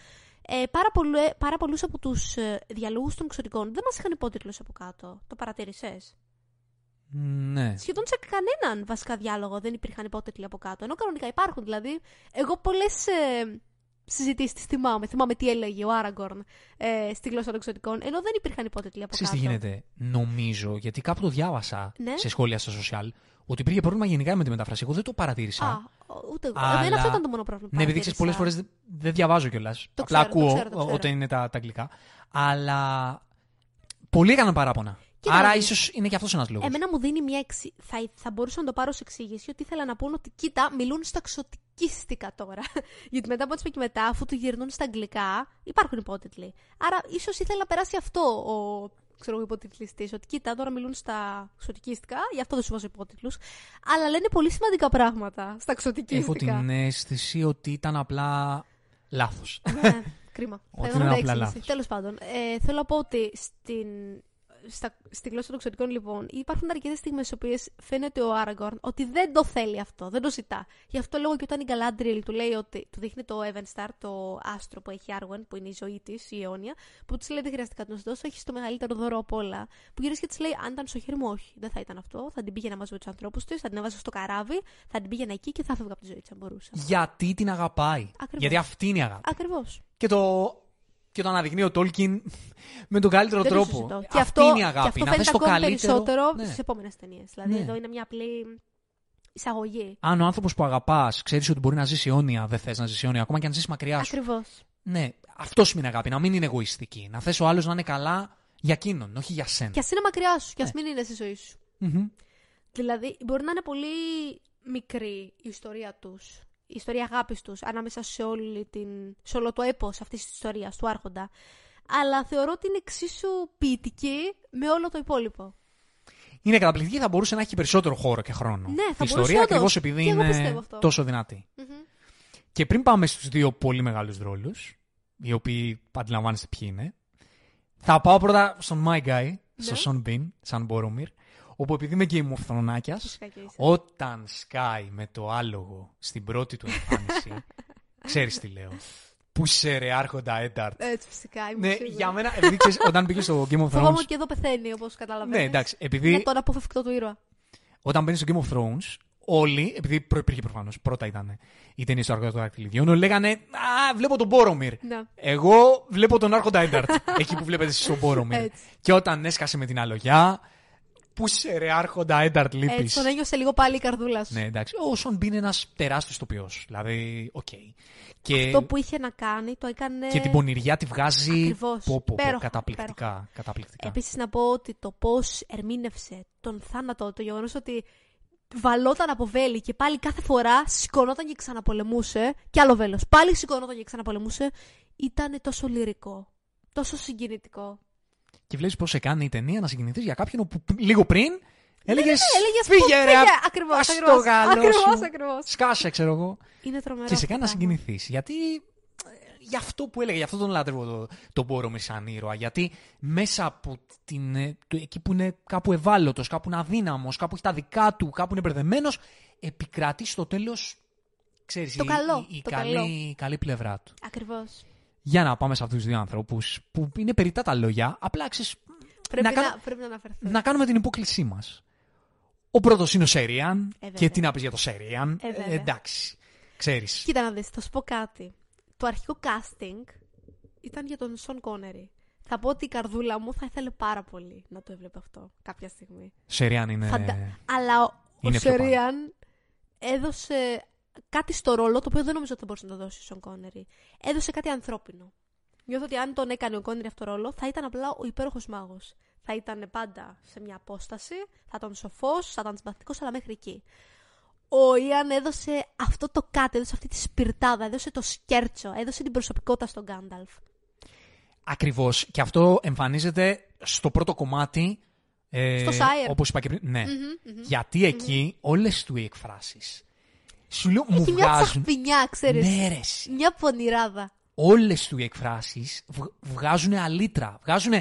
ε, πάρα, πολλού, πάρα πολλούς από τους ε, διαλόγους των εξωτικών δεν μας είχαν υπότιτλους από κάτω. Το παρατήρησες. Ναι. Σχεδόν σε κανέναν βασικά διάλογο δεν υπήρχαν υπότιτλοι από κάτω. Ενώ κανονικά υπάρχουν. Δηλαδή, εγώ πολλές ε, συζητήσεις τις θυμάμαι. Θυμάμαι τι έλεγε ο Άραγκορν ε, στη γλώσσα των εξωτικών, ενώ δεν υπήρχαν υπότιτλοι από Ξέρεις κάτω. τι γίνεται; Νομίζω, γιατί κάπου το διάβασα Ναι. σε σχόλια στα social, ότι υπήρχε πρόβλημα γενικά με τη μετάφραση. Εγώ δεν το παρατήρησα. Α, ούτε εγώ. Αλλά- Εμένα αυτό ήταν το μόνο πρόβλημα. που ναι, επειδή ξέρεις, πολλές παρατήρησα. φορές δεν, δεν διαβάζω κιόλας. Το Απλά ξέρω, το ακούω ξέρω, το ξέρω. όταν είναι τα, τα αγγλικά. Αλλά πολλοί έκαναν παράπονα. Κοίτα να Άρα δεις. ίσως είναι και αυτός ένας λόγος. Εμένα μου δίνει μια εξή. Θα, θα μπορούσα να το πάρω σε εξήγηση ότι ήθελα να πούνε ότι κοίτα, μιλούν στα εξωτικίστικα τώρα. <laughs> Γιατί μετά από ό,τι είπα και μετά, αφού του γυρνούν στα αγγλικά, υπάρχουν υπότιτλοι. Άρα ίσως ήθελα να περάσει αυτό ο ξέρω εγώ, υποτιτλιστή. Ότι κοίτα, τώρα μιλούν στα ξωτικίστικα, γι' αυτό δεν σου βάζω υπότιτλους. Αλλά λένε πολύ σημαντικά πράγματα στα ξωτικίστικα. Έχω την αίσθηση ότι ήταν απλά λάθος. ναι, κρίμα. Ότι Θα είναι ήθελα να απλά εξήγηση. λάθος. Τέλος πάντων, ε, θέλω να πω ότι στην, στα, στη γλώσσα των ξωτικών, λοιπόν, υπάρχουν αρκετές στιγμές στις οποίες φαίνεται ο Άραγκορν ότι δεν το θέλει αυτό, δεν το ζητά. Γι' αυτό λόγο και όταν η Γκαλάντριελ του λέει ότι. του δείχνει το Evenstar, το άστρο που έχει Άργουεν, που είναι η ζωή της, η αιώνια, που της λέει δεν χρειάζεται να σου δώσω, έχεις το μεγαλύτερο δώρο από όλα. Που γυρίζει και της λέει: Αν ήταν στο χέρι μου, όχι, δεν θα ήταν αυτό. Θα την πήγαινα μαζί με τους ανθρώπους της, θα την έβαζα στο καράβι, θα την πήγαινα εκεί και θα φεύγα από τη ζωή της, αν μπορούσα. Γιατί την αγαπάει. Ακριβώς. Γιατί αυτή είναι η αγάπη. Ακριβώς. Και το, και το αναδεικνύει ο Τόλκιν <laughs> με τον καλύτερο Δεν το τρόπο. συζητώ. Αυτή Και αυτό, είναι η και αγάπη. αυτό να φαίνεται θες το ακόμη καλύτερο. περισσότερο Ναι. στις επόμενες ταινίες. Δηλαδή Ναι. εδώ είναι μια απλή εισαγωγή. Αν ο άνθρωπος που αγαπάς ξέρεις ότι μπορεί να ζήσει αιώνια, δεν θες να ζήσει αιώνια, ακόμα και αν ζήσει μακριά σου. Ακριβώς. Ναι, αυτό σημαίνει αγάπη. Να μην είναι εγωιστική. Να θες ο άλλος να είναι καλά για εκείνον, όχι για σένα. Και ας είναι μακριά σου, και ας Ναι. μην είναι στη ζωή σου. Μμμ. Δηλαδή, μπορεί να είναι πολύ μικρή η ιστορία τους, η ιστορία αγάπης τους, ανάμεσα σε, όλη την, σε όλο το έπος αυτής της ιστορίας του Άρχοντα. Αλλά θεωρώ ότι είναι εξίσου ποιητική με όλο το υπόλοιπο. Είναι καταπληκτική, θα μπορούσε να έχει περισσότερο χώρο και χρόνο. Ναι, θα η ιστορία μπορούσε όντως. ακριβώς επειδή Και εγώ είναι πιστεύω αυτό. τόσο δυνατή. Και πριν πάμε στους δύο πολύ μεγάλους ρόλους, οι οποίοι αντιλαμβάνεστε ποιοι είναι, θα πάω πρώτα στον My Guy, Ναι. στον Sean Bean, σαν Boromir, όπου επειδή είμαι Game of Thrones, Φυσικά και είσαι. όταν σκάει με το άλογο στην πρώτη του εμφάνιση, <laughs> ξέρεις τι λέω. Πού σε ρε άρχοντα Ένταρτ. Έτσι, φυσικά. Είμαι Ναι, σίγουρη. για μένα, επειδή ξέρεις, όταν πήγε στο Game of Φοβάμαι Thrones. και εδώ πεθαίνει, όπως καταλαβαίνετε. Ναι, εντάξει, επειδή Είναι το αναποφευκτό του ήρωα. όταν μπαίνεις στο Game of Thrones, όλοι, επειδή προϋπήρχε προφανώς, πρώτα ήταν η ταινία στο Άρχοντα των Δακτυλιδιών, όλοι λέγανε Α, βλέπω τον Μπόρομιρ. Ναι. Εγώ βλέπω τον Άρχοντα Έντταρντ. <laughs> εκεί που βλέπετε εσείς τον Μπόρομιρ. Έτσι. Και όταν έσκασε με τ' άλογα, πού 'σαι ρε Άρχοντα Έντταρντ λείπεις. Έτσι, τον ένιωσε λίγο πάλι η καρδούλα σου. Ναι, εντάξει. Ο Σον Μπιν είναι ένας τεράστιος ηθοποιός. Δηλαδή, οκ. Και, Αυτό που είχε να κάνει το έκανε. και την πονηριά τη βγάζει. Ακριβώς. Πω, πω, πω, Υπέροχα, καταπληκτικά. καταπληκτικά. Επίσης να πω ότι το πώς ερμήνευσε τον θάνατο, το γεγονός ότι βαλόταν από βέλη και πάλι κάθε φορά σηκωνόταν και ξαναπολεμούσε. Και άλλο βέλος. Πάλι σηκωνόταν και ξαναπολεμούσε. Ήταν τόσο λυρικό. Τόσο συγκινητικό. Και βλέπεις πώς σε κάνει η ταινία να συγκινηθείς για κάποιον που λίγο πριν έλεγες. Ναι, έλεγες, Φύγε, «Πού ρε! φύγε!» α- Ακριβώς, ας το ακριβώς. γάλο Ακριβώς, σου. ακριβώς. Σκάσε, ξέρω εγώ. Είναι τρομερό. Και σε αυτό κάνει να το πράγμα. συγκινηθείς. Γιατί ε, γι' αυτό που έλεγα, γι' αυτό τον λάτρευω το, τον Μπόρομιρ σαν ήρωα. Γιατί μέσα από την, ε, το, εκεί που είναι κάπου ευάλωτος, κάπου είναι αδύναμος, κάπου έχει τα δικά του, κάπου είναι μπερδεμένος, επικρατεί στο τέλος. Ξέρεις, Το η, καλό, η, η το καλή, καλό. η καλή πλευρά του. Ακριβώς. Για να πάμε σε αυτούς τους δύο ανθρώπους που είναι περιτά τα λόγια, απλά ξέρεις, Πρέπει να, να, κάνω- πρέπει να αναφερθεί. να κάνουμε την υπόκλησή μας. Ο πρώτος είναι ο Σέριαν. Ε, βέβαια. και τι να πεις για το Σέριαν. Ε, βέβαια. εντάξει. Ξέρεις. Κοίτα να δεις, θα σου πω κάτι. Το αρχικό casting ήταν για τον Σον Κόνερι. Θα πω ότι η καρδούλα μου θα ήθελε πάρα πολύ να το έβλεπε αυτό κάποια στιγμή. Σέριαν είναι. Φαντα- Αλλά ο, ο είναι πιο πάνω. Σερίαν έδωσε κάτι στο ρόλο το οποίο δεν νομίζω ότι θα μπορούσε να το δώσει ο Σον Κόνερι. Έδωσε κάτι ανθρώπινο. Νιώθω ότι αν τον έκανε ο Κόνερι αυτό το ρόλο θα ήταν απλά ο υπέροχος μάγος. Θα ήταν πάντα σε μια απόσταση, θα ήταν σοφός, θα ήταν συμπαθητικός, αλλά μέχρι εκεί. Ο Ιαν έδωσε αυτό το κάτι, έδωσε αυτή τη σπιρτάδα, έδωσε το σκέρτσο, έδωσε την προσωπικότητα στον Γκάνταλφ. Ακριβώς. Και αυτό εμφανίζεται στο πρώτο κομμάτι. Ε, Στο Sire. Όπως είπα και πριν. Ναι. Γιατί εκεί όλες του οι εκφράσεις. Σου λέω, μου Έχει μια βγάζουν. τσαχπινιά, ξέρεις. Ναι, ρε, εσύ. Μια πονηράδα. Όλες του οι εκφράσεις βγάζουν αλήτρα. Βγάζουν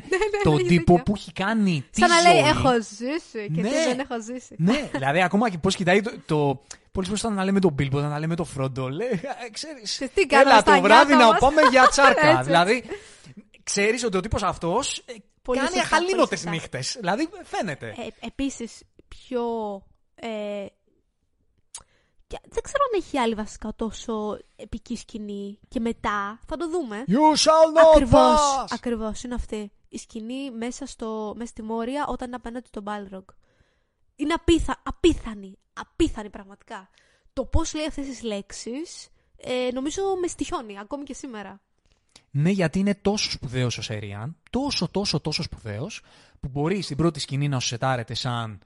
τον έχεις τύπο δίκιο. που έχει κάνει τη Σαν να ζωή. λέει έχω ζήσει και Ναι. τι δεν έχω ζήσει. Ναι, δηλαδή ακόμα και πώς κοιτάει το. το Πολλές φορές όταν τα λέμε τον Μπίλμπο, όταν τα λέμε τον Φρόντο, λέει, «Ε, ξέρεις, Και τι κάναμε έλα στα το βράδυ νιάτα να μας». πάμε για <laughs> τσάρκα. Έτσι, έτσι. δηλαδή, ξέρεις ότι ο τύπος αυτός Πολύ κάνει σωστά, αχαλήνωτες πολύ σωστά. νύχτες. Δηλαδή, φαίνεται. Ε, επίσης, πιο... Ε, και δεν ξέρω αν έχει άλλη βασικά τόσο επική σκηνή και μετά θα το δούμε. You shall not Ακριβώς, pass! ακριβώς, είναι αυτή. Η σκηνή μέσα, στο, μέσα στη Μόρια όταν είναι απέναντι τον Balrog. Είναι απίθα, απίθανη, απίθανη πραγματικά. Το πώς λέει αυτές τις λέξεις, ε, νομίζω με στοιχιώνει, ακόμη και σήμερα. Ναι, γιατί είναι τόσο σπουδαίος ο Σέριαν, τόσο, τόσο, τόσο σπουδαίος, που μπορεί στην πρώτη σκηνή να σου σετάρεται σαν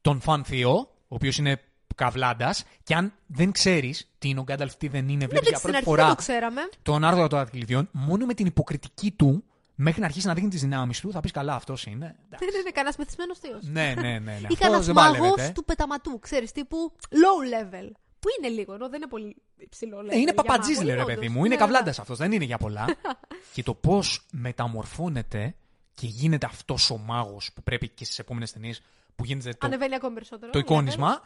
τον Φαν Θείο, ο οποίος είναι καβλάντας, και αν δεν ξέρεις τι είναι ο Γκάνταλφ, τι δεν είναι, βλέπεις Ναι, για στην πρώτη αρχή δεν φορά το ξέραμε. τον Άρδο των Ατκλειδιών, μόνο με την υποκριτική του, μέχρι να αρχίσει να δείχνει τις δυνάμεις του, θα πεις καλά, αυτός είναι. Δεν είναι κανένας μεθυσμένος θείο. ναι, ναι, ναι. ναι. Ή Αυτό κανένας δεν μάγος παλεύεται. του πεταματού, ξέρεις, τύπου low level. Που είναι λίγο, ενώ δεν είναι πολύ υψηλό level. Ναι, είναι για παπατζής, μάγο, λέει ρε όντως. παιδί μου. Είναι Ναι, καβλάντας αυτός, δεν είναι για πολλά. <laughs> και το πώς μεταμορφώνεται και γίνεται αυτός ο μάγος που πρέπει και στις επόμενες ταινίες που γίνεται το, Ανεβαίνει ακόμη περισσότερο. το level. εικόνισμα,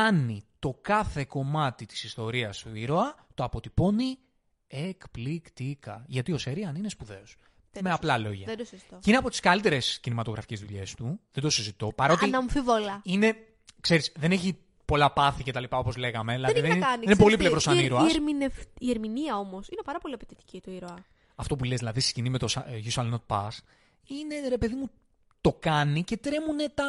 κάνει το κάθε κομμάτι της ιστορίας του ήρωα, το αποτυπώνει εκπληκτικά. Γιατί ο Σερίαν είναι σπουδαίος. Δεν Με το απλά λόγια. Δεν το συζητώ. Και είναι από τις καλύτερες κινηματογραφικές δουλειές του. Δεν το συζητώ. Παρότι Αναμφίβολα. είναι, ξέρεις, δεν έχει πολλά πάθη και τα λοιπά όπως λέγαμε. Δηλαδή δεν έχει είναι, να κάνει. είναι ξέρεις πολύ τι, πλευρός σαν η- ήρωας. Η, ερμηνευ- η ερμηνεία όμως είναι πάρα πολύ απαιτητική του ήρωα. Αυτό που λες, δηλαδή στη σκηνή με το Sa- You Shall Not Pass, είναι ρε παιδί μου το κάνει και τρέμουν τα.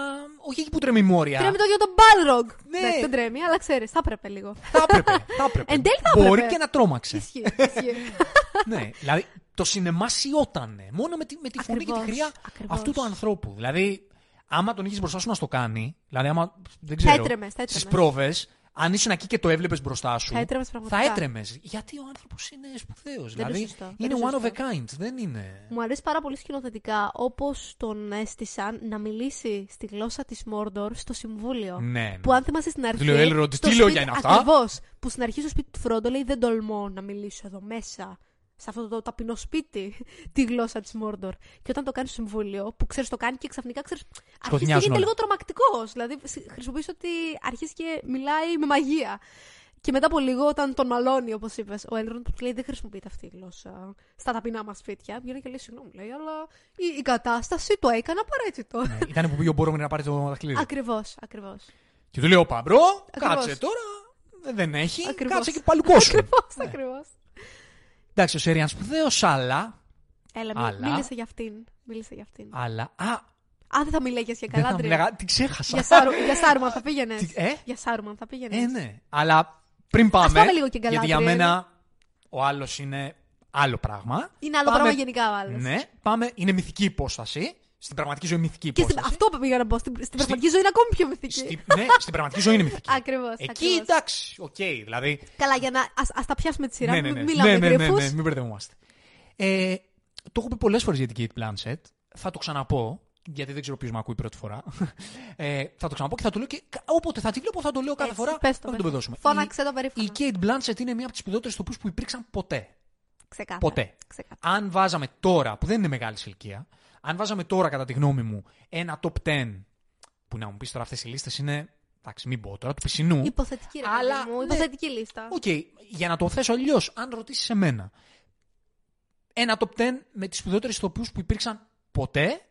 Όχι εκεί που τρέμει η μόρια. Τρέμει το ίδιο τον Balrog. Ναι. Εντάξει, δεν τρέμει, αλλά ξέρεις, θα έπρεπε λίγο. Θα έπρεπε. θα έπρεπε. Εν τέλει θα Μπορεί έπρεπε. και να τρόμαξε. Ισχύει. ισχύει. <laughs> ναι, δηλαδή το σινεμά σιώτανε. Μόνο με τη, με τη φωνή και τη Ακριβώς, χρειά ακριβώς. αυτού του ανθρώπου. Δηλαδή, άμα τον είχες μπροστά σου να στο κάνει, δηλαδή, άμα. Δεν Θα ξέρω. έτρεμες, θα Στις έτρεμες. πρόβες, αν ήσουν εκεί και το έβλεπες μπροστά σου. Θα έτρεμες πραγματικά. θα έτρεμες. Γιατί ο άνθρωπος είναι σπουδαίος. είναι Δηλαδή, σωστό, δεν είναι είναι one of a σωστό. kind. Δεν είναι. Μου αρέσει πάρα πολύ σκηνοθετικά όπως τον έστησαν να μιλήσει στη γλώσσα της Μόρντορ στο συμβούλιο. Ναι, ναι. Που αν θυμάσαι στην αρχή. Του λέει ο Elrond, στο «Τι λόγια είναι αυτά;» Ακριβώς. Που στην αρχή στο σπίτι του Φρόντο λέει Δεν τολμώ να μιλήσω εδώ μέσα. Σε αυτό το ταπεινό σπίτι, <laughs> τη γλώσσα της Μόρντορ. Και όταν το κάνει στο συμβούλιο, που ξέρεις το κάνει και ξαφνικά ξέρεις. Αρχίζει και Σκοτεινιάζουν γίνεται όλα. λίγο τρομακτικός. Δηλαδή χρησιμοποιεί ότι αρχίζει και μιλάει με μαγεία. Και μετά από λίγο, όταν τον μαλώνει, όπως είπες, ο Έλροντ του λέει: Δεν χρησιμοποιείται αυτή η γλώσσα στα ταπεινά μας σπίτια. Βγαίνει και λέει: Συγγνώμη, λέει, αλλά η, η κατάσταση το έκανε απαραίτητο. Ναι, Ήταν που πήγε ο Μπόρομιρ να πάρει το δαχτυλίδι. Ακριβώς, ακριβώς. Και του λέει: Ωπα, μπρο, Ακριβώς. κάτσε τώρα. Δεν έχει. Ακριβώς. Κάτσε και παλουκόσου. Ακριβώς, Ναι. ακριβώς. Εντάξει, ο Σέριαν σπουδαίος, αλλά. Έλα, μη- Αλλά- μίλησε για αυτήν. Μίλησε για αυτήν. Αλλά. Α, Α, δεν θα μιλάγες για δεν θα Καλάντρια. μιλάγα. Την ξέχασα. Για, Σάρου, για Σάρουμαν θα πήγαινες. Τι- ε; Για Σάρουμαν θα πήγαινες. Ε, ναι. Αλλά πριν πάμε. πάμε λίγο και γιατί για Γκαλάτρια, μένα ο άλλος είναι άλλο πράγμα. Είναι άλλο Πάμε- πράγμα γενικά ο άλλος. Ναι, πάμε. Είναι μυθική υπόσταση. Στην πραγματική ζωή μυθική Και στην, υπόσταση. αυτό πήγα να πω. Στην, στην πραγματική ζωή είναι ακόμη πιο μυθική. Στη, ναι, στην πραγματική ζωή είναι μυθική. Ακριβώς, Εκεί ακριβώς. εντάξει, οκ. δηλαδή. Καλά, για να. Ας, ας τα πιάσουμε με τη σειρά. ναι, ναι, Μην ναι. Μιλάμε ναι, ναι, ναι, γρίφους. ναι, μην μπερδευόμαστε. Ε, το έχω πει πολλές φορές για την Cate Blanchett. Θα το ξαναπώ, γιατί δεν ξέρω ποιος με ακούει πρώτη φορά. Ε, θα το ξαναπώ και θα το λέω και κα- όποτε θα τη βλέπω θα το λέω κάθε Έτσι, φορά. πες το, θα πες το το. παιδιά. Φώναξε Η- το περήφανα. Η Kate Blanchett είναι μία από τις σπουδαιότερες ηθοποιούς που υπήρξαν ποτέ. Ξεκάθαρα. Ποτέ. Ξεκάθαρα. Αν βάζαμε τώρα, που δεν είναι μεγάλη σε ηλικία, αν βάζαμε τώρα κατά τη γνώμη μου ένα top 10, που να μου πεις τώρα αυτές οι λίστες είναι. Εντάξει, μην πω τώρα, του πισινού. Υποθετική ρε Αλλά, παιδί μου. ναι. Υποθετική λίστα. Οκ, για να το θέσω αλλιώς, αν ρωτήσεις εμένα, ένα top 10 με τις σπουδαιότερες ηθοποιούς που υπήρξαν ποτέ,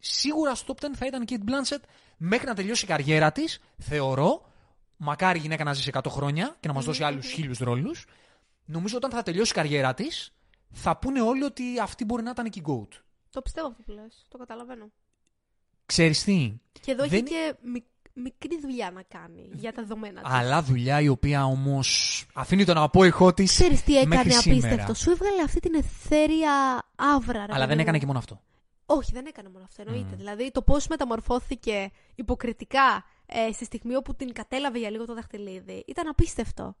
σίγουρα στο top 10 θα ήταν η Cate Blanchett μέχρι να τελειώσει η καριέρα της. Θεωρώ, μακάρι η γυναίκα να ζήσει 100 χρόνια και να μας δώσει άλλους χίλιους ρόλους. Νομίζω όταν θα τελειώσει η καριέρα της, θα πούνε όλοι ότι αυτή μπορεί να ήταν και η GOAT. Το πιστεύω αυτό που λες. Το καταλαβαίνω. Ξέρεις τι, Και εδώ Δεν- έχει και μικ- μικρή δουλειά να κάνει για τα δεδομένα της. αλλά δουλειά η οποία όμως αφήνει τον απόϊχό της. Ξέρεις τι έκανε μέχρι απίστευτο; σήμερα. Σου έβγαλε αυτή την εθέρια άβρα. ρε Αλλά παιδί δεν μου. έκανε και μόνο αυτό. Όχι, δεν έκανε μόνο αυτό. Εννοείται. Δηλαδή το πώς μεταμορφώθηκε υποκριτικά ε, στη στιγμή όπου την κατέλαβε για λίγο το δαχτυλίδι ήταν απίστευτο.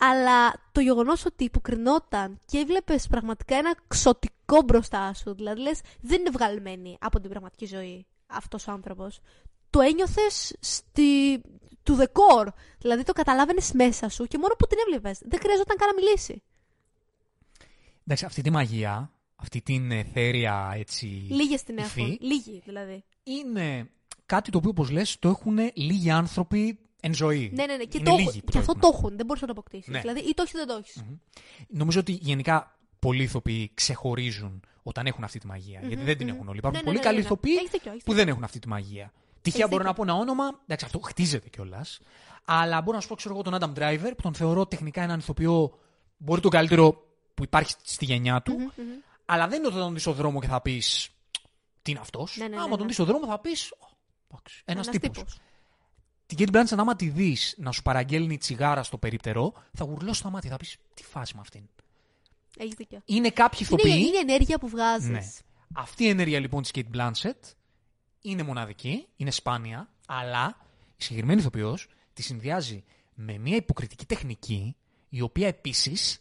Αλλά το γεγονός ότι υποκρινόταν και έβλεπες πραγματικά ένα ξωτικό μπροστά σου, δηλαδή λες, δεν είναι βγαλμένη από την πραγματική ζωή αυτός ο άνθρωπος. Το ένιωθες στη... του δεκόρ. Δηλαδή το καταλάβαινες μέσα σου και μόνο που την έβλεπες. Δεν χρειαζόταν καν να μιλήσει. Εντάξει, αυτή τη μαγεία, αυτή την εθέρια έτσι. Λίγες την υφή, έχουν. Λίγοι δηλαδή. Είναι κάτι το οποίο, όπως λες, το έχουν λίγοι άνθρωποι εν ζωή. Ναι, ναι, ναι. Και, Είναι το, λίγοι έχουν- που και αυτό έχουν. το έχουν. Δεν μπορείς να το αποκτήσεις. Ναι. Δηλαδή, ή το έχεις ή δεν το έχεις. Νομίζω ότι γενικά πολλοί ηθοποιοί ξεχωρίζουν όταν έχουν αυτή τη μαγεια Γιατί δεν την έχουν όλοι. Υπάρχουν Ναι, ναι, πολύ ναι, καλοί ναι, ναι. ηθοποιοί Έχεις δίκιο, έχεις που δεν έχουν αυτή τη μαγεία. Τυχαία Έχεις μπορώ να δίκιο. πω ένα όνομα. Εντάξει, αυτό χτίζεται κιόλας. Αλλά μπορώ να σου πω, ξέρω εγώ, τον Adam Driver που τον θεωρώ τεχνικά έναν ηθοποιό. Μπορεί τον καλύτερο που υπάρχει στη γενιά του. Αλλά δεν είναι ότι θα τον δεις στον δρόμο και θα πεις. Τι είναι αυτός; Ναι, ναι, ναι, Άμα ναι. τον δεις στον δρόμο θα πεις. Ένας Ένας τύπος. τύπος. Την Kate Blanchett, άμα τη δεις να σου παραγγέλνει τσιγάρα στο περίπτερο, θα γουρλώσει τα μάτια. Θα πεις τι φάση με αυτήν; Έχεις δίκιο. Είναι κάποιοι Είναι, ηθοποιοί. είναι η ενέργεια που βγάζεις. Ναι. Αυτή η ενέργεια λοιπόν της Kate Blanchett είναι μοναδική, είναι σπάνια, αλλά η συγκεκριμένη ηθοποιός τη συνδυάζει με μια υποκριτική τεχνική, η οποία επίσης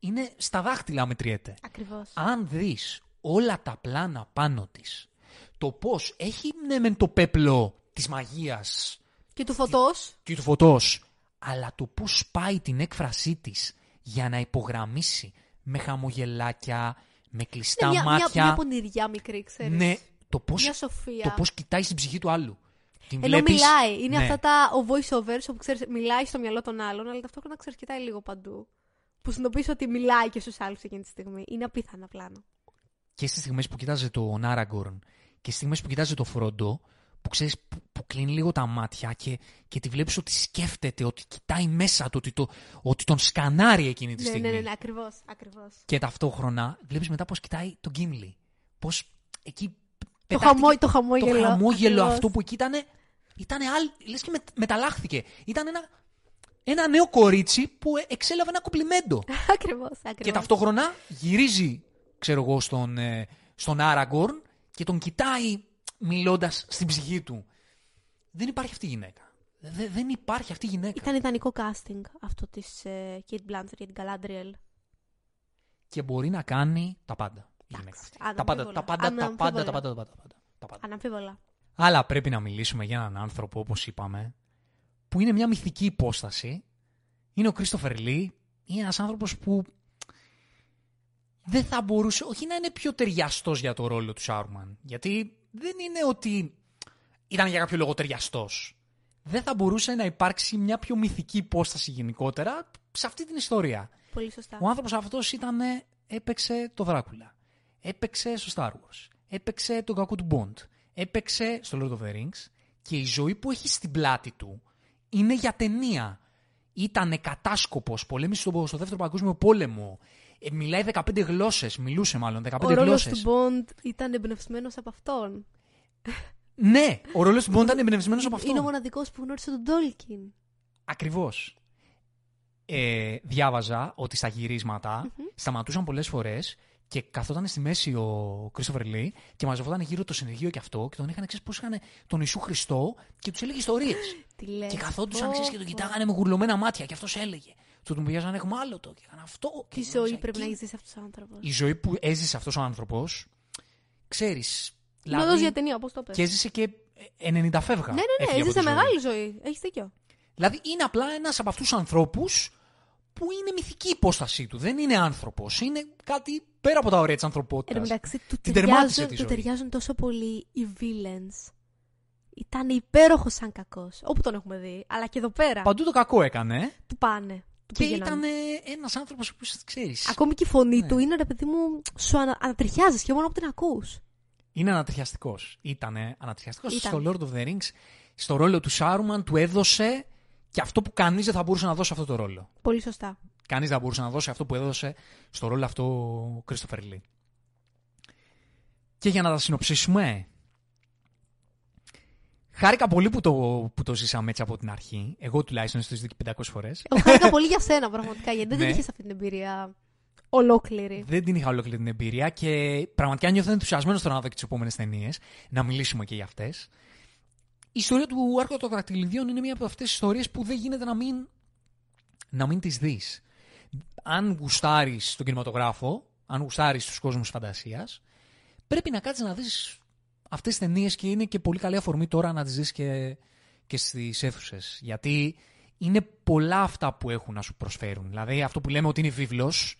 είναι στα δάχτυλα μετριέται. Ακριβώς. Αν δεις όλα τα πλάνα πάνω της, το πώς έχει ναι μεν το πέπλο της μαγείας Και του φωτός. και του φωτός, αλλά το πώς πάει την έκφρασή της για να υπογραμμίσει με χαμογελάκια, με κλειστά Είναι μια, μια, μάτια. μια πονηριά μικρή, ξέρεις. ναι, το πώ Μια σοφία. το πώς κοιτάει στην ψυχή του άλλου. Την Ενώ βλέπεις- μιλάει. Είναι ναι. αυτά τα ο voice-overs όπου ξέρεις, μιλάει στο μυαλό των άλλων, αλλά ταυτόχρονα ξέρεις, κοιτάει λίγο παντού. Που συνειδητοποιείς ότι μιλάει και στους άλλους εκείνη τη στιγμή. Είναι απίθανα πλάνο. Και στις στιγμές που κοιτάζει τον Άραγκορν και στις στιγμές που κοιτάζει τον Φρόντο, που ξέρεις που, που κλείνει λίγο τα μάτια και, και τη βλέπεις ότι σκέφτεται, ότι κοιτάει μέσα του, ότι, το, ότι τον σκανάρει εκείνη τη Ναι, στιγμή. ναι, ναι, ναι, ακριβώς, ακριβώς. Και ταυτόχρονα βλέπεις μετά πώς κοιτάει τον Γκίμλι. Πώς εκεί. Το, πετάχτηκε χαμό, το χαμόγελο. το χαμόγελο ακριβώς. αυτό που εκεί ήταν. Ήταν λες και με, μεταλλάχθηκε. Ήταν ένα, ένα νέο κορίτσι που ε, εξέλαβε ένα κομπλιμέντο. ακριβώς, <laughs> ακριβώς. Και ταυτόχρονα γυρίζει, ξέρω εγώ, στον, ε, στον Άραγκορν και τον κοιτάει μιλώντας στην ψυχή του. Δεν υπάρχει αυτή η γυναίκα. Δε- δεν υπάρχει αυτή η γυναίκα. Ήταν ιδανικό casting αυτό της ε, Kate Blanchett για την Galadriel. Και μπορεί να κάνει τα πάντα. Η γυναίκα αυτή. αναμφίβολα. Τα πάντα, τα πάντα, τα πάντα, τα Αναμφίβολα. πάντα, τα πάντα, τα πάντα, τα πάντα. Αναμφίβολα. Αλλά πρέπει να μιλήσουμε για έναν άνθρωπο, όπως είπαμε, που είναι μια μυθική υπόσταση. Είναι ο Κρίστοφερ Λί. Είναι ένας άνθρωπος που δεν θα μπορούσε, όχι να είναι πιο ταιριαστός για το ρόλο του Σάρουμαν. Γιατί δεν είναι ότι ήταν για κάποιο λόγο ταιριαστό. Δεν θα μπορούσε να υπάρξει μια πιο μυθική υπόσταση γενικότερα σε αυτή την ιστορία. Πολύ σωστά. Ο άνθρωπος αυτός ήταν, έπαιξε το Δράκουλα. Έπαιξε στο Star Wars. Έπαιξε τον κακό του Bond. Έπαιξε στο Lord of the Rings. Και η ζωή που έχει στην πλάτη του είναι για ταινία. Ήταν κατάσκοπος, πολέμησε στο, στο δεύτερο παγκόσμιο πόλεμο. Ε, μιλάει 15 γλώσσες, μιλούσε μάλλον 15 Ο ρόλος γλώσσες. του Bond ήταν εμπνευσμένος από αυτόν. Ναι, ο ρόλος του Bond ήταν εμπνευσμένος από αυτό. Είναι ο μοναδικός που γνώρισε τον Τόλκιν. Ακριβώς. Ε, διάβαζα ότι στα γυρισματα σταματούσαν πολλές φορές και καθόταν στη μέση ο Κρίστοφερ Λί και μαζευόταν γύρω το συνεργείο και αυτό και τον είχαν ξέρεις πώς είχαν τον Ιησού Χριστό και τους έλεγε ιστορίες. <gasps> Τι λες. και καθόντουσαν Πω, ξέρεις, και τον πω. κοιτάγανε με γουρλωμένα μάτια και αυτός έλεγε. Του τον πήγαζαν έχουμε άλλο το και έκανα αυτό. και Τι έγραψα ζωή πρέπει να εκεί. έχεις ζήσει αυτός ο άνθρωπος; Η ζωή που έζησε αυτός ο άνθρωπος, ξέρεις. Λόγο για ταινία, όπως το πες. και έζησε και 90 φεύγα. Ναι, ναι, έφυγε ναι, από έζησε τη ζωή. μεγάλη ζωή. Έχεις δίκιο. Δηλαδή είναι απλά ένας από αυτούς τους ανθρώπους που είναι μυθική υπόστασή του. Δεν είναι άνθρωπος. Είναι κάτι πέρα από τα ωραία της Εν ανθρωπότητα. τω μεταξύ, του Την τερμάτισε ταιριάζουν, τη του ζωή. ταιριάζουν τόσο πολύ οι villains. Ήταν υπέροχος σαν κακός. Όπου τον έχουμε δει. Αλλά και εδώ πέρα. Παντού το κακό έκανε. Του πάνε. Του Και πήγαιναν. ήταν ένας άνθρωπος που ξέρεις. Ακόμη και η φωνή Ναι. του είναι ρε παιδί μου. Σου ανα... ανατριχιάζεις και μόνο που την ακούς. Είναι ανατριχιαστικός. Ήτανε ανατριχιαστικός. Ήταν. Στο Lord of the Rings, στο ρόλο του Σάρουμαν, του έδωσε και αυτό που κανείς δεν θα μπορούσε να δώσει αυτό το ρόλο. Πολύ σωστά. Κανείς δεν θα μπορούσε να δώσει αυτό που έδωσε στο ρόλο αυτό ο Κρίστοφερ Λί. Και για να τα συνοψίσουμε. Χάρηκα πολύ που το, που το ζήσαμε έτσι από την αρχή. Εγώ τουλάχιστον στο ζητήκε 500 φορές. Εγώ χάρηκα πολύ για σένα πραγματικά γιατί δεν Ναι. την είχες αυτή την εμπειρία ολόκληρη. Δεν την είχα ολόκληρη την εμπειρία και πραγματικά νιώθω ενθουσιασμένος τώρα να δω και τις επόμενες ταινίες. Να μιλήσουμε και για αυτές. Η ιστορία του Άρκου των Δακτυλιδίων είναι μία από αυτές τις ιστορίες που δεν γίνεται να μην, να μην τις δεις. Αν γουστάρεις τον κινηματογράφο, αν γουστάρεις τους κόσμους φαντασίας, πρέπει να κάτσεις να δεις αυτές τι ταινίες και είναι και πολύ καλή αφορμή τώρα να τις δεις και, και στις αίθουσες. Γιατί είναι πολλά αυτά που έχουν να σου προσφέρουν. Δηλαδή αυτό που λέμε ότι είναι βίβλος.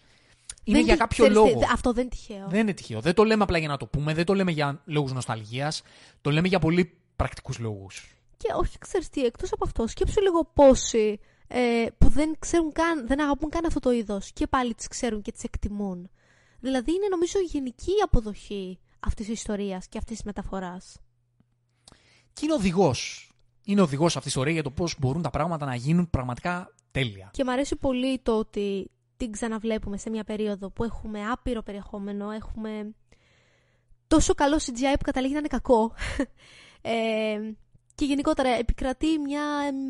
Είναι Δεν για τι- κάποιο ξέρεις τι, λόγο. δε- Αυτό δεν είναι τυχαίο. Δεν είναι τυχαίο. Δεν το λέμε απλά για να το πούμε, δεν το λέμε για λόγους νοσταλγίας, το λέμε για πολύ πρακτικούς λόγους. Και όχι, ξέρεις τι, εκτός από αυτό, σκέψου λίγο πόσοι ε, που δεν ξέρουν καν, δεν αγαπούν καν αυτό το είδος και πάλι τις ξέρουν και τις εκτιμούν. Δηλαδή είναι νομίζω η γενική αποδοχή αυτής της ιστορίας και αυτής της μεταφοράς. Και είναι οδηγός. Είναι οδηγός αυτής η ιστορίας για το πώς μπορούν τα πράγματα να γίνουν πραγματικά τέλεια. Και μου αρέσει πολύ το ότι την ξαναβλέπουμε σε μια περίοδο που έχουμε άπειρο περιεχόμενο, έχουμε τόσο καλό CGI που καταλήγει να είναι κακό. <laughs> ε, και γενικότερα επικρατεί μια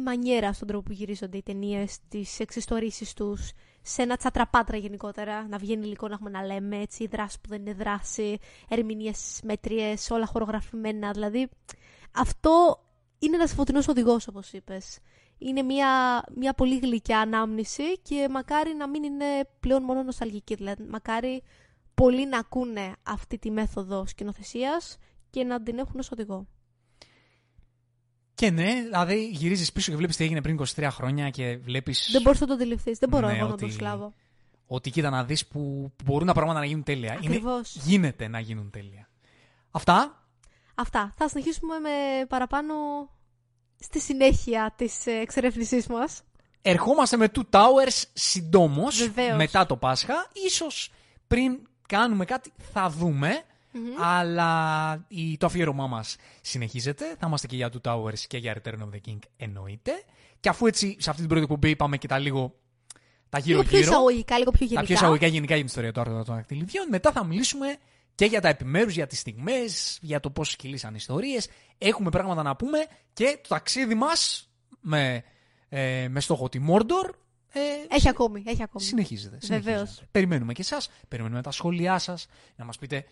μανιέρα στον τρόπο που γυρίζονται οι ταινίες, τις εξιστορήσεις τους, σε ένα τσατραπάτρα γενικότερα. Να βγαίνει υλικό να έχουμε να λέμε, έτσι, δράση που δεν είναι δράση, ερμηνείες μέτριε, όλα χορογραφημένα. Δηλαδή, αυτό είναι ένας φωτεινός οδηγός, όπως είπες. Είναι μια, μια πολύ γλυκιά ανάμνηση και μακάρι να μην είναι πλέον μόνο νοσταλγική. Δηλαδή, μακάρι πολλοί να ακούνε αυτή τη μέθοδο σκηνοθεσίας και να την έχουν ως οδηγό. Και ναι, δηλαδή γυρίζεις πίσω και βλέπεις τι έγινε πριν 23 χρόνια και βλέπεις. Δεν μπορείς να το αντιληφθείς. Δεν μπορώ Ναι, εγώ να ότι- το προσλάβω. Ότι κοίτα να δεις που μπορούν τα πράγματα να γίνουν τέλεια. Ακριβώς. Είναι, γίνεται να γίνουν τέλεια. Αυτά. Αυτά. Θα συνεχίσουμε με παραπάνω στη συνέχεια της ε, εξερεύνησής μας. Ερχόμαστε με Two Towers συντόμως Βεβαίως. μετά το Πάσχα. Ίσως πριν κάνουμε κάτι θα δούμε. Αλλά η, το αφιέρωμά μας συνεχίζεται. Θα είμαστε και για Two Towers και για Return of the King εννοείται. Και αφού έτσι σε αυτή την πρώτη εκπομπή είπαμε και τα λίγο. Τα Λίγο πιο γύρω-γύρω. εισαγωγικά, λίγο πιο Τα γενικά. πιο εισαγωγικά γενικά για την ιστορία του άρθρου των δακτυλιδιών. Μετά θα μιλήσουμε και για τα επιμέρους, για τις στιγμές, για το πώς κυλήσαν ιστορίες. Έχουμε πράγματα να πούμε και το ταξίδι μας με, ε, με στόχο τη Μόρντορ. Ε, Έχει ακόμη, έχει ακόμη. συνεχίζεται. Βεβαίως. συνεχίζεται. Περιμένουμε και εσάς, περιμένουμε τα σχόλιά σας, να μας πείτε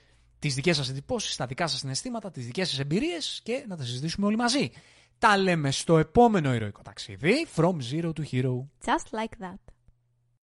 τις δικές σας εντυπώσεις, τα δικά σας συναισθήματα, τις δικές σας εμπειρίες και να τα συζητήσουμε όλοι μαζί. Τα λέμε στο επόμενο ηρωικό ταξίδι, From Zero to Hero. Just like that.